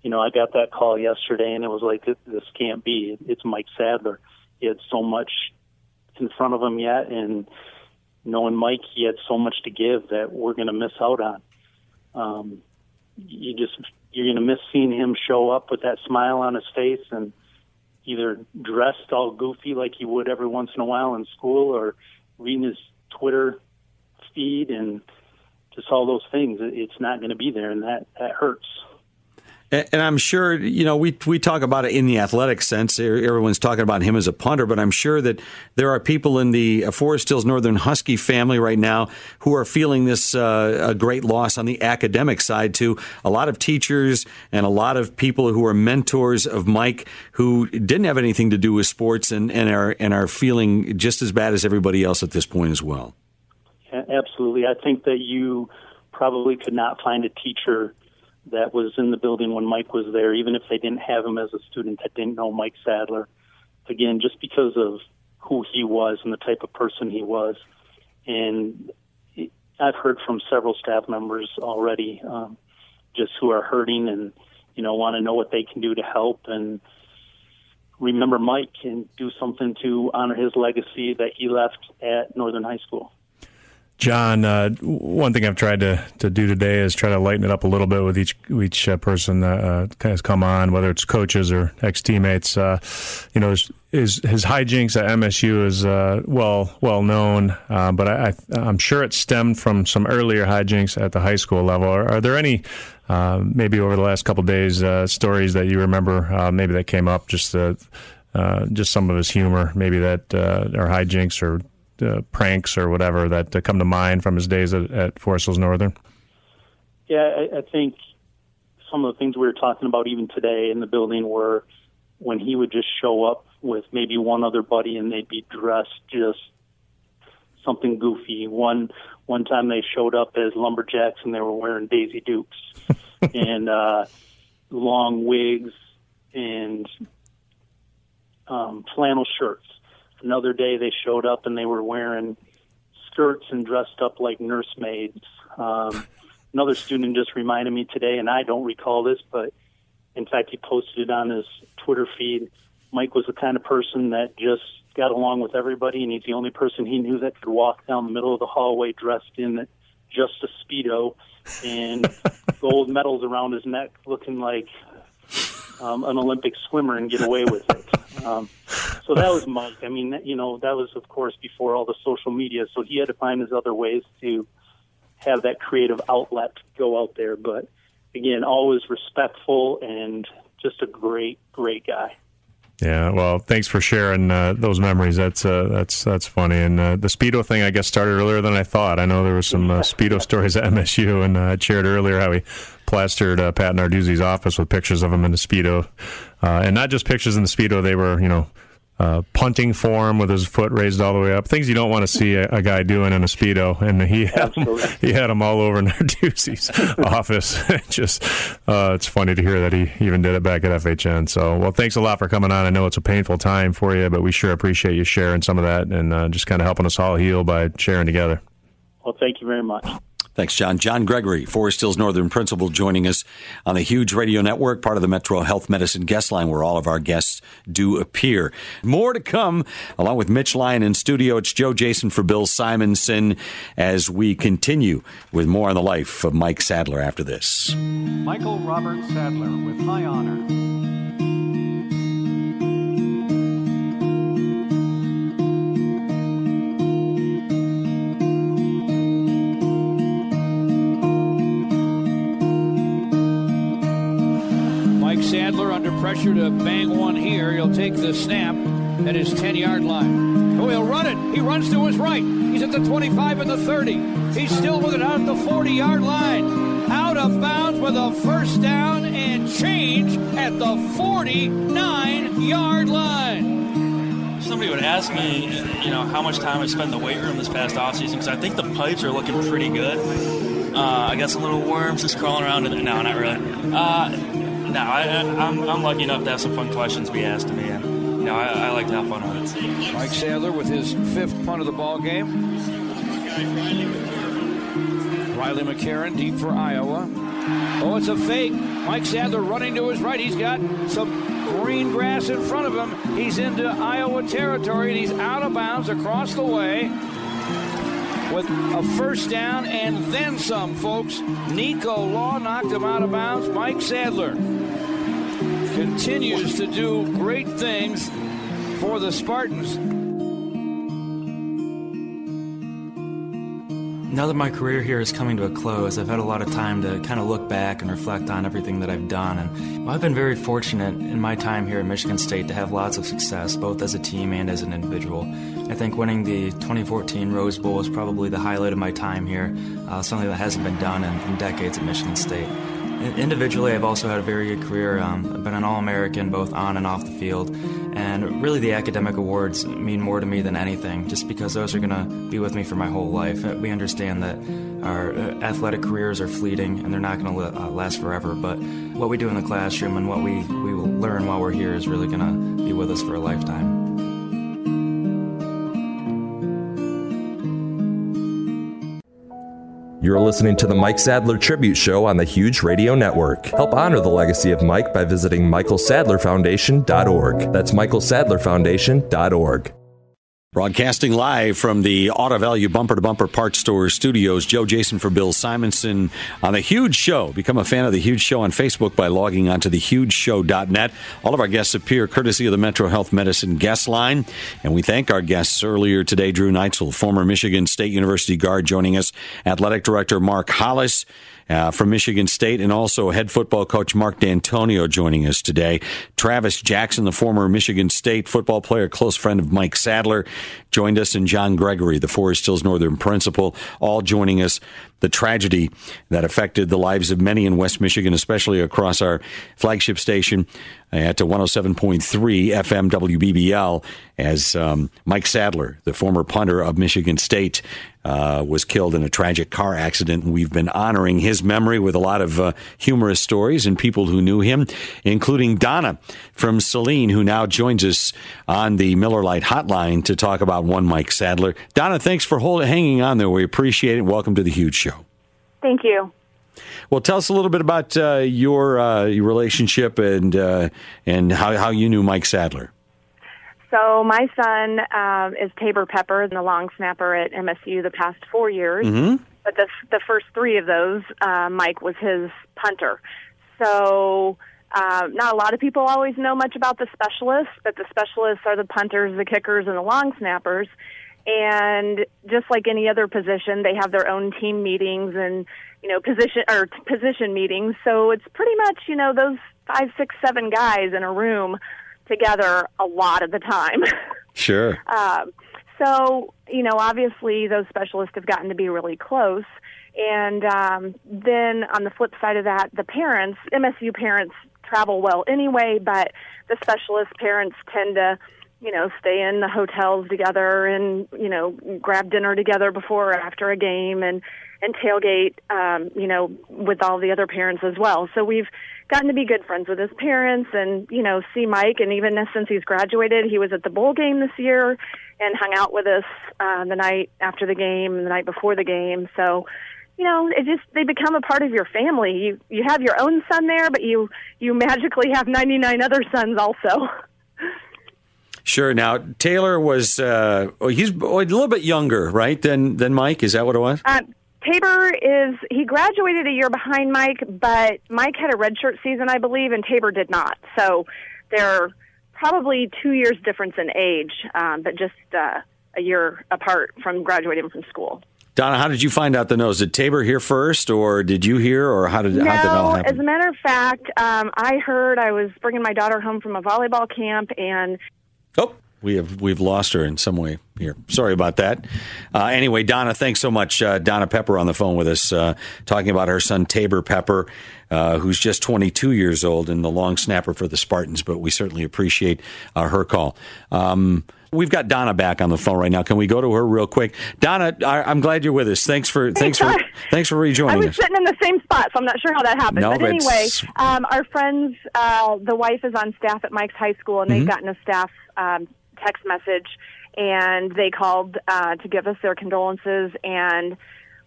you know, I got that call yesterday, and it was like this can't be. It's Mike Sadler. He had so much in front of him yet, and knowing Mike, he had so much to give that we're going to miss out on. Um, you just you're going to miss seeing him show up with that smile on his face and either dressed all goofy like he would every once in a while in school, or reading his Twitter feed and just all those things. It's not going to be there, and that that hurts. And I'm sure, you know, we we talk about it in the athletic sense. Everyone's talking about him as a punter, but I'm sure that there are people in the Forest Hills Northern Husky family right now who are feeling this uh, a great loss on the academic side too. A lot of teachers and a lot of people who are mentors of Mike who didn't have anything to do with sports and, and are and are feeling just as bad as everybody else at this point as well. Absolutely, I think that you probably could not find a teacher that was in the building when Mike was there, even if they didn't have him as a student that didn't know Mike Sadler. Again, just because of who he was and the type of person he was. And I've heard from several staff members already, um, just who are hurting and you know want to know what they can do to help and remember Mike and do something to honor his legacy that he left at Northern High School. John, uh, one thing I've tried to, to do today is try to lighten it up a little bit with each each uh, person that uh, has come on, whether it's coaches or ex teammates. Uh, you know, his, his hijinks at MSU is uh, well well known, uh, but I, am sure it stemmed from some earlier hijinks at the high school level. Are, are there any maybe over the last couple days stories that you remember maybe that came up just just some of his humor, maybe that or hijinks or uh, pranks or whatever that uh, come to mind from his days at, at Forest Hills Northern? Yeah, I, I think some of the things we were talking about even today in the building were when he would just show up with maybe one other buddy and they'd be dressed just something goofy. One one time they showed up as lumberjacks and they were wearing Daisy Dukes [LAUGHS] and uh, long wigs and um, flannel shirts. Another day they showed up and they were wearing skirts and dressed up like nursemaids. Um, another student just reminded me today, and I don't recall this, but in fact he posted it on his Twitter feed. Mike was the kind of person that just got along with everybody, and he's the only person he knew that could walk down the middle of the hallway dressed in just a speedo and [LAUGHS] gold medals around his neck, looking like um, an Olympic swimmer and get away with it. [LAUGHS] Um, so that was Mike. I mean, you know, that was of course before all the social media, so he had to find his other ways to have that creative outlet go out there. But again, always respectful and just a great, great guy. Yeah, well, thanks for sharing uh, those memories. That's uh, that's that's funny. And uh, the speedo thing, I guess, started earlier than I thought. I know there were some uh, speedo stories at [LAUGHS] MSU, and uh, I shared earlier how he plastered uh, Pat Narduzzi's office with pictures of him in the speedo, and not just pictures in the speedo. They were, you know, uh, punting form with his foot raised all the way up. Things you don't want to see a, a guy doing in a speedo, and he had him, [LAUGHS] he had him all over Narduzzi's [LAUGHS] office. [LAUGHS] Just uh, it's funny to hear that he even did it back at FHN. So, well, thanks a lot for coming on. I know it's a painful time for you, but we sure appreciate you sharing some of that and uh, just kind of helping us all heal by sharing together. Well, thank you very much. Thanks, John. John Gregory, Forest Hills Northern Principal, joining us on the huge radio network, part of the Metro Health Medicine guest line, where all of our guests do appear. More to come, along with Mitch Lyon in studio. It's Joe Jason for Bill Simonson as we continue with more on the life of Mike Sadler after this. Michael Robert Sadler with high honor. Sadler under pressure to bang one here. He'll take the snap at his 10 yard line. Oh, he'll run it. He runs to his right. He's at the 25 and the 30. He's still with it out at the 40 yard line. Out of bounds with a first down and change at the 49 yard line. Somebody would ask me, you know, how much time I spent in the weight room this past offseason because I think the pipes are looking pretty good. Uh, I got some little worms just crawling around. In, no, not really. Uh, no, I, am lucky enough to have some fun questions be asked me, and you know, I, I like to have fun with it. Mike Sadler with his fifth punt of the ball game. Riley McCarron deep for Iowa. Oh, it's a fake. Mike Sadler running to his right. He's got some green grass in front of him. He's into Iowa territory, and he's out of bounds across the way with a first down and then some, folks. Nico Law knocked him out of bounds. Mike Sadler continues to do great things for the Spartans. Now that my career here is coming to a close, I've had a lot of time to kind of look back and reflect on everything that I've done. And I've been very fortunate in my time here at Michigan State to have lots of success, both as a team and as an individual. I think winning the 2014 Rose Bowl is probably the highlight of my time here, uh, something that hasn't been done in, in decades at Michigan State. Individually, I've also had a very good career. Um, I've been an All American both on and off the field. And really, the academic awards mean more to me than anything, just because those are going to be with me for my whole life. We understand that our uh, athletic careers are fleeting and they're not going to uh, last forever. But what we do in the classroom and what we, we will learn while we're here is really going to be with us for a lifetime. You're listening to the Mike Sadler Tribute Show on the Huge Radio Network. Help honor the legacy of Mike by visiting michaelsadlerfoundation.org. That's michaelsadlerfoundation.org. Broadcasting live from the Auto Value Bumper to Bumper Parts Store studios, Joe Jason for Bill Simonson on The Huge Show. Become a fan of The Huge Show on Facebook by logging on to thehugeshow.net. All of our guests appear courtesy of the Metro Health Medicine guest line. And we thank our guests earlier today Drew Neitzel, former Michigan State University guard, joining us, Athletic Director Mark Hollis uh, from Michigan State, and also head football coach Mark Dantonio joining us today. Travis Jackson, the former Michigan State football player, close friend of Mike Sadler, joined us, and John Gregory, the Forest Hills Northern principal, all joining us. The tragedy that affected the lives of many in West Michigan, especially across our flagship station at 107.3 FM WBBL, as um, Mike Sadler, the former punter of Michigan State, uh, was killed in a tragic car accident. We've been honoring his memory with a lot of uh, humorous stories and people who knew him, including Donna from Saline, who now joins us on the Miller Lite hotline to talk about one Mike Sadler. Donna, thanks for hold, hanging on there. We appreciate it. Welcome to the Huge Show. Thank you. Well, tell us a little bit about uh, your, uh, your relationship and uh, and how, how you knew Mike Sadler. So my son um, is Taybor Pepper, and the long snapper at MSU the past four years. Mm-hmm. But the the first three of those, uh, Mike was his punter. So uh, not a lot of people always know much about the specialists, but the specialists are the punters, the kickers, and the long snappers. And just like any other position, they have their own team meetings and you know position or position meetings. So it's pretty much you know those five, six, seven guys in a room together a lot of the time. [LAUGHS] Sure. um, so, you know, obviously those specialists have gotten to be really close. And um, then on the flip side of that, the parents, MSU parents travel well anyway, but the specialist parents tend to, you know, stay in the hotels together and, you know, grab dinner together before or after a game and, and tailgate, um, you know, with all the other parents as well. So we've gotten to be good friends with his parents and, you know, see Mike. And even since he's graduated, he was at the bowl game this year and hung out with us uh, the night after the game and the night before the game. So, you know, it just they become a part of your family. You you have your own son there, but you you magically have 99 other sons also. [LAUGHS] Sure. Now Taylor was uh, oh, he's a little bit younger, right? Than than Mike. Is that what it was? Uh, Taybor is he graduated a year behind Mike, but Mike had a redshirt season, I believe, and Taybor did not. So they're probably two years difference in age, um, but just uh, a year apart from graduating from school. Donna, how did you find out the news? Did Taybor hear first, or did you hear, or how did, no, how did that all as a matter of fact, um, I heard I was bringing my daughter home from a volleyball camp, and Oh, we have we've lost her in some way here. Sorry about that. Uh, anyway, Donna, thanks so much. Uh, Donna Pepper on the phone with us, uh, talking about her son Taybor Pepper, uh, who's just 22 years old and the long snapper for the Spartans. But we certainly appreciate uh, her call. Um, we've got Donna back on the phone right now. Can we go to her real quick? Donna, I, I'm glad you're with us. Thanks for thanks for thanks for rejoining. I was us. sitting in the same spot, so I'm not sure how that happened. No, but but anyway, um, our friends, uh, the wife is on staff at Mike's High School, and Mhm. they've gotten a staff um, text message, and they called uh, to give us their condolences, and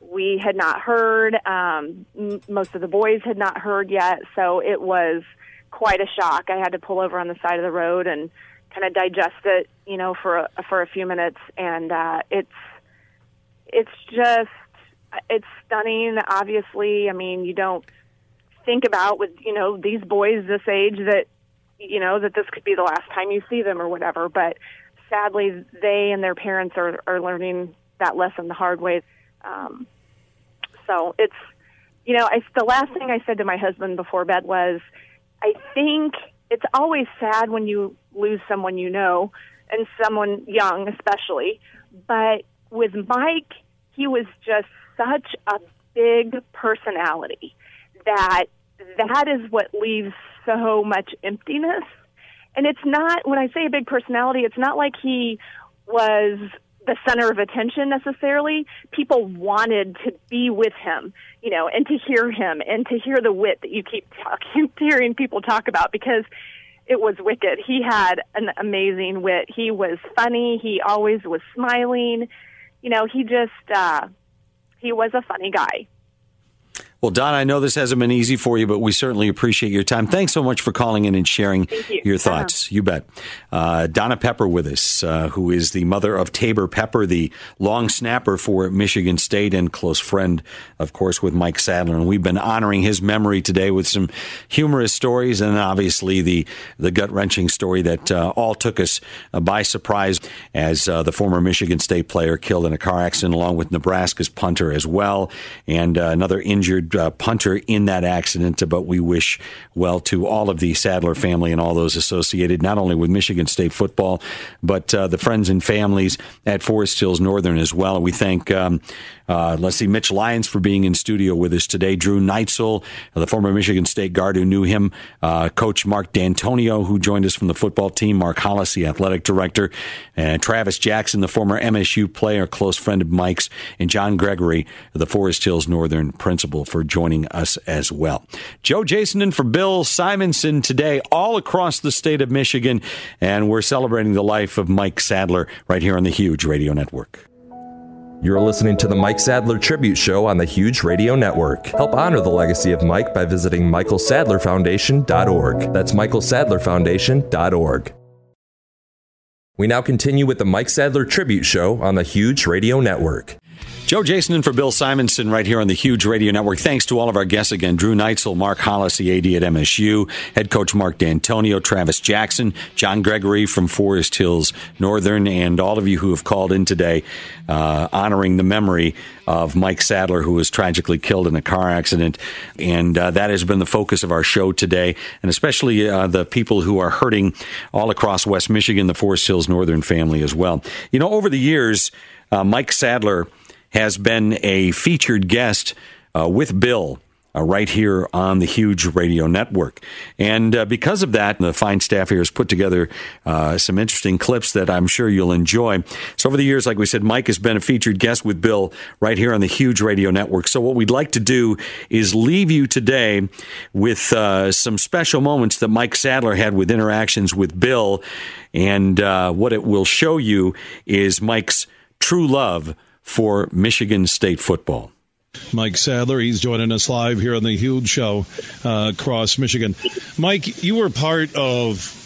we had not heard. Um, m- most of the boys had not heard yet, so it was quite a shock. I had to pull over on the side of the road and kind of digest it, you know, for a, for a few minutes, and uh, it's it's just it's stunning. Obviously, I mean, you don't think about with you know these boys this age that you know that this could be the last time you see them or whatever. But sadly, they and their parents are are learning that lesson the hard way. Um, so it's you know, I, the last thing I said to my husband before bed was, I think it's always sad when you lose someone you know and someone young, especially. But with Mike, he was just such a big personality that that is what leaves so much emptiness. And it's not, when I say a big personality, it's not like he was the center of attention necessarily. People wanted to be with him, you know, and to hear him and to hear the wit that you keep talking, [LAUGHS] hearing people talk about because it was wicked. He had an amazing wit. He was funny. He always was smiling. You know, he just, uh, he was a funny guy. Well, Don, I know this hasn't been easy for you, but we certainly appreciate your time. Thanks so much for calling in and sharing you. your thoughts. You bet. Uh, Donna Pepper with us, uh, who is the mother of Taybor Pepper, the long snapper for Michigan State and close friend, of course, with Mike Sadler. And we've been honoring his memory today with some humorous stories and obviously the, the gut wrenching story that uh, all took us uh, by surprise as uh, the former Michigan State player killed in a car accident along with Nebraska's punter as well and uh, another injured uh, punter in that accident. But we wish well to all of the Sadler family and all those associated, not only with Michigan State football, but uh, the friends and families at Forest Hills Northern as well. We thank, um, uh, let's see, Mitch Lyons for being in studio with us today, Drew Neitzel, the former Michigan State guard who knew him, uh, Coach Mark Dantonio, who joined us from the football team, Mark Hollis, the athletic director, and Travis Jackson, the former MSU player, close friend of Mike's, and John Gregory, the Forest Hills Northern principal, for joining us as well. Joe Jason and for Bill Simonson today, all across the state of Michigan, and we're celebrating the life of Mike Sadler right here on the Huge Radio Network. You're listening to the Mike Sadler Tribute Show on the Huge Radio Network. Help honor the legacy of Mike by visiting michaelsadlerfoundation.org. That's michaelsadlerfoundation.org. We now continue with the Mike Sadler Tribute Show on the Huge Radio Network. Joe Jason and for Bill Simonson right here on the Huge Radio Network. Thanks to all of our guests again. Drew Neitzel, Mark Hollis, the AD at MSU, head coach Mark Dantonio, Travis Jackson, John Gregory from Forest Hills Northern, and all of you who have called in today uh, honoring the memory of Mike Sadler, who was tragically killed in a car accident. And uh, that has been the focus of our show today, and especially uh, the people who are hurting all across West Michigan, the Forest Hills Northern family as well. You know, over the years, uh, Mike Sadler has been a featured guest uh, with Bill. Uh, right here on the huge radio network. And uh, because of that, the fine staff here has put together uh, some interesting clips that I'm sure you'll enjoy. So, over the years, like we said, Mike has been a featured guest with Bill right here on the huge radio network. So, what we'd like to do is leave you today with uh, some special moments that Mike Sadler had with interactions with Bill. And uh, what it will show you is Mike's true love for Michigan State football. Mike Sadler, he's joining us live here on the Huge Show uh, across Michigan. Mike, you were part of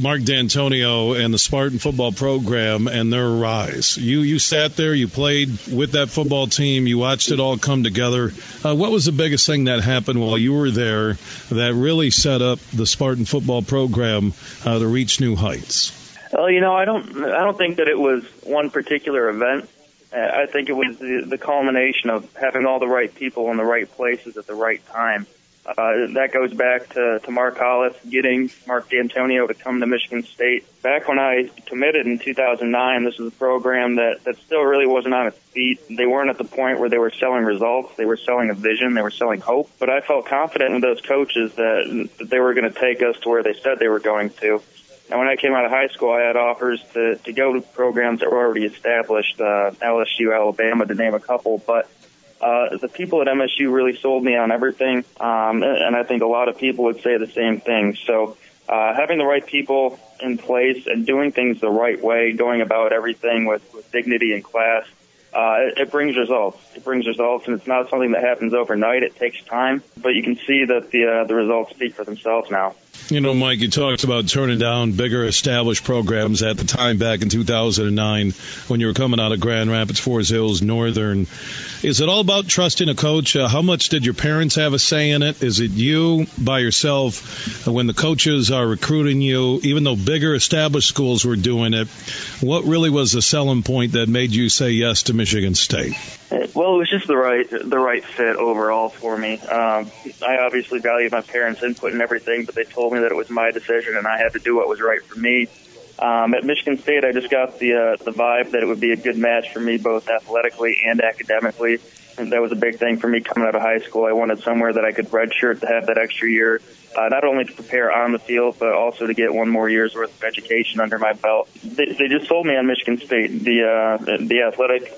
Mark Dantonio and the Spartan football program and their rise. You you sat there, you played with that football team, you watched it all come together. Uh, what was the biggest thing that happened while you were there that really set up the Spartan football program uh, to reach new heights? Well, you know, I don't I don't think that it was one particular event. I think it was the, the culmination of having all the right people in the right places at the right time. Uh, that goes back to, to Mark Hollis getting Mark Dantonio to come to Michigan State. Back when I committed in 2009, this was a program that, that still really wasn't on its feet. They weren't at the point where they were selling results. They were selling a vision. They were selling hope. But I felt confident in those coaches that, that they were going to take us to where they said they were going to. And when I came out of high school, I had offers to, to go to programs that were already established, uh, LSU, Alabama, to name a couple. But uh, the people at MSU really sold me on everything, um, and I think a lot of people would say the same thing. So uh, having the right people in place and doing things the right way, going about everything with, with dignity and class, uh, it, brings results. It brings results, and it's not something that happens overnight. It takes time, but you can see that the uh, the results speak for themselves now. You know, Mike, you talked about turning down bigger established programs at the time back in 2009 when you were coming out of Grand Rapids, Forest Hills, Northern. Is it all about trusting a coach? Uh, how much did your parents have a say in it? Is it you by yourself uh, when the coaches are recruiting you, even though bigger established schools were doing it? What really was the selling point that made you say yes to Michigan State? Well, it was just the right the right fit overall for me. Um, I obviously valued my parents' input and everything, but they told me that it was my decision and I had to do what was right for me. Um, at Michigan State, I just got the uh, the vibe that it would be a good match for me, both athletically and academically. And that was a big thing for me coming out of high school. I wanted somewhere that I could redshirt to have that extra year, uh, not only to prepare on the field, but also to get one more year's worth of education under my belt. They, they just sold me on Michigan State. The uh, the athletic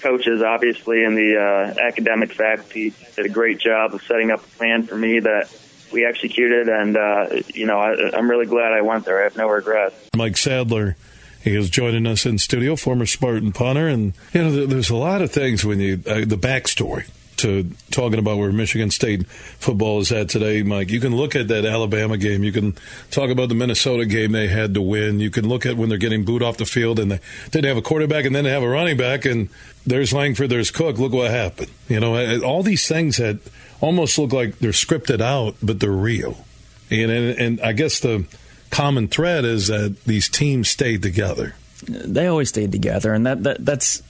coaches, obviously, and the uh, academic faculty did a great job of setting up a plan for me that we executed. And, uh, you know, I, I'm really glad I went there. I have no regrets. Mike Sadler He is joining us in studio, former Spartan punter, and you know, there's a lot of things when you uh, the backstory to talking about where Michigan State football is at today, Mike. You can look at that Alabama game. You can talk about the Minnesota game they had to win. You can look at when they're getting booed off the field and they didn't have a quarterback and then they have a running back and there's Langford, there's Cook. Look what happened. You know, all these things that almost look like they're scripted out, but they're real. And, and, and I guess the common thread is that these teams stayed together. They always stayed together, and that, that that's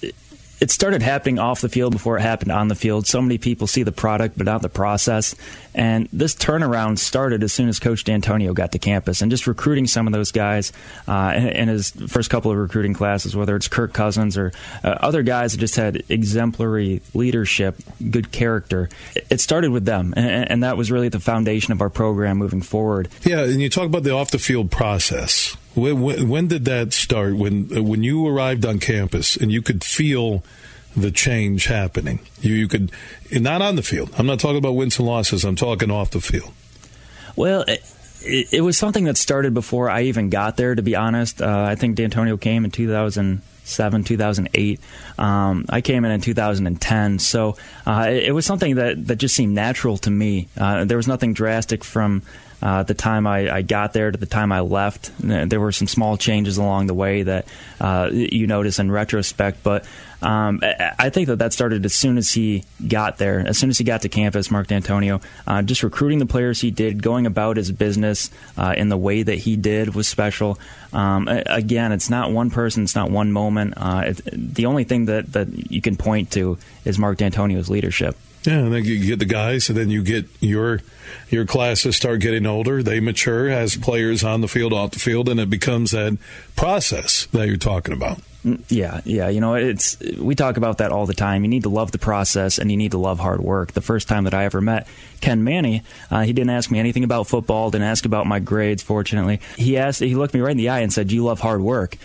it started happening off the field before it happened on the field. So many people see the product but not the process. And this turnaround started as soon as Coach Dantonio got to campus and just recruiting some of those guys uh, in, in, his first couple of recruiting classes, whether it's Kirk Cousins or uh, other guys that just had exemplary leadership, good character. It started with them, and, and that was really the foundation of our program moving forward. Yeah, and you talk about the off the field process. When, when, did that start? When when you arrived on campus and you could feel the change happening, you you could not on the field. I'm not talking about wins and losses. I'm talking off the field. Well. It, it, was something that started before I even got there. To be honest, uh, I think Dantonio came in 2007, 2008. Um, I came in in 2010, so uh, it, it, was something that, that just seemed natural to me. Uh, there was nothing drastic from uh, the time I, I, got there to the time I left. There were some small changes along the way that uh, you notice in retrospect, but um, I think that that started as soon as he got there, as soon as he got to campus, Mark Dantonio, uh, just recruiting the players he did, going about his business uh, in the way that he did was special. Um, again, it's not one person, it's not one moment. Uh, the only thing that, that you can point to is Mark Dantonio's leadership. Yeah, and then you get the guys, and then you get your your classes start getting older. They mature as players on the field, off the field, and it becomes that process that you're talking about. Mm, yeah, yeah. You know, it's we talk about that all the time. You need to love the process, and you need to love hard work. The first time that I ever met Ken Mannie, uh, he didn't ask me anything about football. Didn't ask about my grades. Fortunately, he asked. He looked me right in the eye and said, "Do you love hard work?"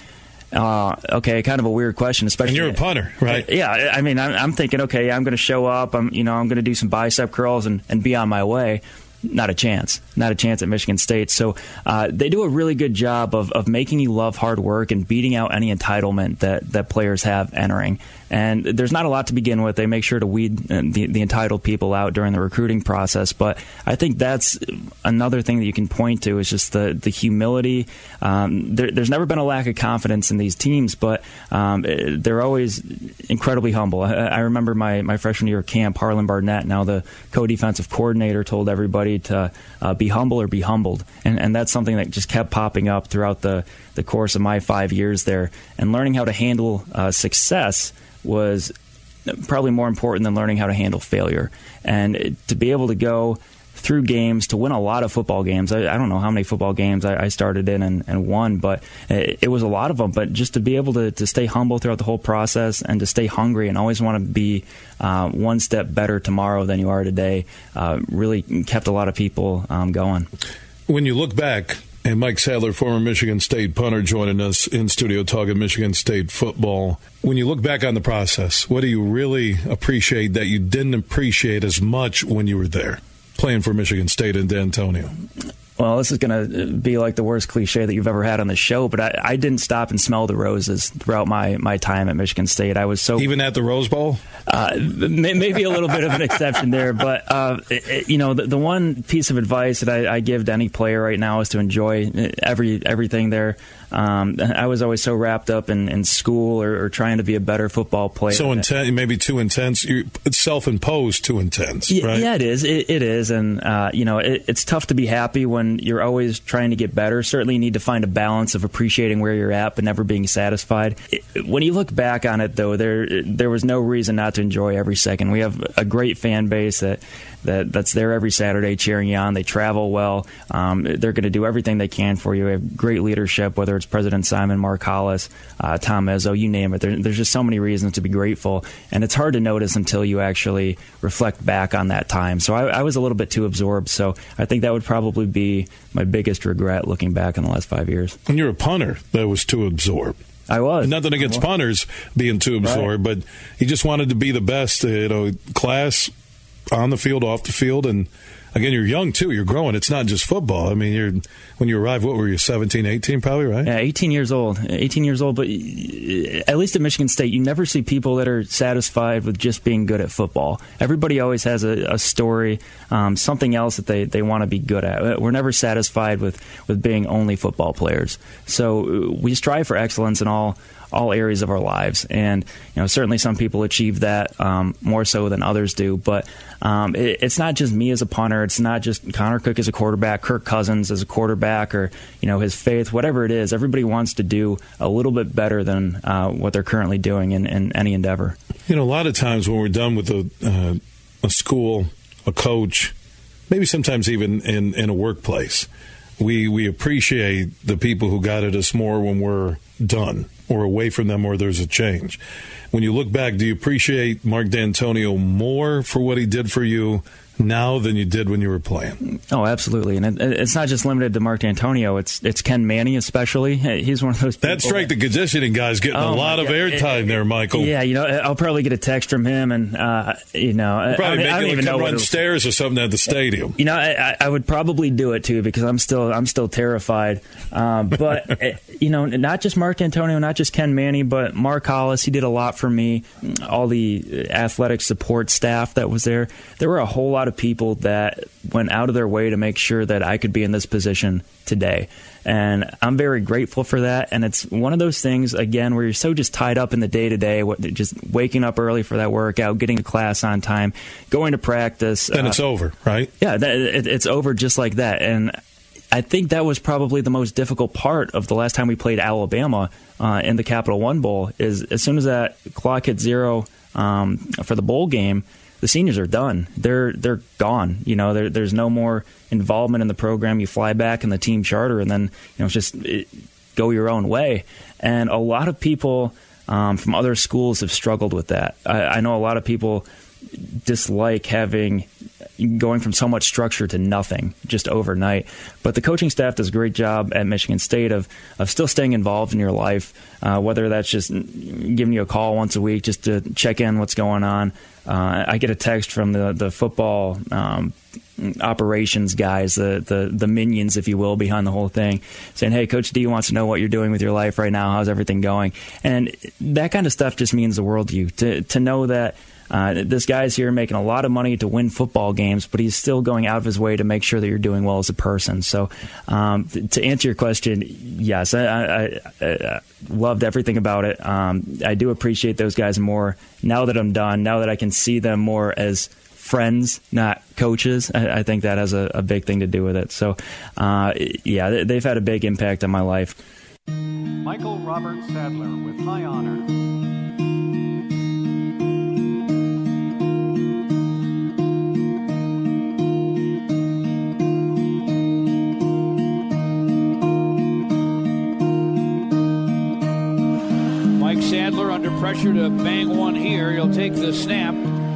Uh, okay, kind of a weird question, especially. And you're a punter, right? Yeah, I mean, I'm, I'm thinking, okay, I'm going to show up. I'm, you know, I'm going to do some bicep curls and, and be on my way not a chance. Not a chance at Michigan State. So uh, they do a really good job of, of making you love hard work and beating out any entitlement that, that players have entering. And there's not a lot to begin with. They make sure to weed uh, the, the entitled people out during the recruiting process. But I think that's another thing that you can point to is just the, the humility. Um, there, there's never been a lack of confidence in these teams, but um, they're always incredibly humble. I, I remember my, my freshman year camp, Harlan Barnett, now the co defensive coordinator, told everybody to uh, be humble or be humbled. And, and that's something that just kept popping up throughout the, the course of my five years there. And learning how to handle uh, success was probably more important than learning how to handle failure. And to be able to go through games to win a lot of football games. I, I don't know how many football games I, I started in and, and, won, but it, it, was a lot of them. But just to be able to, to stay humble throughout the whole process and to stay hungry and always want to be uh, one step better tomorrow than you are today uh, really kept a lot of people um, going. When you look back and Mike Sadler, former Michigan State punter, joining us in studio talking Michigan State football. When you look back on the process, what do you really appreciate that you didn't appreciate as much when you were there playing for Michigan State and Dantonio? Well, this is going to be like the worst cliche that you've ever had on the show, but I, I, didn't stop and smell the roses throughout my, my time at Michigan State. I was so even at the Rose Bowl. Uh, maybe a little bit of an exception there, but uh, it, you know, the, the, one piece of advice that I, I, give to any player right now is to enjoy every everything there. Um, I was always so wrapped up in, in school or, or, trying to be a better football player. So intense, maybe too intense. It's self-imposed, too intense. Yeah, yeah it is. It, it is, and uh, you know, it, it's tough to be happy when you're always trying to get better. Certainly, you need to find a balance of appreciating where you're at, but never being satisfied. when you look back on it, though, there there was no reason not to enjoy every second. We have a great fan base that that that's there every Saturday cheering you on. They travel well. Um, they're going to do everything they can for you. We have great leadership, whether it's President Simon, Mark Hollis, uh, Tom Izzo, you name it. There, there's just so many reasons to be grateful, and it's hard to notice until you actually reflect back on that time. So I, I was a little bit too absorbed. So I think that would probably be my biggest regret looking back in the last five years. And you're a punter that was too absorbed. I was. Nothing against punters being too absorbed, right. but he just wanted to be the best. You know, class on the field, off the field, and again, you're young too. You're growing. It's not just football. I mean, you're when you arrived, what were you, 17, 18 probably, right? Yeah, 18 years old. 18 years old, but at least at Michigan State, you never see people that are satisfied with just being good at football. Everybody always has a, a story, um, something else that they, they want to be good at. We're never satisfied with, with being only football players. So we strive for excellence in all all areas of our lives. And you know, certainly some people achieve that um, more so than others do. But um, it, it's not just me as a punter. It's not just Connor Cook as a quarterback, Kirk Cousins as a quarterback, or you know his faith, whatever it is. Everybody wants to do a little bit better than uh, what they're currently doing in, in, any endeavor. You know, a lot of times when we're done with a, uh, a school, a coach, maybe sometimes even in, in a workplace, we we appreciate the people who guided us more when we're done or away from them or there's a change. When you look back, do you appreciate Mark Dantonio more for what he did for you now than you did when you were playing. Oh, absolutely, and it, it's not just limited to Mark Dantonio. It's it's Ken Mannie especially. [LAUGHS] He's one of those. that strength and conditioning guy's getting oh a lot of airtime there, Michael. Yeah, you know, I'll probably get a text from him, and uh, you know, probably I, I don't even know run stairs or something at the stadium. You know, I, I, would probably do it too because I'm still I'm still terrified. Um, but [LAUGHS] you know, not just Mark Dantonio, not just Ken Mannie, but Mark Hollis. He did a lot for me. All the athletic support staff that was there. There were a whole lot of people that went out of their way to make sure that I could be in this position today. And I'm very grateful for that. And it's one of those things, again, where you're so just tied up in the day to day, just waking up early for that workout, getting to class on time, going to practice. Then uh, it's over, right? Yeah, it, it's over just like that. And I think that was probably the most difficult part of the last time we played Alabama uh, in the Capital One Bowl. Is as soon as that clock hit zero um, for the bowl game, the seniors are done. They're they're gone. You know, there, there's no more involvement in the program. You fly back in the team charter, and then you know it's just it, go your own way. And a lot of people um, from other schools have struggled with that. I, I know a lot of people dislike having going from so much structure to nothing just overnight. But the coaching staff does a great job at Michigan State of of still staying involved in your life, uh, whether that's just giving you a call once a week just to check in what's going on. Uh, I get a text from the the football. Um, operations guys, the, the the minions, if you will, behind the whole thing, saying, "Hey, Coach D wants to know what you're doing with your life right now. How's everything going?" And that kind of stuff just means the world to you. To to know that uh, this guy's here making a lot of money to win football games, but he's still going out of his way to make sure that you're doing well as a person. So, um, to answer your question, yes, I, I, I loved everything about it. Um, I do appreciate those guys more now that I'm done. Now that I can see them more as friends, not coaches. I, I think that has a, a, big thing to do with it. So, uh, yeah, they've had a big impact on my life. Michael Robert Sadler with high honor. Sadler under pressure to bang one here. He'll take the snap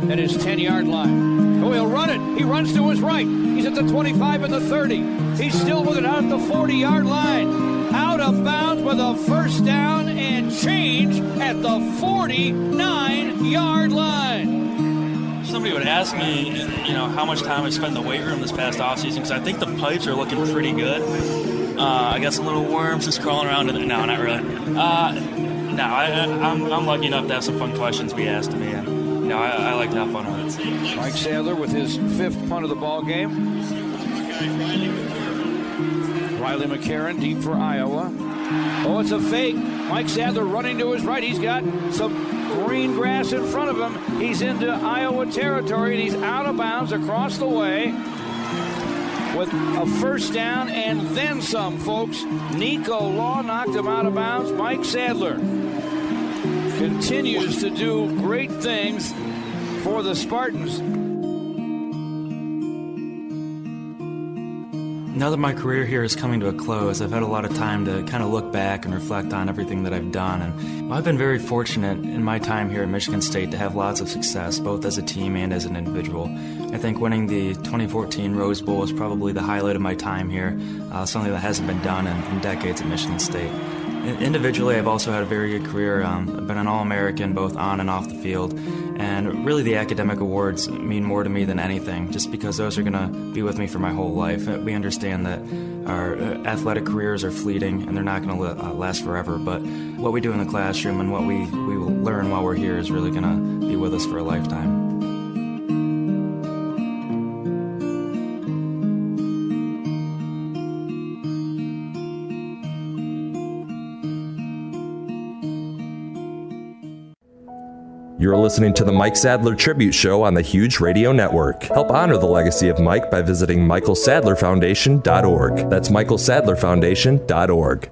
at his 10 yard line. Oh, he'll run it. He runs to his right. He's at the 25 and the 30. He's still with it out at the 40 yard line. Out of bounds with a first down and change at the 49 yard line. Somebody would ask me, you know, how much time I spent in the weight room this past offseason because I think the pipes are looking pretty good. Uh, I got some little worms just crawling around in there. No, not really. Uh, no, I, am lucky enough to have some fun questions be asked to me, and I, I like to have fun it. Mike Sadler with his fifth punt of the ball game. Riley McCarron deep for Iowa. Oh, it's a fake. Mike Sadler running to his right. He's got some green grass in front of him. He's into Iowa territory, and he's out of bounds across the way with a first down and then some, folks. Nico Law knocked him out of bounds. Mike Sadler continues to do great things for the Spartans. Now that my career here is coming to a close, I've had a lot of time to kind of look back and reflect on everything that I've done. And I've been very fortunate in my time here at Michigan State to have lots of success, both as a team and as an individual. I think winning the 2014 Rose Bowl is probably the highlight of my time here, uh, something that hasn't been done in, in decades at Michigan State. Individually, I've also had a very good career. Um, I've been an All American both on and off the field. And really, the academic awards mean more to me than anything, just because those are going to be with me for my whole life. Uh, we understand that our uh, athletic careers are fleeting and they're not going to uh, last forever. But what we do in the classroom and what we, we will learn while we're here is really going to be with us for a lifetime. You're listening to the Mike Sadler Tribute Show on the Huge Radio Network. Help honor the legacy of Mike by visiting michaelsadlerfoundation.org. That's michaelsadlerfoundation.org.